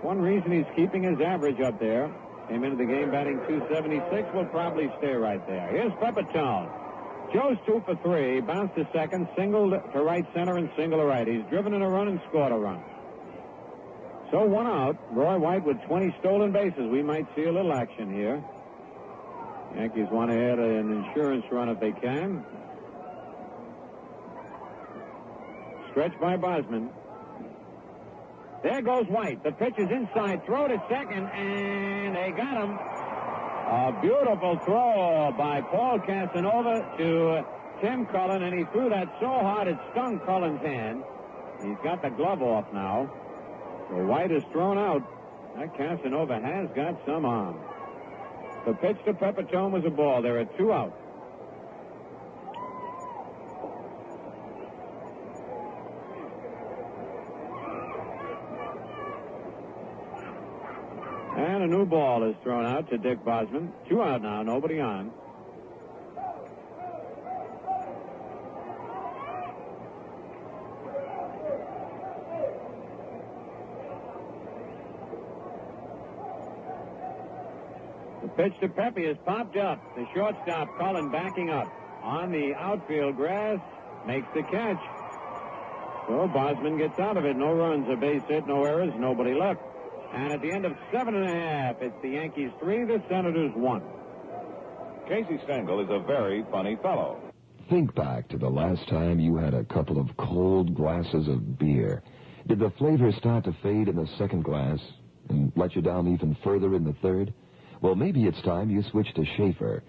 One reason he's keeping his average up there. Came into the game batting 276. Will probably stay right there. Here's Pepitone. Joe's two for three. Bounced to second. Singled to right center and single to right. He's driven in a run and scored a run. So one out. Roy White with 20 stolen bases. We might see a little action here. Yankees want to add an insurance run if they can. Stretch by Bosman. There goes White. The pitch is inside. Throw to second, and they got him. A beautiful throw by Paul Casanova to Tim Cullen, and he threw that so hard it stung Cullen's hand. He's got the glove off now. So White is thrown out. That Casanova has got some arm. The pitch to Pepitone was a ball. There are two out. And a new ball is thrown out to Dick Bosman. Two out now, nobody on. Pitch to Pepe is popped up. The shortstop, Cullen, backing up. On the outfield grass, makes the catch. So Bosman gets out of it. No runs, a base hit, no errors, nobody left. And at the end of seven and a half, it's the Yankees three, the Senators one. Casey Stengel is a very funny fellow. Think back to the last time you had a couple of cold glasses of beer. Did the flavor start to fade in the second glass and let you down even further in the third? Well, maybe it's time you switch to Schaefer.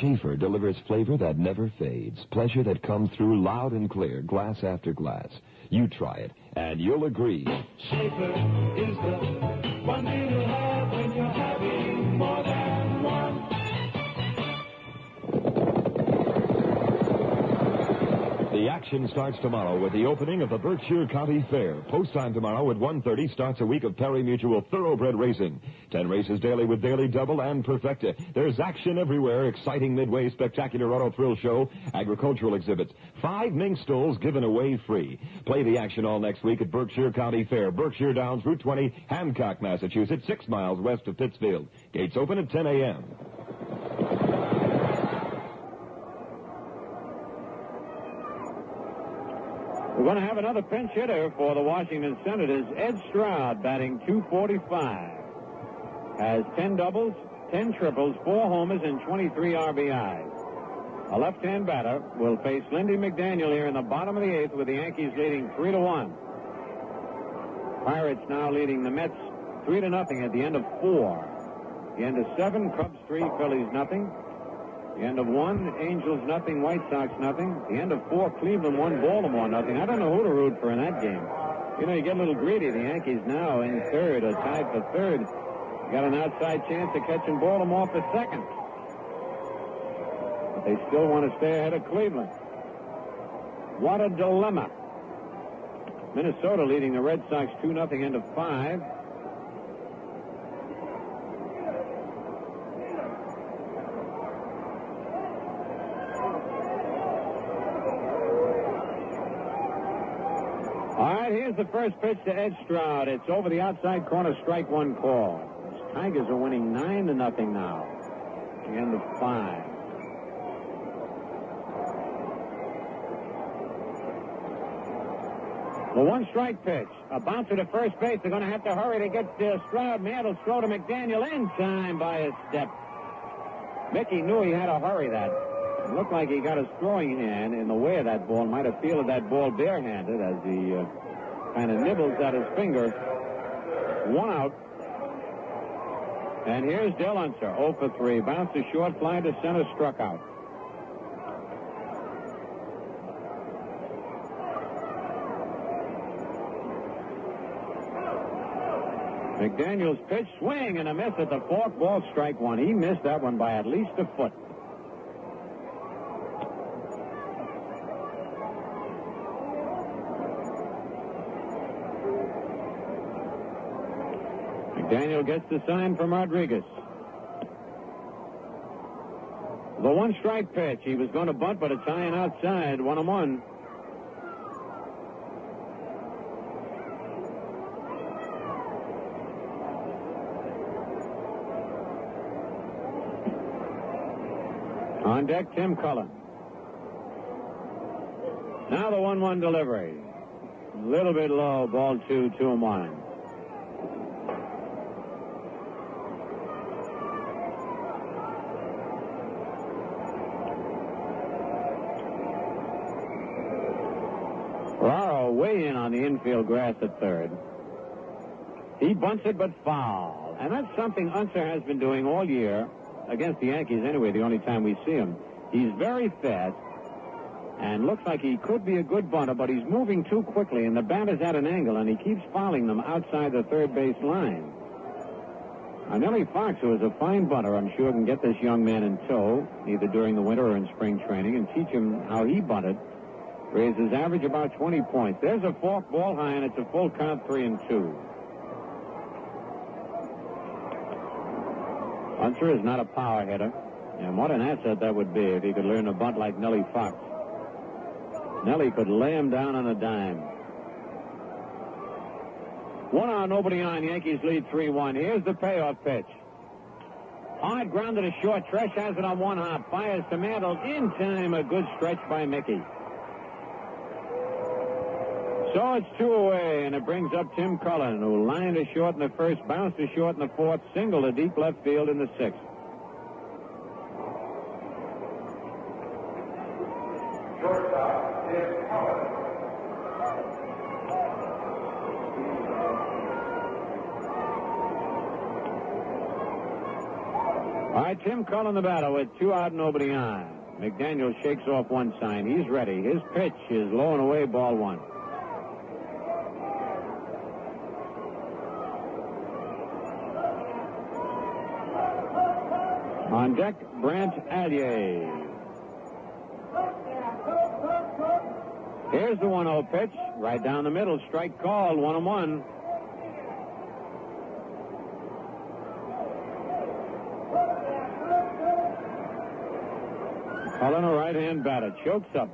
Schaefer delivers flavor that never fades, pleasure that comes through loud and clear, glass after glass. You try it, and you'll agree. Schaefer is the one thing you'll have when you're having The action starts tomorrow with the opening of the Berkshire County Fair. Post time tomorrow at 1.30 starts a week of pari-mutuel Thoroughbred Racing. Ten races daily with Daily Double and Perfecta. There's action everywhere. Exciting midway spectacular auto thrill show. Agricultural exhibits. Five mink stalls given away free. Play the action all next week at Berkshire County Fair. Berkshire Downs, Route 20, Hancock, Massachusetts, six miles west of Pittsfield. Gates open at 10 a.m. going to have another pinch hitter for the Washington Senators. Ed Stroud batting 245. Has 10 doubles, 10 triples, 4 homers, and 23 RBIs. A left-hand batter will face Lindy McDaniel here in the bottom of the eighth with the Yankees leading 3 to 1. Pirates now leading the Mets 3 to nothing at the end of 4. The end of 7, Cubs 3, Phillies nothing. The end of one, Angels nothing, White Sox nothing. The end of four, Cleveland one, Baltimore nothing. I don't know who to root for in that game. You know, you get a little greedy. The Yankees now in third or tied for third. Got an outside chance of catching Baltimore for second. But they still want to stay ahead of Cleveland. What a dilemma. Minnesota leading the Red Sox 2 nothing end of five. All right, here's the first pitch to Ed Stroud. It's over the outside corner, strike one call. The Tigers are winning nine to nothing now. The end of five. The one strike pitch. A bouncer to first base. They're going to have to hurry to get uh, Stroud. Mantle's throw to McDaniel in time by a step. Mickey knew he had to hurry that. It looked like he got his throwing hand in the way of that ball. Might have fielded that ball barehanded as he uh, kind of nibbles at his finger. One out. And here's Del Unser, 0 for 3. Bounces a short, fly to center, struck out. McDaniel's pitch, swing, and a miss at the fourth ball, strike one. He missed that one by at least a foot. McDaniel gets the sign from Rodriguez. The one strike pitch. He was going to bunt, but it's high and outside. One on one. On deck, Tim Cullen. Now the 1 1 delivery. A little bit low, ball two, two and one. Ferraro way in on the infield grass at third. He bunts it, but foul. And that's something Unser has been doing all year. against the Yankees anyway, the only time we see him. He's very fast and looks like he could be a good bunter, but he's moving too quickly, and the bat is at an angle, and he keeps fouling them outside the third base line. Nellie Fox, who is a fine bunter, I'm sure can get this young man in tow, either during the winter or in spring training, and teach him how he bunted. Raise his average about 20 points. There's a fork ball high, and it's a full count, three and two. Unser is not a power hitter, and what an asset that would be if he could learn to bunt like Nellie Fox. Nellie could lay him down on a dime. One on, nobody on. Yankees lead 3-1. Here's the payoff pitch. Hard grounded to short. Tresh has it on one hop. Fires to Mantle. In time, a good stretch by Mickey. So it's two away, and it brings up Tim Cullen, who lined to short in the first, bounced to short in the fourth, single to deep left field in the sixth. All right, Tim Cullen the batter with two out, nobody on. McDaniel shakes off one sign. He's ready. His pitch is low and away, ball one. On deck, Brant Alyea. Here's the 1 0 pitch. Right down the middle. Strike called. 1 1. Cullen, a right hand batter. Chokes up.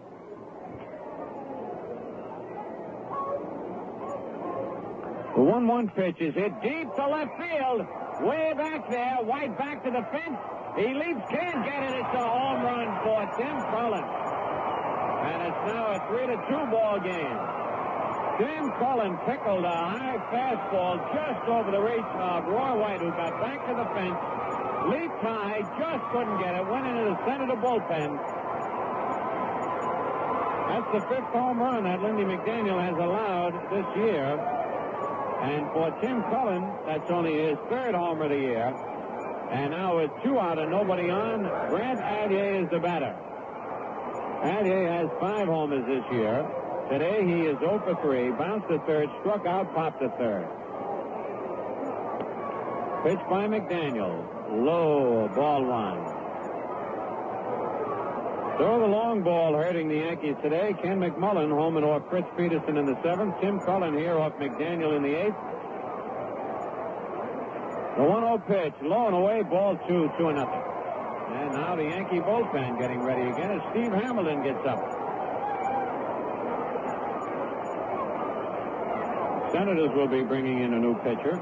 The 1 1 pitch is hit deep to left field. Way back there. White back to the fence. He leaps, can't get it. It's a home run for Tim Cullen. And it's now a 3 to 2 ball game. Tim Cullen tickled a high fastball just over the reach of Roy White, who got back to the fence. Leaped high, just couldn't get it. Went into the center of the bullpen. That's the fifth home run that Lindy McDaniel has allowed this year. And for Tim Cullen, that's only his third homer of the year. And now with two out and nobody on, Brant Alyea is the batter. Alyea has five homers this year. Today he is 0 for 3, bounced to third, struck out, popped to third. Pitch by McDaniel. Low, ball one. So the long ball hurting the Yankees today. Ken McMullen home and off Fritz Peterson in the seventh. Tim Cullen here off McDaniel in the eighth. The 1-0 pitch, low and away, ball two, two and nothing. And now the Yankee bullpen getting ready again as Steve Hamilton gets up. Senators will be bringing in a new pitcher.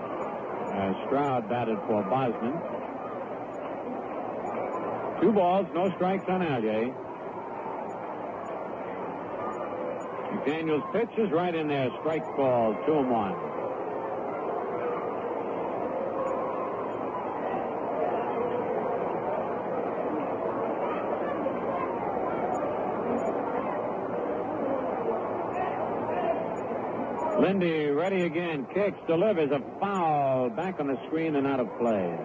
As Stroud batted for Bosman. Two balls, no strikes on Alyea. McDaniel's pitch is right in there. Strike ball, two and one. Lindy ready again. Kicks, delivers a foul. Back on the screen and out of play.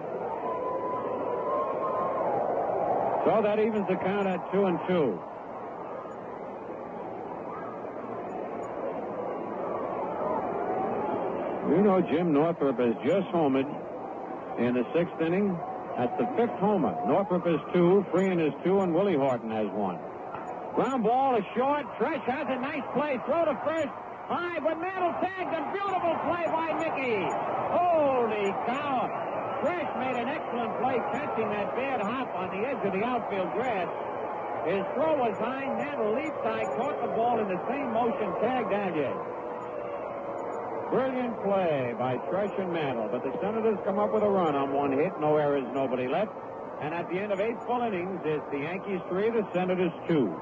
So that evens the count at two and two. You know Jim Northrup has just homered in the sixth inning. That's the fifth homer. Northrup is two, Freehan is two, and Willie Horton has one. Ground ball is short. Tresh has a nice play. Throw to first. High, but Mantle tagged a beautiful play by Mickey. Holy cow. Tresh made an excellent play catching that bad hop on the edge of the outfield grass. His throw was high. Mantle leaped high, caught the ball in the same motion, tagged Alyea. Brilliant play by Tresh and Mantle, but the Senators come up with a run on one hit, no errors, nobody left. And at the end of eight full innings, it's the Yankees three, the Senators two.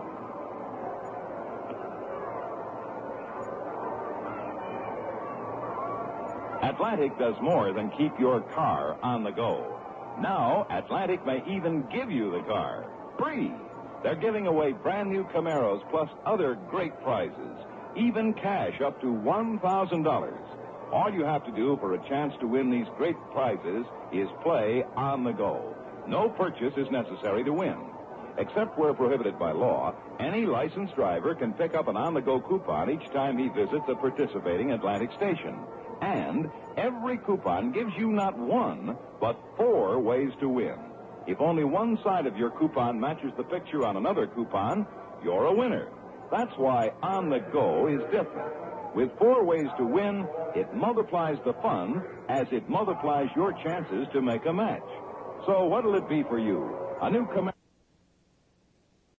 Atlantic does more than keep your car on the go. Now, Atlantic may even give you the car free. They're giving away brand new Camaros plus other great prizes, even cash up to $1,000. All you have to do for a chance to win these great prizes is play on the go. No purchase is necessary to win. Except where prohibited by law, any licensed driver can pick up an on the go coupon each time he visits a participating Atlantic station. And every coupon gives you not one, but four ways to win. If only one side of your coupon matches the picture on another coupon, you're a winner. That's why On the Go is different. With four ways to win, it multiplies the fun as it multiplies your chances to make a match. So what'll it be for you? A new Camaro.